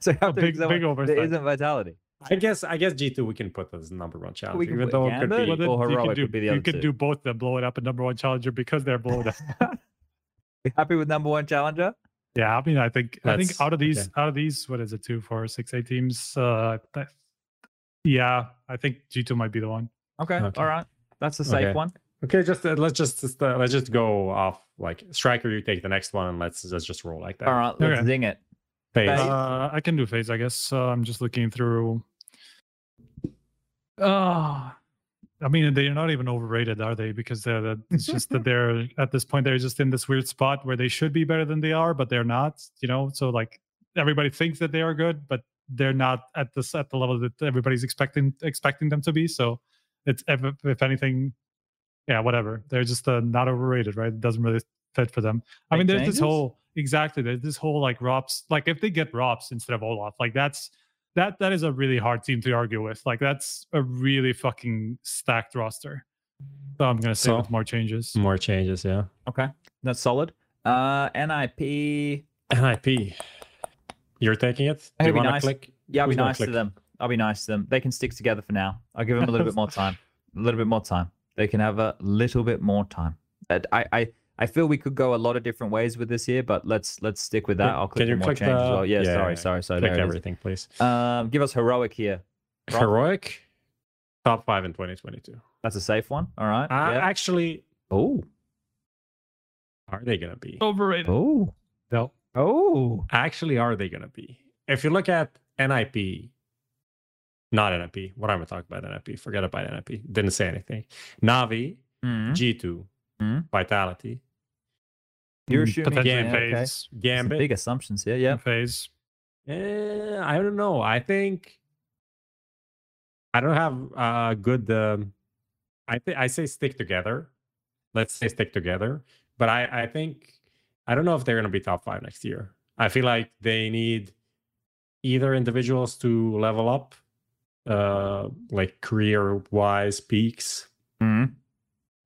So you have A to big- pick someone big that oversight. isn't Vitality. I guess I guess G two we can put as number one challenger, even though it could Gambit be. or then you Heroic could do, would be the you could two. do both the blow it up and number one challenger because they're blown up. You happy with number one challenger? yeah, I mean, I think I think out of these okay. out of these, what is it, two, four, six, eight teams? Uh, that, yeah, I think G two might be the one. Okay. Okay. All right. That's a safe Okay. one. Okay, just uh, let's just just, uh, let's just go off like striker. You take the next one, and let's let's just roll like that. All right. Let's Okay. zing it. FaZe. FaZe. Uh, I can do FaZe, I guess. Uh, I'm just looking through. Uh, I mean, they're not even overrated, are they? Because the, it's just that they're at this point they're just in this weird spot where they should be better than they are, but they're not. You know, so like everybody thinks that they are good, but they're not at this at the level that everybody's expecting expecting them to be. So it's if, if anything, yeah, whatever. They're just uh, not overrated, right? It doesn't really fit for them. I Make mean, there's changes? this whole exactly there's this whole like ropz like if they get ropz instead of Olaf, like that's that that is a really hard team to argue with. Like that's a really fucking stacked roster. So I'm gonna say So- with more changes. More changes, yeah. Okay. That's solid. Uh, NIP. NIP. You're taking it? I'll Do you be want to nice. click? Yeah, I'll be Who's gonna nice to them. I'll be nice to them. They can stick together for now. I'll give them a little bit more time. A little bit more time. They can have a little bit more time. I, I, I feel we could go a lot of different ways with this here, but let's let's stick with that. I'll can click you more click changes as the- well. Yeah, yeah, sorry, yeah. sorry, sorry. Click there it is. everything, please. Um, give us heroic here. Rob? Heroic, top five in 2022. That's a safe one. All right. Uh, yeah. Actually, Oh. are they gonna be? Overrated. Oh. No. Oh. Actually, are they gonna be? If you look at NIP, not NIP. What am I talking about? NIP. Forget about NIP. Didn't say anything. Navi, Mhm. G2, Mhm. Vitality, You're Mm, assuming potentially yeah, okay. FaZe. Some Gambit. big assumptions here. Yeah. FaZe. Eh, I don't know. I think I don't have a good. Um, I think I say stick together. Let's say stick together. But I I think I don't know if they're gonna be top five next year. I feel like they need either individuals to level up, uh, like career wise peaks, Mhm.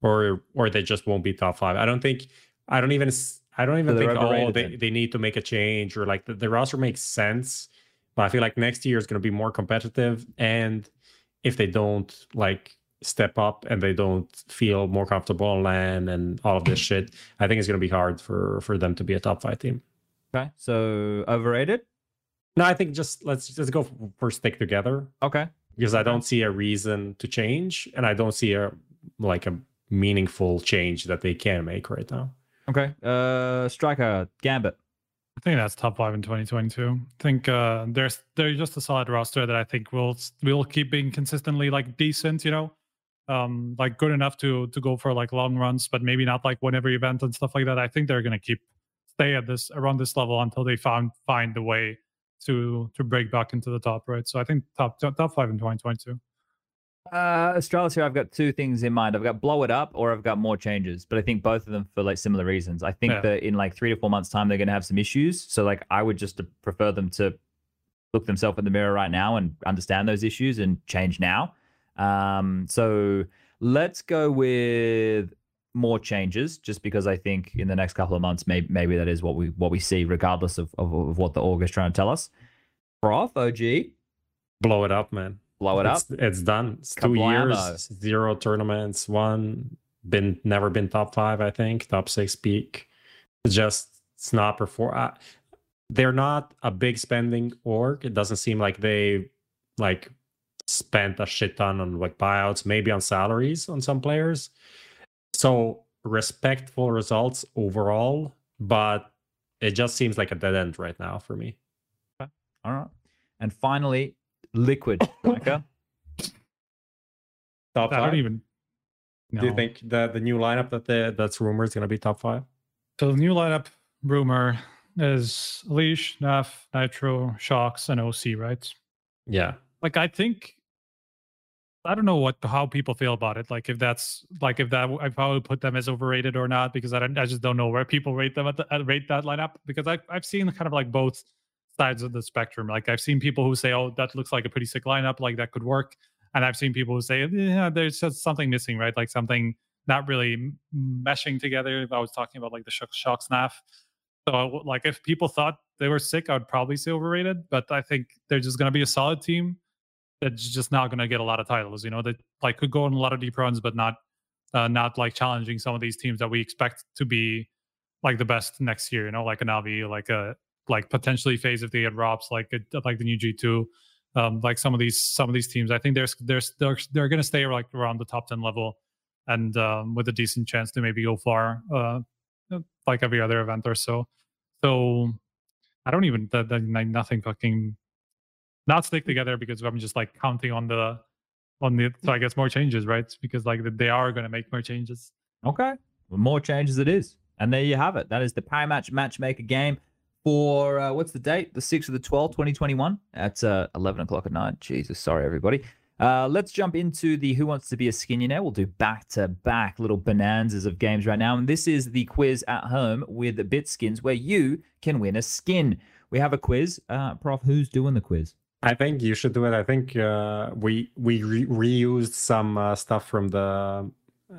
Or or they just won't be top five. I don't think. I don't even. I don't even So think. Oh, they, they need to make a change or like the, the roster makes sense, but I feel like next year is going to be more competitive. And if they don't like step up and they don't feel more comfortable on LAN and all of this shit, I think it's going to be hard for for them to be a top five team. Okay. So overrated. No, I think just let's just go for, for stick together Okay. because I don't see a reason to change, and I don't see a like a meaningful change that they can make right now. Okay. Uh, striker Gambit. I think that's top five in 2022. I think uh, there's they're just a solid roster that I think will will keep being consistently like decent, you know, um, like good enough to to go for like long runs, but maybe not like win every event and stuff like that. I think they're gonna keep stay at this around this level until they found find the way to to break back into the top, right? So I think top top, top five in 2022. Uh, Astralis here, I've got two things in mind. I've got blow it up or I've got more changes, but I think both of them for like similar reasons. I think Yeah. that in like three to four months' time, they're going to have some issues. So like, I would just prefer them to look themselves in the mirror right now and understand those issues and change now. Um, so let's go with more changes, just because I think in the next couple of months, maybe maybe that is what we what we see, regardless of of, of what the org is trying to tell us. Prof, OG, Blow it up, man. Blow it up. it's, It's done. It's two Kablamo. years, zero tournaments, one been never been top five. I think top six peak. It's just it's not perform. Uh, they're not a big spending org. It doesn't seem like they like spent a shit ton on like buyouts, maybe on salaries on some players. So respectful results overall, but it just seems like a dead end right now for me. All right. And finally, Liquid Striker. Top I five. don't even. Do you think the the new lineup that the, that's rumored is going to be top five? So the new lineup rumor is Leash, Naf, nitr0, Shox, and oSee, right? Yeah. Like I think I don't know what how people feel about it. Like if that's like if that I probably put them as overrated or not because I don't I just don't know where people rate them at the, at rate that lineup because I I've seen kind of like both sides of the spectrum. Like I've seen people who say, "Oh, that looks like a pretty sick lineup, like that could work," and I've seen people who say, "Yeah, there's just something missing, right? Like something not really meshing together." I was talking about like the Shox, Shox Naf. So like if people thought they were sick, I would probably say overrated. But I think they're just going to be a solid team that's just not going to get a lot of titles. You know, that like could go on a lot of deep runs, but not uh, not like challenging some of these teams that we expect to be like the best next year. You know, like a Navi, like a like potentially FaZe if they get ropz, like like the new G two. Um, like some of these some of these teams, I think there's there's they're they're going to stay like around the top ten level, and um, with a decent chance to maybe go far, uh, like every other event or so. So I don't even that, that like nothing fucking not stick together because I'm just like counting on the on the so I guess more changes, right? Because like they are going to make more changes. Okay. Well, more changes it is. And there you have it. That is the Parimatch Matchmaker game for uh, what's the date? The 6th of the 12th, 2021. at uh, 11 o'clock at night. Jesus, sorry, everybody. Uh, let's jump into the Who Wants to Be a Skinionaire. We'll do back to back little bonanzas of games right now. And this is the quiz at home with BitSkins where you can win a skin. We have a quiz. Uh, Prof, who's doing the quiz? I think you should do it. I think uh, we we re- reused some uh, stuff from the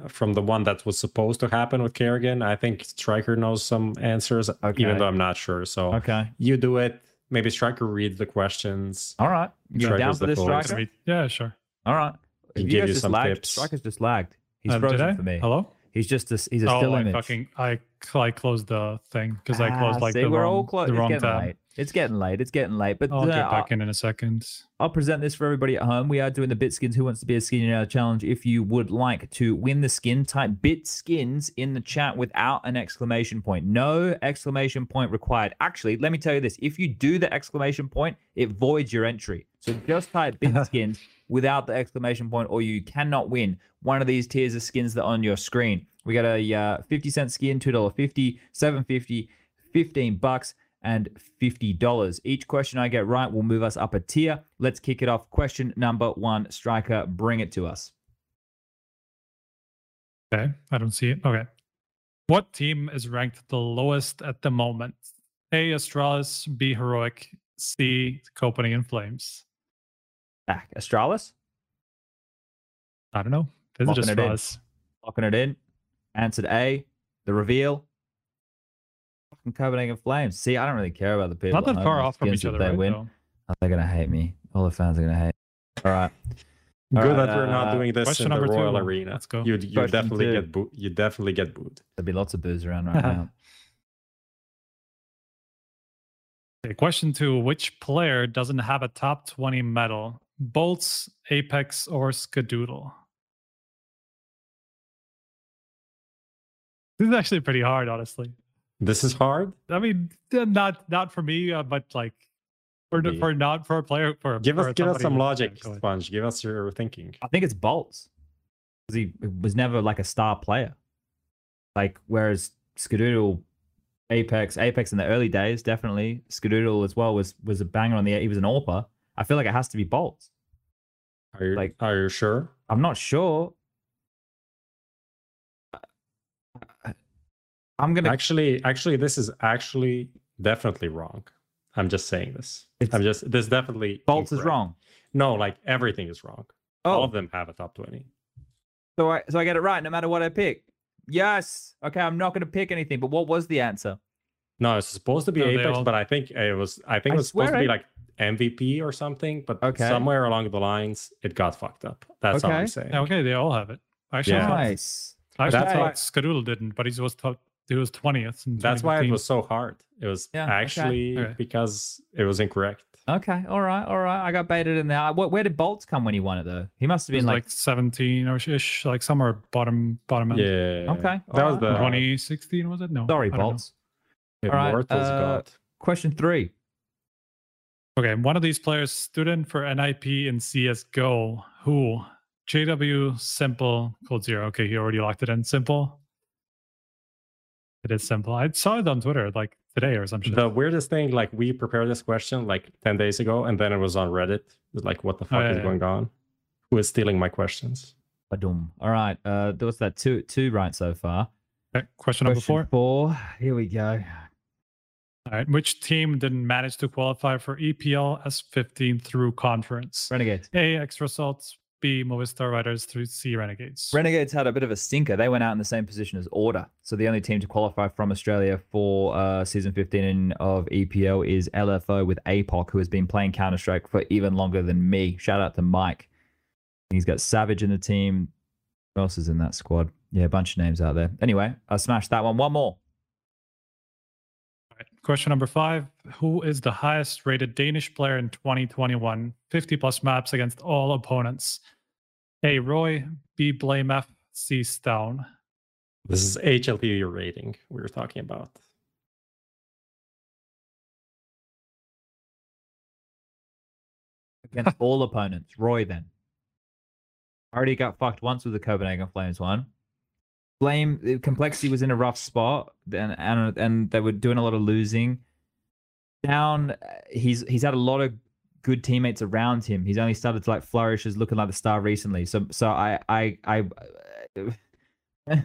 from the one that was supposed to happen with karrigan. I think Striker knows some answers, Okay. even though I'm not sure. So Okay. you do it. Maybe Striker reads the questions. All right. You down for the this, closest. Striker? Yeah, sure. All right. He Have gave guys you just some lagged? tips. Striker's just lagged. He's Um, frozen for me. Hello. He's just a, he's a oh, still I image. fucking I I closed the thing because I Ah, closed like see, the we're wrong, all close. the It's wrong getting tab. late. It's getting late. It's getting late. But I'll get back in in a second. I'll present this for everybody at home. We are doing the Bitskins Who Wants to Be a Skin Now challenge. If you would like to win the skin, type Bitskins in the chat without an exclamation point. No exclamation point required. Actually, let me tell you this if you do the exclamation point, it voids your entry. So just type Bitskins without the exclamation point, or you cannot win one of these tiers of skins that are on your screen. We got a uh, 50 cent skin, $2.50, 750 15 bucks and $50. Each question I get right will move us up a tier. Let's kick it off. Question number one, Striker, bring it to us. Okay, I don't see it. Okay. What team is ranked the lowest at the moment? A. Astralis, B. Heroic, C. Copenhagen Flames. Back. Astralis, I don't know. This is Locking just it. Astralis? locking it in. Answered A, the reveal. Fucking Copenhagen Flames. See, I don't really care about the people. Not that at far home, off from each other, They right? win. though? Oh, they're going to hate me. All the fans are going to hate. Me. All right. All Good right, that we're not uh, doing this question in the number two. Royal Arena. Let's go. You you definitely two. get boo- you definitely get booed. There'll be lots of booze around right now. Okay, question two. Which player doesn't have a top 20 medal? boltz, Apex, or Skadoodle? This is actually pretty hard, honestly. This is hard. I mean, not not for me, uh, but like for the- Yeah. for not for a player for a- Give for us give us some logic, enjoyed. Spunj. Give us your thinking. I think it's boltz. 'Cause he was never like a star player. Like whereas Skadoodle, Apex, Apex in the early days, definitely. Skadoodle as well was was a banger on the he was an AWPer. I feel like it has to be boltz. Are you Like- are you sure? I'm not sure. I'm gonna Actually, actually, this is actually definitely wrong. I'm just saying this. It's- I'm just this definitely boltz is wrong. No, like everything is wrong. Oh. All Oh, of them have a top twenty. so I so I get it right no matter what I pick. Yes. Okay, I'm not gonna pick anything. But what was the answer? No, it's supposed to be No, Apex, all- but I think it was. I think I it was supposed to be like MVP or something. But Okay. somewhere along the lines, it got fucked up. That's all I'm saying. Yeah, okay, they all have it. Actually, Yeah. I thought- Nice. I actually That's thought why- Skadoodle didn't, but he was top, he was twentieth. That's why it was so hard. It was Yeah, actually Okay. because it was incorrect. Okay. All right. All right. I got baited in there. What, where did boltz come when he won it though? He must have been like, like, seventeen or ish, like somewhere bottom bottom end. Yeah. Okay, That was alright. the 2016 was it? No. sorry, I. boltz. alright, uh, God. Question three. Okay, one of these players stood in for NIP in CS:GO. Who? JW s1mple code zero. Okay, he already locked it in. s1mple. It is s1mple. I saw it on Twitter like today or something. The weirdest thing, like we prepared this question like 10 days ago, and then it was on Reddit. Like, what the fuck Oh, yeah, is yeah. going on? Who is stealing my questions? Badum. All right. Uh, there was that two two right so far. Okay, question number Question four. four. Here we go. All right. Which team didn't manage to qualify for EPL S15 through conference? Renegades. A. Extra Salts. B. Movistar Riders. Through C. Renegades. Renegades had a bit of a stinker. They went out in the same position as Order. So the only team to qualify from Australia for uh, season 15 of EPL is LFO with APOC, who has been playing Counter Strike for even longer than me. Shout out to Mike. He's got Savage in the team. Who else is in that squad? Yeah, a bunch of names out there. Anyway, I smashed that one. One more. All right. Question number five. Who is the highest rated Danish player in 2021? 50 plus maps against all opponents. A. roeJ. B. blameF. C. Stone. This is HLTV rating we were talking about. Against all opponents. roeJ then. Already got fucked once with the Copenhagen Flames one. Blame complexity was in a rough spot, and and and they were doing a lot of losing. Down, he's he's had a lot of good teammates around him. He's only started to like flourish as looking like the star recently. So so I I I. uh,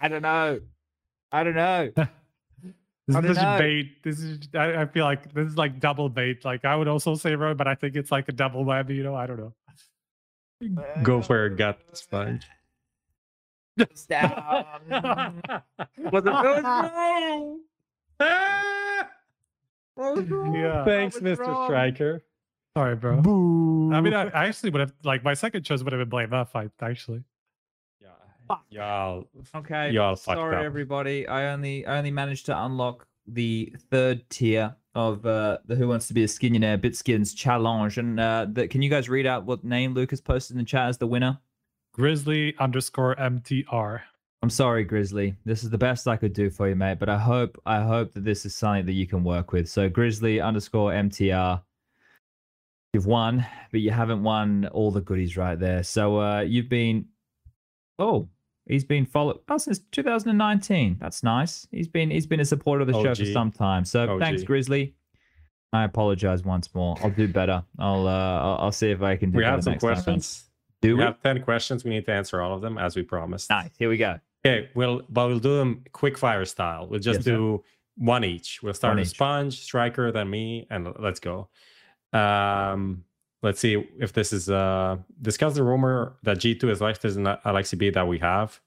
I don't know. I don't know. This, is bait. This is. I, I feel like this is like double bait. Like I would also say roeJ, but I think it's like a double whammy. You know, I don't know. Go for a gut Spunj. Stop. Was it wrong? yeah. Thanks, was Mr. wrong. Striker. Sorry, bro. I mean, I, I actually would have like my second choice would have been blame that fight. Actually, Yeah. Y'all. Okay. Y'all Sorry, up. everybody. I only I only managed to unlock the third tier of uh, the Who Wants to Be a Skillionaire Bitskins challenge. And uh, the, can you guys read out what name Lucas posted in the chat as the winner? Grizzly underscore MTR. I'm sorry, Grizzly. This is the best I could do for you, mate. But I hope I hope that this is something that you can work with. So Grizzly underscore MTR. You've won, but you haven't won all the goodies right there. So uh you've been oh, he's been followed oh, since 2019. That's nice. He's been he's been a supporter of the show for some time. So OG. thanks, Grizzly. I apologize once more. I'll do better. I'll uh I'll, I'll see if I can do We have some next time questions. Do we we? have 10 questions. We need to answer all of them as we promised. Nice. Here we go. Okay, we'll but we'll do them quick fire style. We'll just Yes, sir. do one each. We'll start One with each. Spunj, Striker, then me, and let's go. Um, let's see if this is uh discuss the rumor that G2 is listed in Alexi B that we have.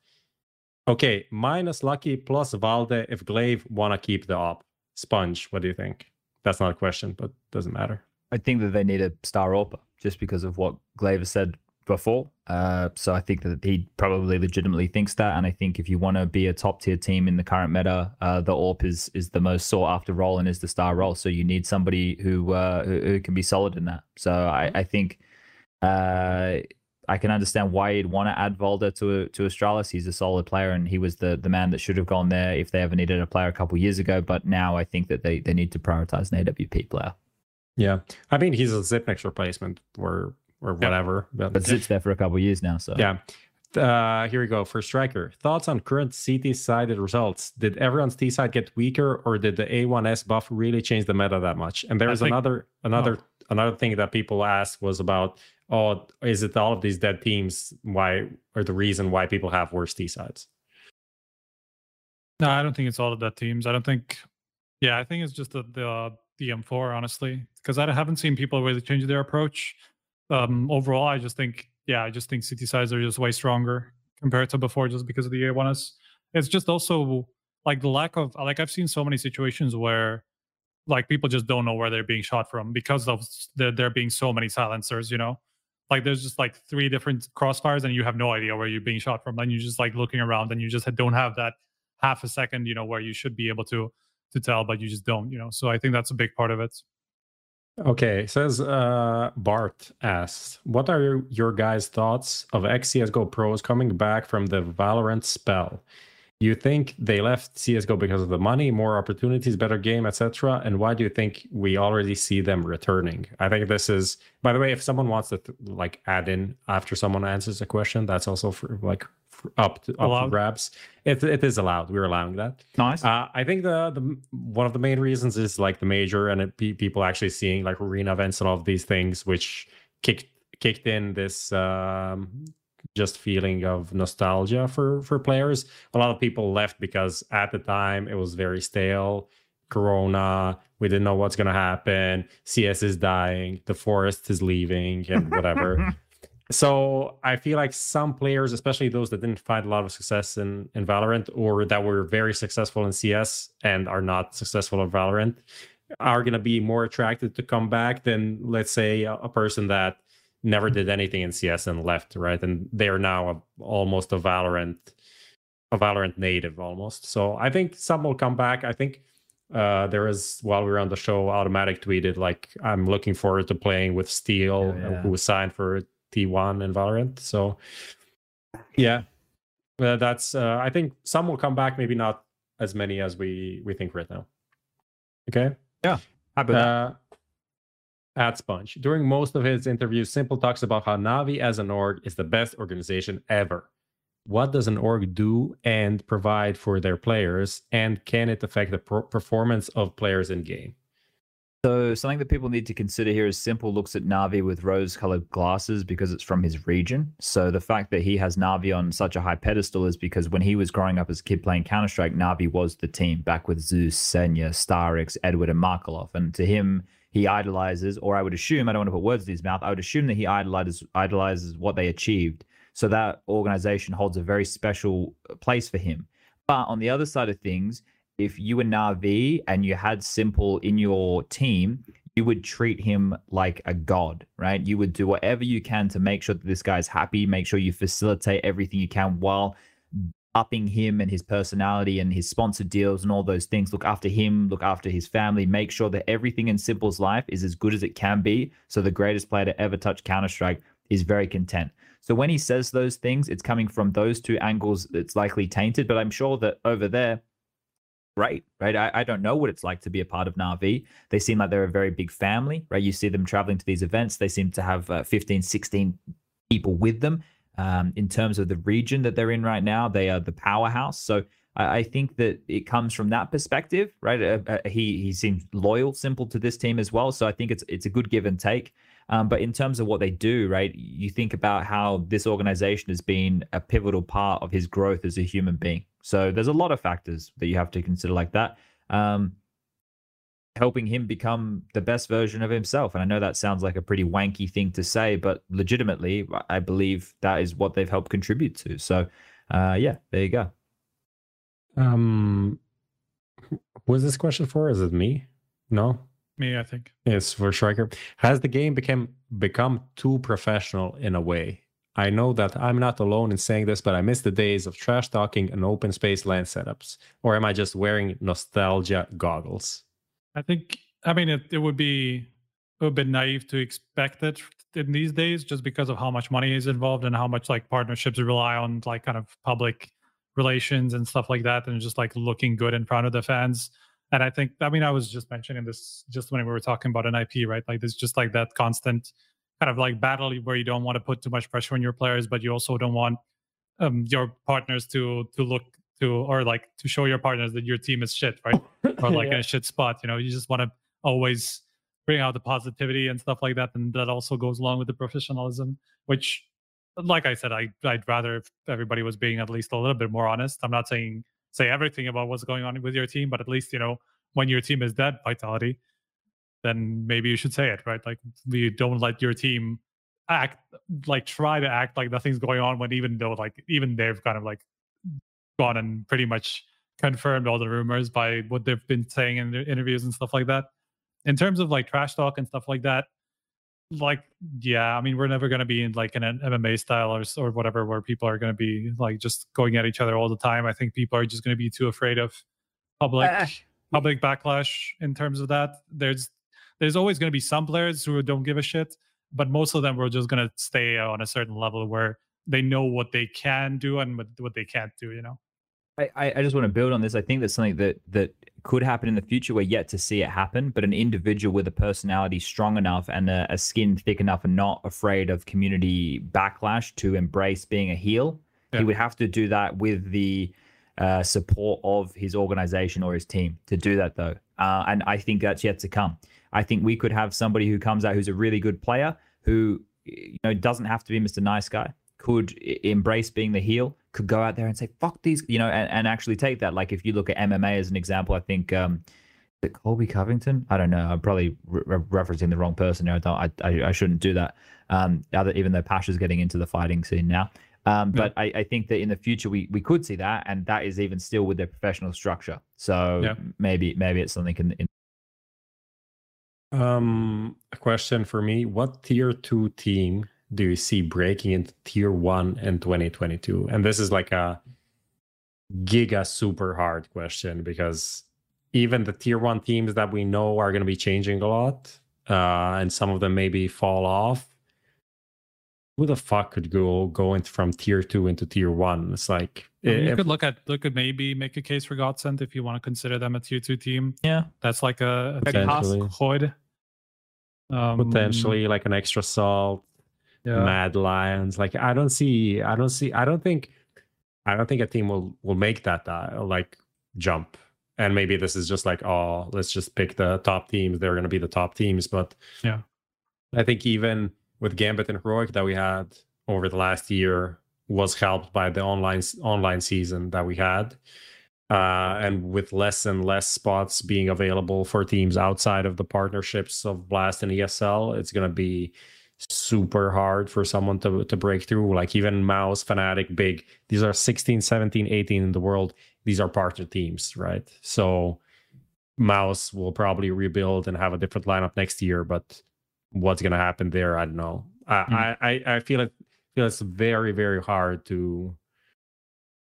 Okay, minus Lucky plus Valde if gla1ve wanna keep the op. Spunj, what do you think? That's not a question, but doesn't matter. I think that they need a star AWPer just because of what Glaver said before. Uh, so I think that he probably legitimately thinks that, and I think if you want to be a top tier team in the current meta, uh, the AWP is is the most sought after role and is the star role. So you need somebody who uh, who, who can be solid in that. So I, I think uh, I can understand why you'd want to add Valde to to Astralis. He's a solid player, and he was the the man that should have gone there if they ever needed a player a couple years ago. But now I think that they they need to prioritize an AWP player. Yeah. I mean he's a Xyp9x replacement or or whatever. But, But sits there for a couple of years now. So Yeah. Uh, here we go. For Striker, thoughts on current CT sided results? Did everyone's T side get weaker, or did the A1S buff really change the meta that much? And there's think- another another another thing that people asked was about, oh, is it all of these dead teams? Why or the reason why people have worse T sides? No, I don't think it's all of that teams. I don't think. Yeah, I think it's just the the, uh, the M4 honestly, because I haven't seen people really change their approach. Um, overall, I just think yeah, I just think CT sides are just way stronger compared to before, just because of the A1s. It's just also like the lack of like I've seen so many situations where like people just don't know where they're being shot from because of there there being so many silencers. You know, like there's just like three different crossfires and you have no idea where you're being shot from, and you're just like looking around and you just don't have that half a second, you know, where you should be able to to tell, but you just don't, you know. So I think that's a big part of it. Okay, says uh, Bart asks, what are your, your guys' thoughts of ex CSGO pros coming back from the Valorant spell? you think they left CS:GO because of the money, more opportunities, better game, etc. And why do you think we already see them returning? I think this is. By the way, if someone wants to th- like add in after someone answers a question, that's also for like up to, up for grabs. It it is allowed. We're allowing that. Nice. Uh, I think the the one of the main reasons is like the major and it, people actually seeing like arena events and all of these things, which kicked kicked in this um, just feeling of nostalgia for for players. A lot of people left because at the time it was very stale. Corona, we didn't know what's gonna happen. CS is dying, the f0rest is leaving, and whatever. so I feel like some players, especially those that didn't find a lot of success in, in Valorant or that were very successful in CS and are not successful in Valorant, are gonna be more attracted to come back than let's say a, a person that never did anything in CS and left, right? And they are now a, almost a Valorant, a Valorant native almost. So I think some will come back. I think uh, there is while we were on the show, autimatic tweeted like I'm looking forward to playing with Steel, Yeah, yeah. who was signed for T1 and Valorant. So yeah, uh, that's. Uh, I think some will come back, maybe not as many as we we think right now. Okay. How about that? Uh, at Spunj. During most of his interviews, s1mple talks about how Navi as an org is the best organization ever. What does an org do and provide for their players, and can it affect the pro- performance of players in game? So something that people need to consider here is s1mple looks at Navi with rose-colored glasses because it's from his region. So the fact that he has Navi on such a high pedestal is because when he was growing up as a kid playing Counter-Strike, Navi was the team back with Zeus, ceh9, Starix, Edward, and markeloff. And to him, he idolizes, or I would assume, I don't want to put words in his mouth, I would assume that he idolizes idolizes what they achieved. So that organization holds a very special place for him. But on the other side of things, if you were Navi and you had s1mple in your team, you would treat him like a god, right? You would do whatever you can to make sure that this guy's happy, make sure you facilitate everything you can while upping him and his personality and his sponsored deals and all those things. Look after him, look after his family, make sure that everything in s1mple's life is as good as it can be. So the greatest player to ever touch Counter Strike is very content. So when he says those things, it's coming from those two angles. It's likely tainted, but I'm sure that over there, great, right? I, I don't know what it's like to be a part of Navi. They seem like they're a very big family, right? You see them traveling to these events. They seem to have uh, 15, 16 people with them. Um, in terms of the region that they're in right now, they are the powerhouse. So I, I think that it comes from that perspective, right? Uh, uh, he he seems loyal, simple to this team as well. So I think it's it's a good give and take. Um, but in terms of what they do, right, you think about how this organization has been a pivotal part of his growth as a human being. So there's a lot of factors that you have to consider like that. Um, helping him become the best version of himself. And I know that sounds like a pretty wanky thing to say, but legitimately, I believe that is what they've helped contribute to. So, uh, yeah, there you go. Um, was this question for? Is it me? No, Me, I think. it's for Striker. Has the game become become too professional in a way? I know that I'm not alone in saying this, but I miss the days of trash talking and open space land setups. Or am I just wearing nostalgia goggles? I think I mean it, it would be a bit naive to expect it in these days just because of how much money is involved and how much like partnerships rely on like kind of public relations and stuff like that and just like looking good in front of the fans. And I think I mean I was just mentioning this just when we were talking about NIP, right? Like there's just like that constant kind of like battle where you don't want to put too much pressure on your players, but you also don't want um, your partners to to look to or like to show your partners that your team is shit, right? or like in a shit spot. You know, you just want to always bring out the positivity and stuff like that, and that also goes along with the professionalism. Which, like I said, I I'd rather if everybody was being at least a little bit more honest. I'm not saying say everything about what's going on with your team, but at least you know when your team is dead, vitality, then maybe you should say it, right? Like you don't let your team act like try to act like nothing's going on when even though like even they've kind of like gone and pretty much confirmed all the rumors by what they've been saying in their interviews and stuff like that. In terms of like trash talk and stuff like that, like yeah, I mean we're never gonna be in like an MMA style or or whatever where people are gonna be like just going at each other all the time. I think people are just gonna be too afraid of public Ah, public backlash in terms of that. There's there's always going to be some players who don't give a shit, but most of them are just going to stay on a certain level where they know what they can do and what, what they can't do. You know. I, I I just want to build on this. I think that's something that that could happen in the future. We're yet to see it happen, but an individual with a personality strong enough and a, a skin thick enough and not afraid of community backlash to embrace being a heel, Yeah. he would have to do that with the uh, support of his organization or his team to do that though. Uh, and I think that's yet to come. I think we could have somebody who comes out who's a really good player who you know doesn't have to be Mr. Nice Guy, could embrace being the heel, could go out there and say fuck these, you know, and, and actually take that. Like if you look at MMA as an example, I think um, is Colby Covington. I don't know. I'm probably re- re- referencing the wrong person here. I don't. I, I, shouldn't do that. Um, other, even though Pasha's getting into the fighting scene now. Um, but I, I think that in the future we, we could see that, and that is even still with their professional structure. So Yeah. maybe maybe it's something in, in Um, a question for me: What tier two team do you see breaking into tier one in 2022? And this is like a giga super hard question because even the tier one teams that we know are going to be changing a lot, uh, and some of them maybe fall off. Who the fuck could go going from tier two into tier one? It's like I mean, you could look at look at maybe make a case for Godsent if you want to consider them a tier two team. yeah. That's like a, a Potentially. Um, potentially like an extra salt yeah. Mad Lions. Like I don't see, I don't see, I don't think, I don't think a team will will make that uh, like jump. And maybe this is just like, oh, let's just pick the top teams. They're going to be the top teams. But Yeah. I think even with Gambit and Heroic that we had over the last year was helped by the online online season that we had. Uh, and with less and less spots being available for teams outside of the partnerships of Blast and ESL, it's going to be super hard for someone to, to break through. Like even mouz, Fnatic, Big, these are 16, 17, 18 in the world. These are partner teams, right? So mouz will probably rebuild and have a different lineup next year, but what's going to happen there, I don't know. I, Hmm. I, I, I feel it feel it's very, very hard to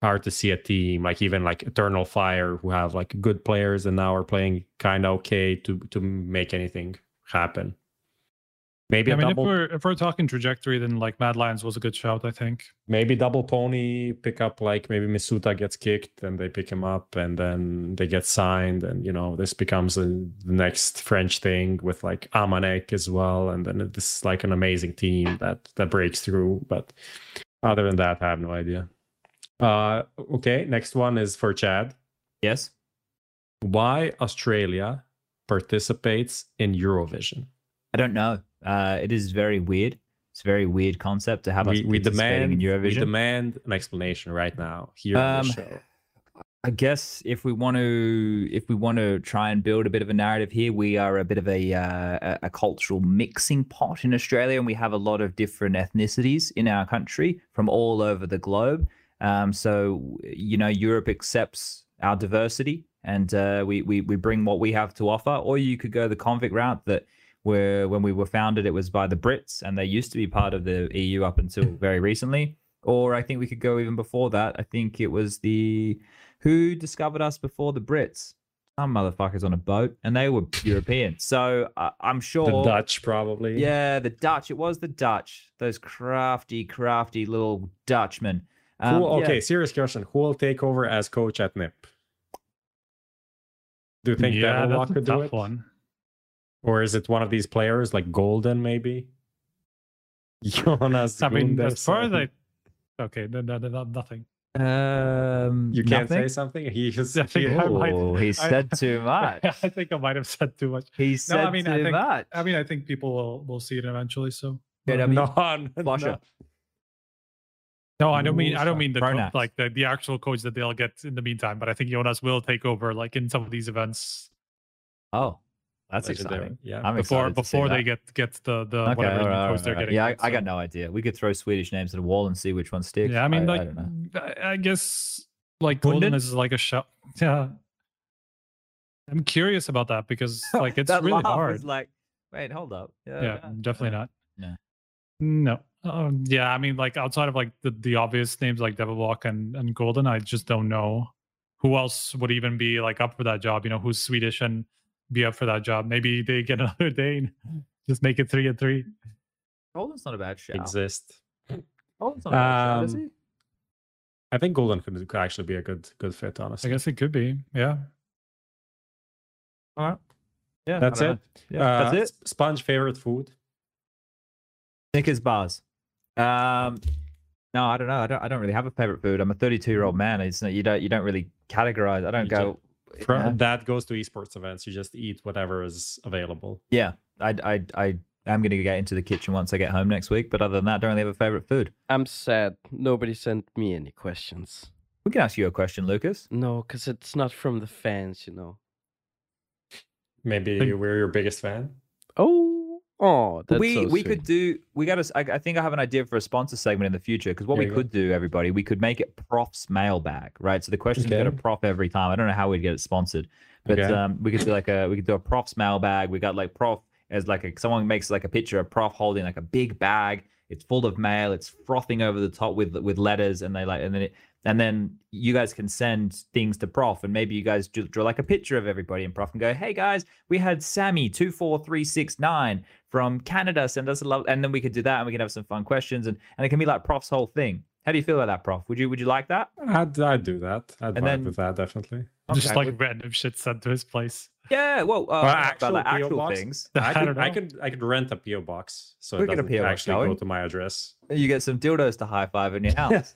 hard to see a team like even like Eternal Fire who have like good players and now are playing kind of okay to to make anything happen. Maybe I a mean, double if we're if we're talking trajectory, then like Mad Lions was a good shout. I think. maybe double pony pick up like maybe misutaaa gets kicked and they pick him up and then they get signed and you know this becomes a, the next French thing with like Amanek as well and then this is like an amazing team that that breaks through but other than that I have no idea. Uh okay, next one is for Chad. Yes. Why Australia participates in Eurovision? I don't know. Uh, it is very weird. It's a very weird concept to have us We, we participating demand in we Eurovision. demand an explanation right now here on Um, the show. I guess if we want to, if we want to try and build a bit of a narrative here, we are a bit of a uh, a cultural mixing pot in Australia, and we have a lot of different ethnicities in our country from all over the globe. Um, so you know, Europe accepts our diversity, and uh, we we we bring what we have to offer. Or you could go the convict route that. Where when we were founded, it was by the Brits, and they used to be part of the EU up until very recently. Or I think we could go even before that. I think it was the who discovered us before the Brits? Some motherfuckers on a boat, and they were European. So uh, I'm sure The Dutch probably. Yeah, the Dutch. It was the Dutch. Those crafty, crafty little Dutchmen. Who, Um, okay, yeah. serious question. Who will take over as coach at NIP? Do you think yeah, Devilwalk that's a could do tough it? one. Or is it one of these players like Golden, maybe? Jonas I mean, as far as Gunderson. I, okay, then then- then nothing. Um, You can't nothing? say something? He is. I think I might- Oh, he I- said too much. I think I might have said too much. He said mean, too I think- much. I mean, I think people will will see it eventually. So Yeah, no, I no, mean, flusha. no. no, I don't mean I don't mean the co- like the, the actual coach that they'll get in the meantime. But I think Jonas will take over like in some of these events Oh, that's Legendary, exciting. yeah. I'm before excited to see before they that. get get the the Okay, whatever all new right, they're right. getting. Yeah, I, right? I got no idea. We could throw Swedish names at a wall and see which one sticks. Yeah, I mean, like, don't know. I, I guess like Golden is like a shot. Yeah, I'm curious about that because like it's that really laugh hard. was like, wait, hold up. yeah, definitely not. No. No. Um, yeah, I mean, like outside of like the, the obvious names like Devilwalk and, and Golden, I just don't know who else would even be like up for that job. You know, who's Swedish and be up for that job. Maybe they get another Dane, just make it three and three. Golden's not a bad shout. Exist. Golden's not a bad shout, is Um, he? I think golden could, could actually be a good good fit. Honestly. I guess it could be. Yeah. All right. Yeah, that's it. don't. Yeah, Uh, that's it. S- Spunj favorite food. Snickers bars. Um, no, I don't know. I don't. I don't really have a favorite food. I'm a 32 year old man. It's not, you don't. You don't really categorize. I don't You go. From, yeah. That goes to esports events. You just eat whatever is available. Yeah, I, I, I am going to get into the kitchen once I get home next week. But other than that, I don't really have a favorite food. I'm sad. Nobody sent me any questions. We can ask you a question, Lucas. No, because it's not from the fans, you know. Maybe Think- we're your biggest fan. Oh, oh, that's we so we could do. We got to. I, I think I have an idea for a sponsor segment in the future because what There we you go. could do, everybody, we could make it Prof's mailbag, right? So the questions go to Okay. Prof every time. I don't know how we'd get it sponsored, but Okay. um, we could do like a we could do a Prof's mailbag. We got like Prof as like a someone makes like a picture of Prof holding like a big bag. It's full of mail. It's frothing over the top with with letters, and they like and then it and then you guys can send things to Prof, and maybe you guys do, draw like a picture of everybody, and Prof and go, "Hey guys, we had Sammy two four three six nine from Canada send us a love," and then we could do that, and we can have some fun questions, and and it can be like Prof's whole thing. How do you feel about that, Prof? Would you would you like that? I'd, I'd do that. I'd And vibe then- with that definitely. Just like we- random shit sent to his place. yeah, well, uh, Or actual like actual box? things. I I could, don't I could, I could rent a PO box so We it get a doesn't PO box actually go to my address. You get some dildos to high five in your house.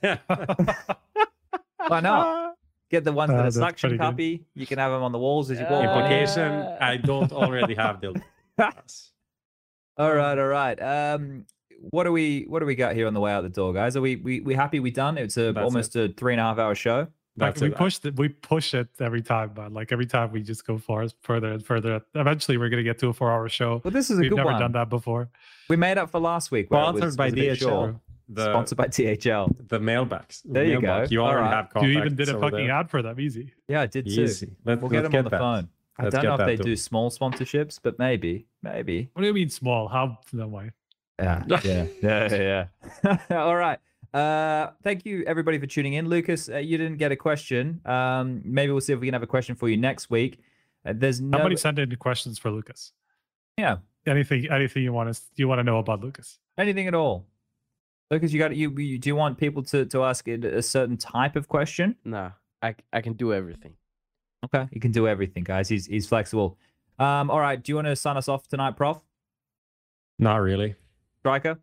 Why not? Get the ones Uh, that are suction pretty good. You can have them on the walls as you walk. Uh, on in. Implication: I don't already have dildos. All right, all right. Um, what do we what do we got here on the way out the door, guys? Are we we, we happy we done? It's a That's almost a three and a half hour show. Like That's we push pushed it, we push it every time, but like every time we just go far further and further. Eventually, we're gonna get to a four-hour show. Well, this is a We've good never one. done that before. We made up for last week. where it Sponsored was- by was DHL. short. The Sponsored by THL. the mailbags. There you Mailbox. go. You All already right. have You even did a fucking ad for them. Easy. Yeah, I did too. Easy. Let, We'll get let's them on the that. phone. I Let's don't know if they too. do small sponsorships, but maybe, maybe. What do you mean small? How no way? Yeah, yeah, yeah, yeah. All right. Uh, thank you everybody for tuning in. Lucas, uh, you didn't get a question. Um, maybe we'll see if we can have a question for you next week. Uh, there's no. Somebody sent in questions for Lucas. Yeah. Anything, anything you want to you want to know about Lucas? anything at all. Lucas, you got you, you. Do you want people to to ask it a certain type of question? No, I I can do everything. Okay, you can do everything, guys. He's he's flexible. Um, all right. Do you want to sign us off tonight, Prof? Not really. Striker?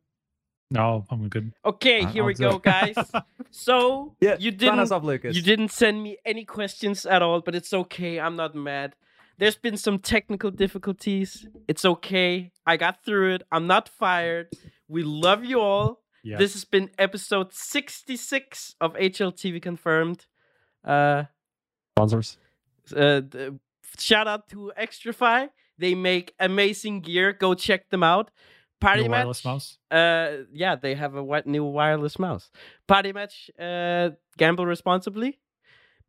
No, I'm good. Okay, I- here I'll we go, it. guys. So Yeah. you didn't off, Lucas. you didn't send me any questions at all, but it's okay. I'm not mad. There's been some technical difficulties. It's okay. I got through it. I'm not fired. We love you all. Yeah. This has been episode 66 of HLTV confirmed. Uh Sponsors. uh, shout out to Xtrfy. They make amazing gear. Go check them out. Parimatch. wireless mouse. Uh, yeah, they have a wi- new wireless mouse. Parimatch. Uh, gamble responsibly.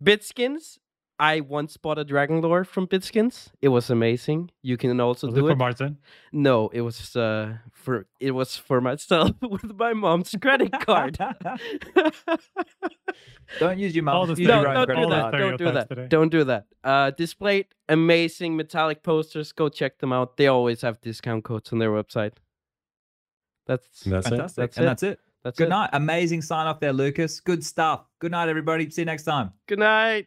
Bitskins. I once bought a Dragon Lore from Bitskins. It was amazing. You can also Was it for it. Martin? no, it was uh for it was for myself with my mom's credit card. Don't use your All mouth. the Use no, don't credit do that. Don't do that. today. Don't do that. Uh, Displate amazing metallic posters. Go check them out. They always have discount codes on their website. That's That's it. Fantastic. That's and it. that's it. that's Good it. night. Amazing sign off there, Lucas. Good stuff. Good night, everybody. See you next time. Good night.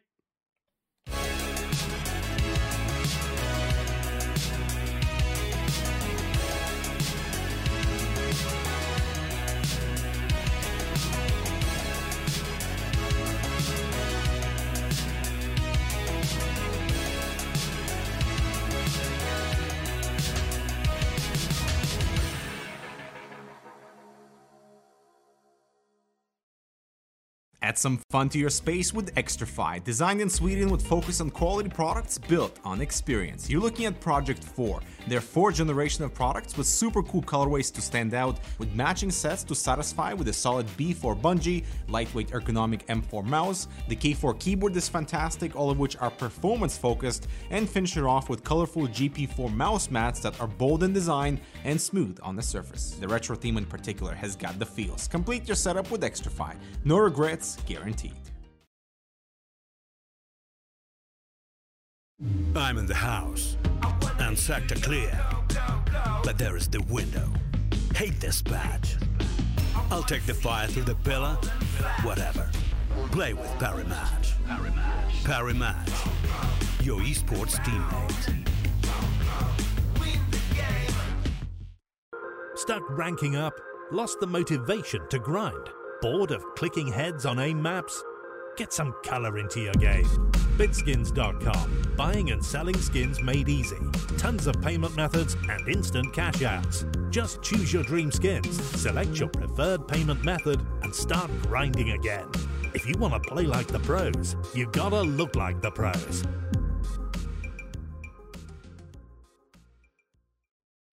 Add some fun to your space with Xtrfy, designed in Sweden with focus on quality products built on experience. You're looking at Project 4, their fourth generation of products with super cool colorways to stand out, with matching sets to satisfy with a solid B4 bungee, lightweight ergonomic M4 mouse, the K4 keyboard is fantastic, all of which are performance focused, and finish it off with colorful GP4 mouse mats that are bold in design and smooth on the surface. The retro theme in particular has got the feels. Complete your setup with Xtrfy. No regrets, guaranteed. I'm in the house and sector clear, but there is the window. Hate this badge. I'll take the fire through the pillar, whatever. Play with Parimatch. Parimatch. Parimatch. Your esports teammate. Stuck ranking up? Lost the motivation to grind? Bored of clicking heads on aim maps? Get some color into your game. Bitskins.com. Buying and selling skins made easy. Tons of payment methods and instant cash outs. Just choose your dream skins, select your preferred payment method, and start grinding again. If you want to play like the pros, you gotta look like the pros.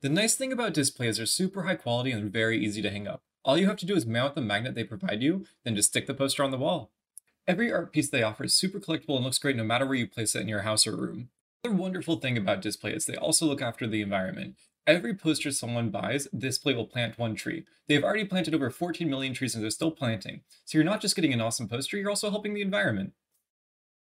The nice thing about Displates are super high quality and very easy to hang up. All you have to do is mount the magnet they provide you, then just stick the poster on the wall. Every art piece they offer is super collectible and looks great no matter where you place it in your house or room. Another wonderful thing about Displate is they also look after the environment. Every poster someone buys, Displate will plant one tree. They have already planted over 14 million trees and they're still planting. So you're not just getting an awesome poster, you're also helping the environment.